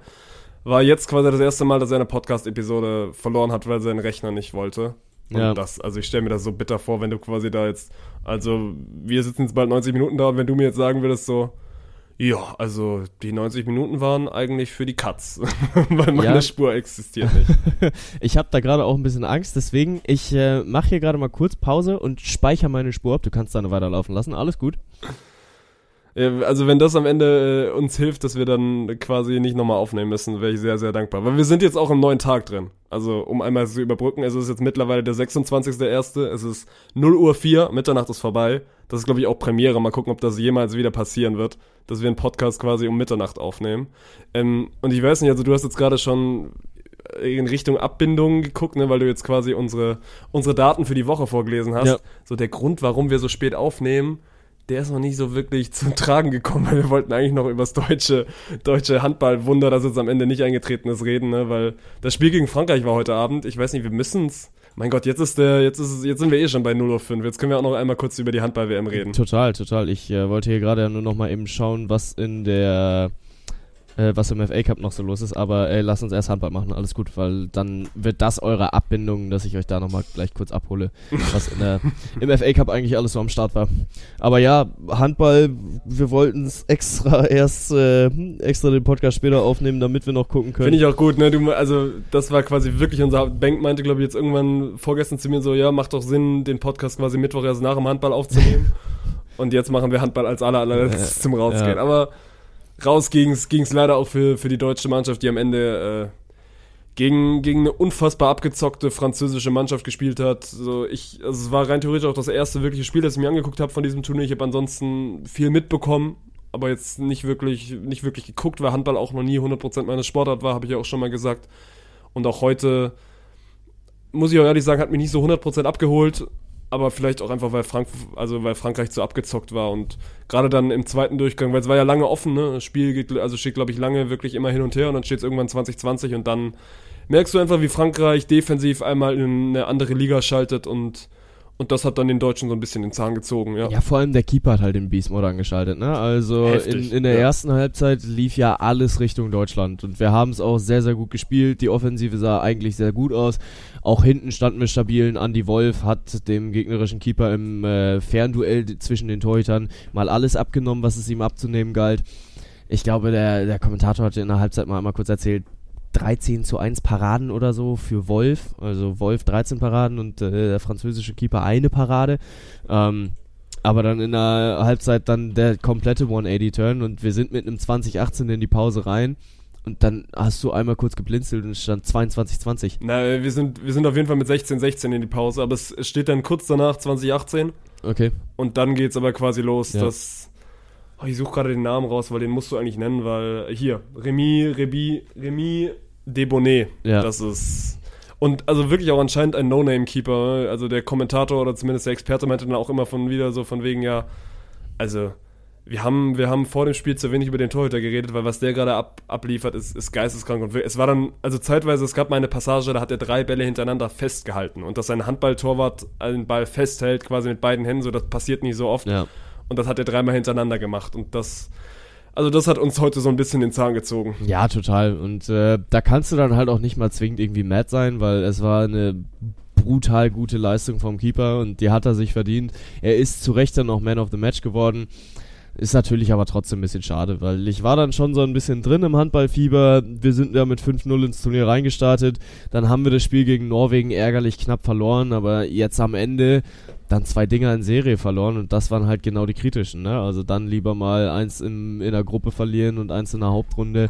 War jetzt quasi das erste Mal, dass er eine Podcast-Episode verloren hat, weil sein Rechner nicht wollte. Und Ja. das, also ich stelle mir das so bitter vor, wenn du quasi da jetzt, also wir sitzen jetzt bald 90 Minuten da und wenn du mir jetzt sagen würdest so, ja, also die 90 Minuten waren eigentlich für die Cuts, weil meine Ja. Spur existiert nicht. Ich habe da gerade auch ein bisschen Angst, deswegen ich äh, mache hier gerade mal kurz Pause und speichere meine Spur ab. Du kannst dann weiterlaufen lassen, alles gut. Ja, Also wenn das am Ende äh, uns hilft, dass wir dann quasi nicht nochmal aufnehmen müssen, wäre ich sehr, sehr dankbar. Weil wir sind jetzt auch im neuen Tag drin. Also um einmal zu überbrücken, es ist jetzt mittlerweile der 26.01., es ist 0 Uhr 4, Mitternacht ist vorbei. Das ist, glaube ich, auch Premiere. Mal gucken, ob das jemals wieder passieren wird, dass wir einen Podcast quasi um Mitternacht aufnehmen. Ähm, und ich weiß nicht, also du hast jetzt gerade schon in Richtung Abbindung geguckt, ne, weil du jetzt quasi unsere, unsere Daten für die Woche vorgelesen hast. Ja. So der Grund, warum wir so spät aufnehmen, der ist noch nicht so wirklich zum Tragen gekommen, weil wir wollten eigentlich noch über das deutsche, deutsche Handballwunder, das jetzt am Ende nicht eingetreten ist, reden, ne? weil das Spiel gegen Frankreich war heute Abend. Ich weiß nicht, wir müssen's. Mein Gott, jetzt ist der, jetzt ist jetzt sind wir eh schon bei 0.05 Jetzt können wir auch noch einmal kurz über die Handball-WM reden. Total, total. Ich äh, wollte hier gerade nur noch mal eben schauen, was in der äh, was im FA Cup noch so los ist, aber äh, lasst uns erst Handball machen, alles gut, weil dann wird das eure Abbindung, dass ich euch da nochmal gleich kurz abhole, was der, im FA Cup eigentlich alles so am Start war. Aber ja, Handball, wir wollten es extra erst, äh, extra den Podcast später aufnehmen, damit wir noch gucken können. Finde ich auch gut, ne? Du, also, das war quasi wirklich unser. Bank meinte, glaube ich, jetzt irgendwann vorgestern zu mir so: Ja, macht doch Sinn, den Podcast quasi Mittwoch erst nach dem Handball aufzunehmen. Und jetzt machen wir Handball als aller, allerletztes zum Rausgehen. ja. Aber raus ging's, ging's leider auch für, für die deutsche Mannschaft, die am Ende äh, gegen, gegen eine unfassbar abgezockte französische Mannschaft gespielt hat. So, ich, also es war rein theoretisch auch das erste wirkliche Spiel, das ich mir angeguckt habe von diesem Turnier. Ich habe ansonsten viel mitbekommen, aber jetzt nicht wirklich, nicht wirklich geguckt, weil Handball auch noch nie 100% meine Sportart war, habe ich ja auch schon mal gesagt. Und auch heute, muss ich auch ehrlich sagen, hat mich nicht so 100% abgeholt, aber vielleicht auch einfach, weil, Frank also weil Frankreich zu abgezockt war und gerade dann im zweiten Durchgang, weil es war ja lange offen, ne? das Spiel geht, also steht, glaube ich, lange wirklich immer hin und her und dann steht es irgendwann 2020 und dann merkst du einfach, wie Frankreich defensiv einmal in eine andere Liga schaltet und, und das hat dann den Deutschen so ein bisschen den Zahn gezogen, ja. Ja, vor allem der Keeper hat halt den Beast Mode angeschaltet, ne? Also in, Heftig, in der ja. ersten Halbzeit lief ja alles Richtung Deutschland und wir haben es auch sehr, sehr gut gespielt. Die Offensive sah eigentlich sehr gut aus. Auch hinten standen wir stabilen. Andy Wolf hat dem gegnerischen Keeper im äh, Fernduell zwischen den Torhütern mal alles abgenommen, was es ihm abzunehmen galt. Ich glaube, der, der Kommentator hatte in der Halbzeit mal, mal kurz erzählt, 13 zu 1 Paraden oder so für Wolf. Also Wolf 13 Paraden und äh, der französische Keeper eine Parade. Ähm, aber dann in der Halbzeit dann der komplette 180-Turn und wir sind mit einem 2018 in die Pause rein. Und dann hast du einmal kurz geblinzelt und es stand 22-20. Na, wir sind, wir sind auf jeden Fall mit 16, 16 in die Pause, aber es steht dann kurz danach 2018 Okay. und dann geht's aber quasi los, Ja. dass oh, ich suche gerade den Namen raus, weil den musst du eigentlich nennen, weil hier Remy Remy Remy Debonnet, Ja. das ist und also wirklich auch anscheinend ein No-Name-Keeper. Also der Kommentator oder zumindest der Experte meinte dann auch immer von wieder so von wegen ja, also wir haben, wir haben vor dem Spiel zu wenig über den Torhüter geredet, weil was der gerade ab, abliefert, ist, ist geisteskrank. Und es war dann, also zeitweise, es gab mal eine Passage, da hat er drei Bälle hintereinander festgehalten. Und dass sein Handballtorwart einen Ball festhält, quasi mit beiden Händen, so das passiert nicht so oft. Ja. Und das hat er dreimal hintereinander gemacht. Und das, also das hat uns heute so ein bisschen den Zahn gezogen. Ja, total. Und äh, da kannst du dann halt auch nicht mal zwingend irgendwie mad sein, weil es war eine brutal gute Leistung vom Keeper und die hat er sich verdient. Er ist zu Recht dann auch Man of the Match geworden. Ist natürlich aber trotzdem ein bisschen schade, weil ich war dann schon so ein bisschen drin im Handballfieber. Wir sind ja mit 5-0 ins Turnier reingestartet. Dann haben wir das Spiel gegen Norwegen ärgerlich knapp verloren, aber jetzt am Ende dann zwei Dinger in Serie verloren und das waren halt genau die kritischen. Ne? Also dann lieber mal eins im, in der Gruppe verlieren und eins in der Hauptrunde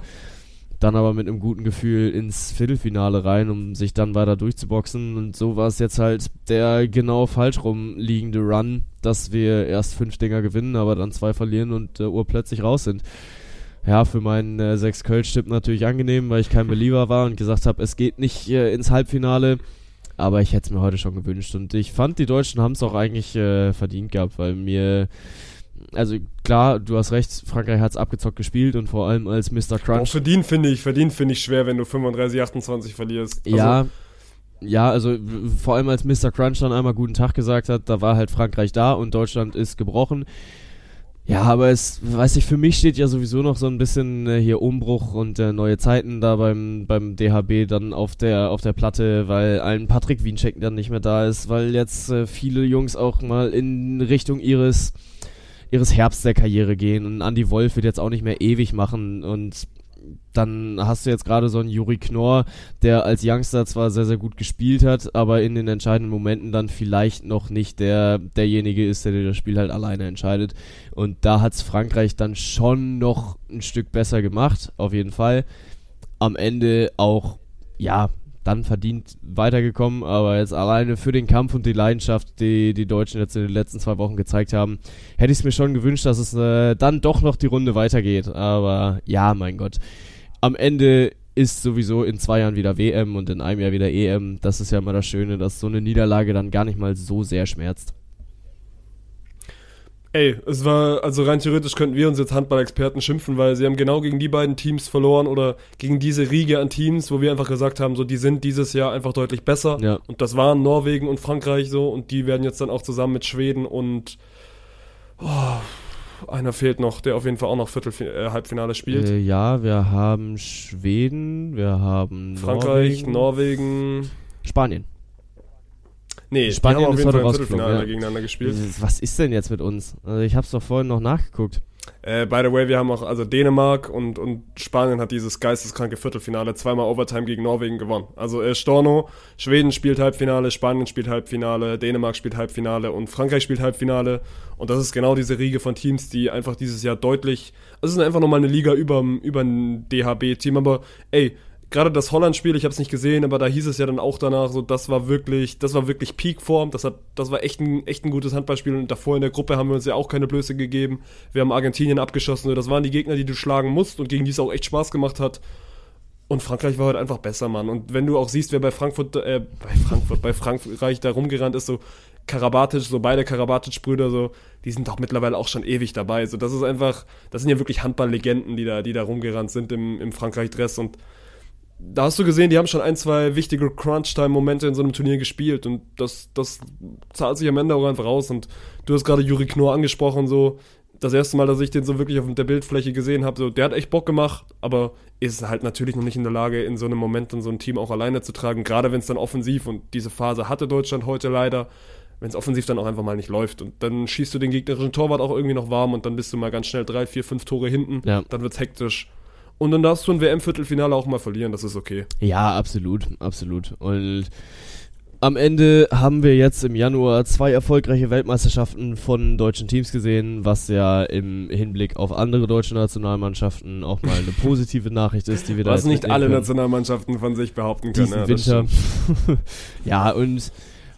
dann aber mit einem guten Gefühl ins Viertelfinale rein, um sich dann weiter durchzuboxen. Und so war es jetzt halt der genau falsch rumliegende Run, dass wir erst fünf Dinger gewinnen, aber dann zwei verlieren und äh, urplötzlich raus sind. Ja, für meinen äh, sechs Kölsch-Tipp natürlich angenehm, weil ich kein Believer war und gesagt habe, es geht nicht äh, ins Halbfinale. Aber ich hätte es mir heute schon gewünscht. Und ich fand, die Deutschen haben es auch eigentlich äh, verdient gehabt, weil mir also klar, du hast recht, Frankreich hat es abgezockt gespielt und vor allem als Mr. Auch Crunch. verdient finde ich, verdient finde ich schwer, wenn du 35, 28 verlierst. Also, ja, ja, also vor allem als Mr. Crunch dann einmal guten Tag gesagt hat, da war halt Frankreich da und Deutschland ist gebrochen. Ja, aber es, weiß ich, für mich steht ja sowieso noch so ein bisschen äh, hier Umbruch und äh, neue Zeiten da beim, beim DHB dann auf der, auf der Platte, weil ein Patrick Wiencheck dann nicht mehr da ist, weil jetzt äh, viele Jungs auch mal in Richtung ihres, ihres Herbst der Karriere gehen und Andy Wolf wird jetzt auch nicht mehr ewig machen und dann hast du jetzt gerade so einen Juri Knorr, der als Youngster zwar sehr, sehr gut gespielt hat, aber in den entscheidenden Momenten dann vielleicht noch nicht der, derjenige ist, der dir das Spiel halt alleine entscheidet. Und da hat's Frankreich dann schon noch ein Stück besser gemacht, auf jeden Fall. Am Ende auch, ja, dann verdient weitergekommen, aber jetzt alleine für den Kampf und die Leidenschaft, die die Deutschen jetzt in den letzten zwei Wochen gezeigt haben, hätte ich es mir schon gewünscht, dass es äh, dann doch noch die Runde weitergeht. Aber ja, mein Gott. Am Ende ist sowieso in zwei Jahren wieder WM und in einem Jahr wieder EM. Das ist ja immer das Schöne, dass so eine Niederlage dann gar nicht mal so sehr schmerzt. Ey, es war, also rein theoretisch könnten wir uns jetzt Handball-Experten schimpfen, weil sie haben genau gegen die beiden Teams verloren oder gegen diese Riege an Teams, wo wir einfach gesagt haben, so die sind dieses Jahr einfach deutlich besser. Ja. Und das waren Norwegen und Frankreich so und die werden jetzt dann auch zusammen mit Schweden und oh, Einer fehlt noch, der auf jeden Fall auch noch Viertelfin äh, Halbfinale spielt. Äh, ja, wir haben Schweden, wir haben Frankreich, Norwegen, Norwegen. Spanien. Nee, Spanien die haben auf jeden Fall im Viertelfinale ja. gegeneinander gespielt. Was ist denn jetzt mit uns? Also ich hab's doch vorhin noch nachgeguckt. Äh, by the way, wir haben auch, also Dänemark und, und Spanien hat dieses geisteskranke Viertelfinale zweimal Overtime gegen Norwegen gewonnen. Also äh, Storno, Schweden spielt Halbfinale, Spanien spielt Halbfinale, Dänemark spielt Halbfinale und Frankreich spielt Halbfinale. Und das ist genau diese Riege von Teams, die einfach dieses Jahr deutlich, also es ist einfach nochmal eine Liga über, über ein DHB-Team, aber ey, gerade das Holland-Spiel, ich habe es nicht gesehen, aber da hieß es ja dann auch danach, so das war wirklich, das war wirklich Peakform, das hat, das war echt ein, echt ein gutes Handballspiel und davor in der Gruppe haben wir uns ja auch keine Blöße gegeben. Wir haben Argentinien abgeschossen, das waren die Gegner, die du schlagen musst und gegen die es auch echt Spaß gemacht hat. Und Frankreich war heute einfach besser, Mann. Und wenn du auch siehst, wer bei Frankfurt, äh, bei Frankfurt, bei Frankreich da rumgerannt ist, so Karabatic, so beide Karabatic-Brüder, so, die sind doch mittlerweile auch schon ewig dabei. So, das ist einfach, das sind ja wirklich Handball-Legenden, die da, die da rumgerannt sind im, im Frankreich-Dress und da hast du gesehen, die haben schon ein, zwei wichtige Crunch-Time-Momente in so einem Turnier gespielt und das, das zahlt sich am Ende auch einfach raus. Und du hast gerade Juri Knorr angesprochen, so das erste Mal, dass ich den so wirklich auf der Bildfläche gesehen habe, so der hat echt Bock gemacht, aber ist halt natürlich noch nicht in der Lage, in so einem Moment dann so ein Team auch alleine zu tragen, gerade wenn es dann offensiv und diese Phase hatte Deutschland heute leider, wenn es offensiv dann auch einfach mal nicht läuft und dann schießt du den gegnerischen Torwart auch irgendwie noch warm und dann bist du mal ganz schnell drei, vier, fünf Tore hinten, Ja. dann wird's hektisch. Und dann darfst du ein WM-Viertelfinale auch mal verlieren, das ist okay. Ja, absolut, absolut. Und am Ende haben wir jetzt im Januar zwei erfolgreiche Weltmeisterschaften von deutschen Teams gesehen, was ja im Hinblick auf andere deutsche Nationalmannschaften auch mal eine positive Nachricht ist, die wir da Was nicht alle können. Nationalmannschaften von sich behaupten können. diesen ja, Winter. ja, und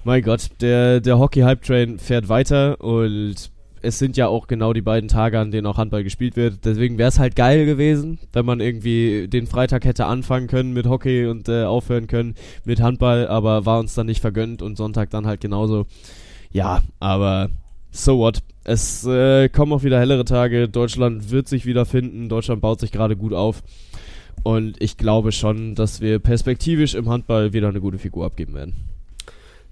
mein Gott, der, der Hockey-Hype-Train fährt weiter und es sind ja auch genau die beiden Tage, an denen auch Handball gespielt wird. Deswegen wäre es halt geil gewesen, wenn man irgendwie den Freitag hätte anfangen können mit Hockey und äh, aufhören können mit Handball, aber war uns dann nicht vergönnt und Sonntag dann halt genauso. Ja, aber so what. Es äh, kommen auch wieder hellere Tage. Deutschland wird sich wieder finden. Deutschland baut sich gerade gut auf. Und ich glaube schon, dass wir perspektivisch im Handball wieder eine gute Figur abgeben werden.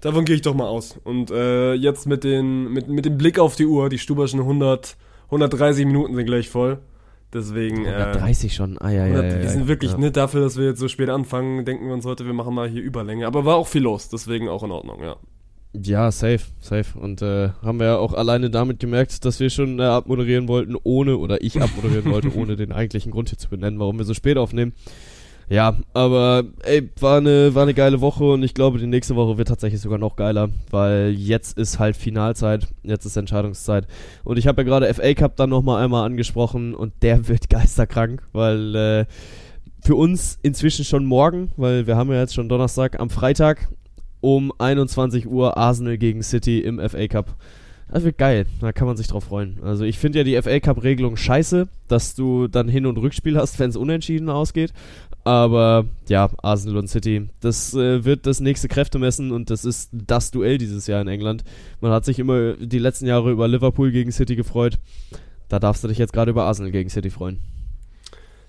Davon gehe ich doch mal aus. Und äh, jetzt mit, den, mit, mit dem Blick auf die Uhr, die Stuberschen 100, 130 Minuten sind gleich voll. Deswegen. Äh, 130 schon. Ah, ja, ja, 100, ja, wir sind wirklich, ja. ne, dafür, dass wir jetzt so spät anfangen, denken wir uns heute, wir machen mal hier Überlänge. Aber war auch viel los, deswegen auch in Ordnung, ja. Ja, safe, safe. Und äh, haben wir ja auch alleine damit gemerkt, dass wir schon äh, abmoderieren wollten, ohne, oder ich abmoderieren wollte, ohne den eigentlichen Grund hier zu benennen, warum wir so spät aufnehmen. Ja, aber ey, war eine, war eine geile Woche und ich glaube, die nächste Woche wird tatsächlich sogar noch geiler, weil jetzt ist halt Finalzeit, jetzt ist Entscheidungszeit. Und ich habe ja gerade FA Cup dann nochmal einmal angesprochen und der wird geisterkrank, weil äh, für uns inzwischen schon morgen, weil wir haben ja jetzt schon Donnerstag, am Freitag um 21 Uhr Arsenal gegen City im FA Cup. Das wird geil, da kann man sich drauf freuen. Also ich finde ja die FA Cup Regelung scheiße, dass du dann Hin- und Rückspiel hast, wenn es unentschieden ausgeht. Aber ja, Arsenal und City, das äh, wird das nächste Kräftemessen und das ist das Duell dieses Jahr in England. Man hat sich immer die letzten Jahre über Liverpool gegen City gefreut. Da darfst du dich jetzt gerade über Arsenal gegen City freuen.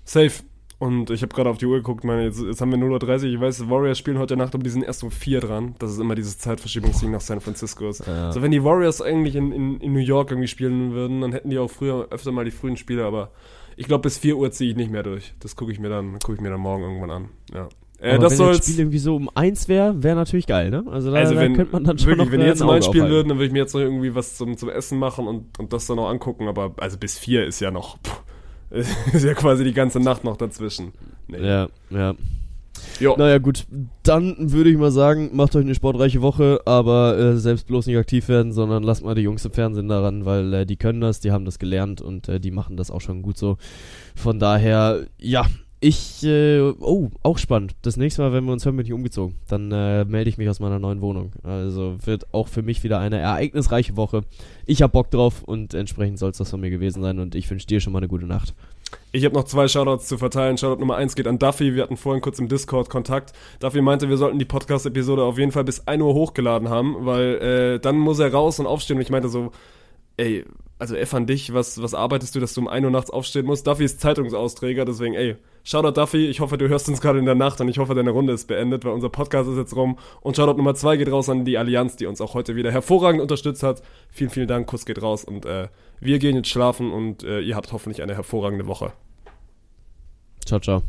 Safe. Und ich habe gerade auf die Uhr geguckt, meine, jetzt, jetzt haben wir 0.30 Uhr. Ich weiß, die Warriors spielen heute Nacht, aber die sind erst um 4 dran. Das ist immer dieses Zeitverschiebungsding nach San Francisco. ist. Ja. Also wenn die Warriors eigentlich in, in, in New York irgendwie spielen würden, dann hätten die auch früher öfter mal die frühen Spiele, aber ich glaube, bis 4 Uhr ziehe ich nicht mehr durch. Das gucke ich mir dann, gucke ich mir dann morgen irgendwann an. Ja. Äh, Aber das wenn das. Spiel irgendwie so um eins wäre, wäre natürlich geil, ne? Also da, also da wenn, könnte man dann schon wirklich, noch wenn jetzt um Auge spielen würden, dann würde ich mir jetzt noch irgendwie was zum, zum Essen machen und, und das dann noch angucken, aber also bis 4 ist ja noch, pff, ist ja quasi die ganze Nacht noch dazwischen. Nee. Ja, ja. Jo. Naja, gut, dann würde ich mal sagen, macht euch eine sportreiche Woche, aber äh, selbst bloß nicht aktiv werden, sondern lasst mal die Jungs im Fernsehen daran, weil äh, die können das, die haben das gelernt und äh, die machen das auch schon gut so. Von daher, ja, ich, äh, oh, auch spannend. Das nächste Mal, wenn wir uns hören, bin ich umgezogen. Dann äh, melde ich mich aus meiner neuen Wohnung. Also wird auch für mich wieder eine ereignisreiche Woche. Ich hab Bock drauf und entsprechend soll es das von mir gewesen sein und ich wünsche dir schon mal eine gute Nacht. Ich habe noch zwei Shoutouts zu verteilen. Shoutout Nummer 1 geht an Duffy. Wir hatten vorhin kurz im Discord Kontakt. Duffy meinte, wir sollten die Podcast-Episode auf jeden Fall bis 1 Uhr hochgeladen haben, weil äh, dann muss er raus und aufstehen. Und ich meinte so, ey, also F an dich, was, was arbeitest du, dass du um 1 Uhr nachts aufstehen musst? Duffy ist Zeitungsausträger, deswegen, ey, Shoutout Duffy, ich hoffe, du hörst uns gerade in der Nacht und ich hoffe, deine Runde ist beendet, weil unser Podcast ist jetzt rum. Und Shoutout Nummer 2 geht raus an die Allianz, die uns auch heute wieder hervorragend unterstützt hat. Vielen, vielen Dank, Kuss geht raus und äh, wir gehen jetzt schlafen und äh, ihr habt hoffentlich eine hervorragende Woche. Ciao, ciao.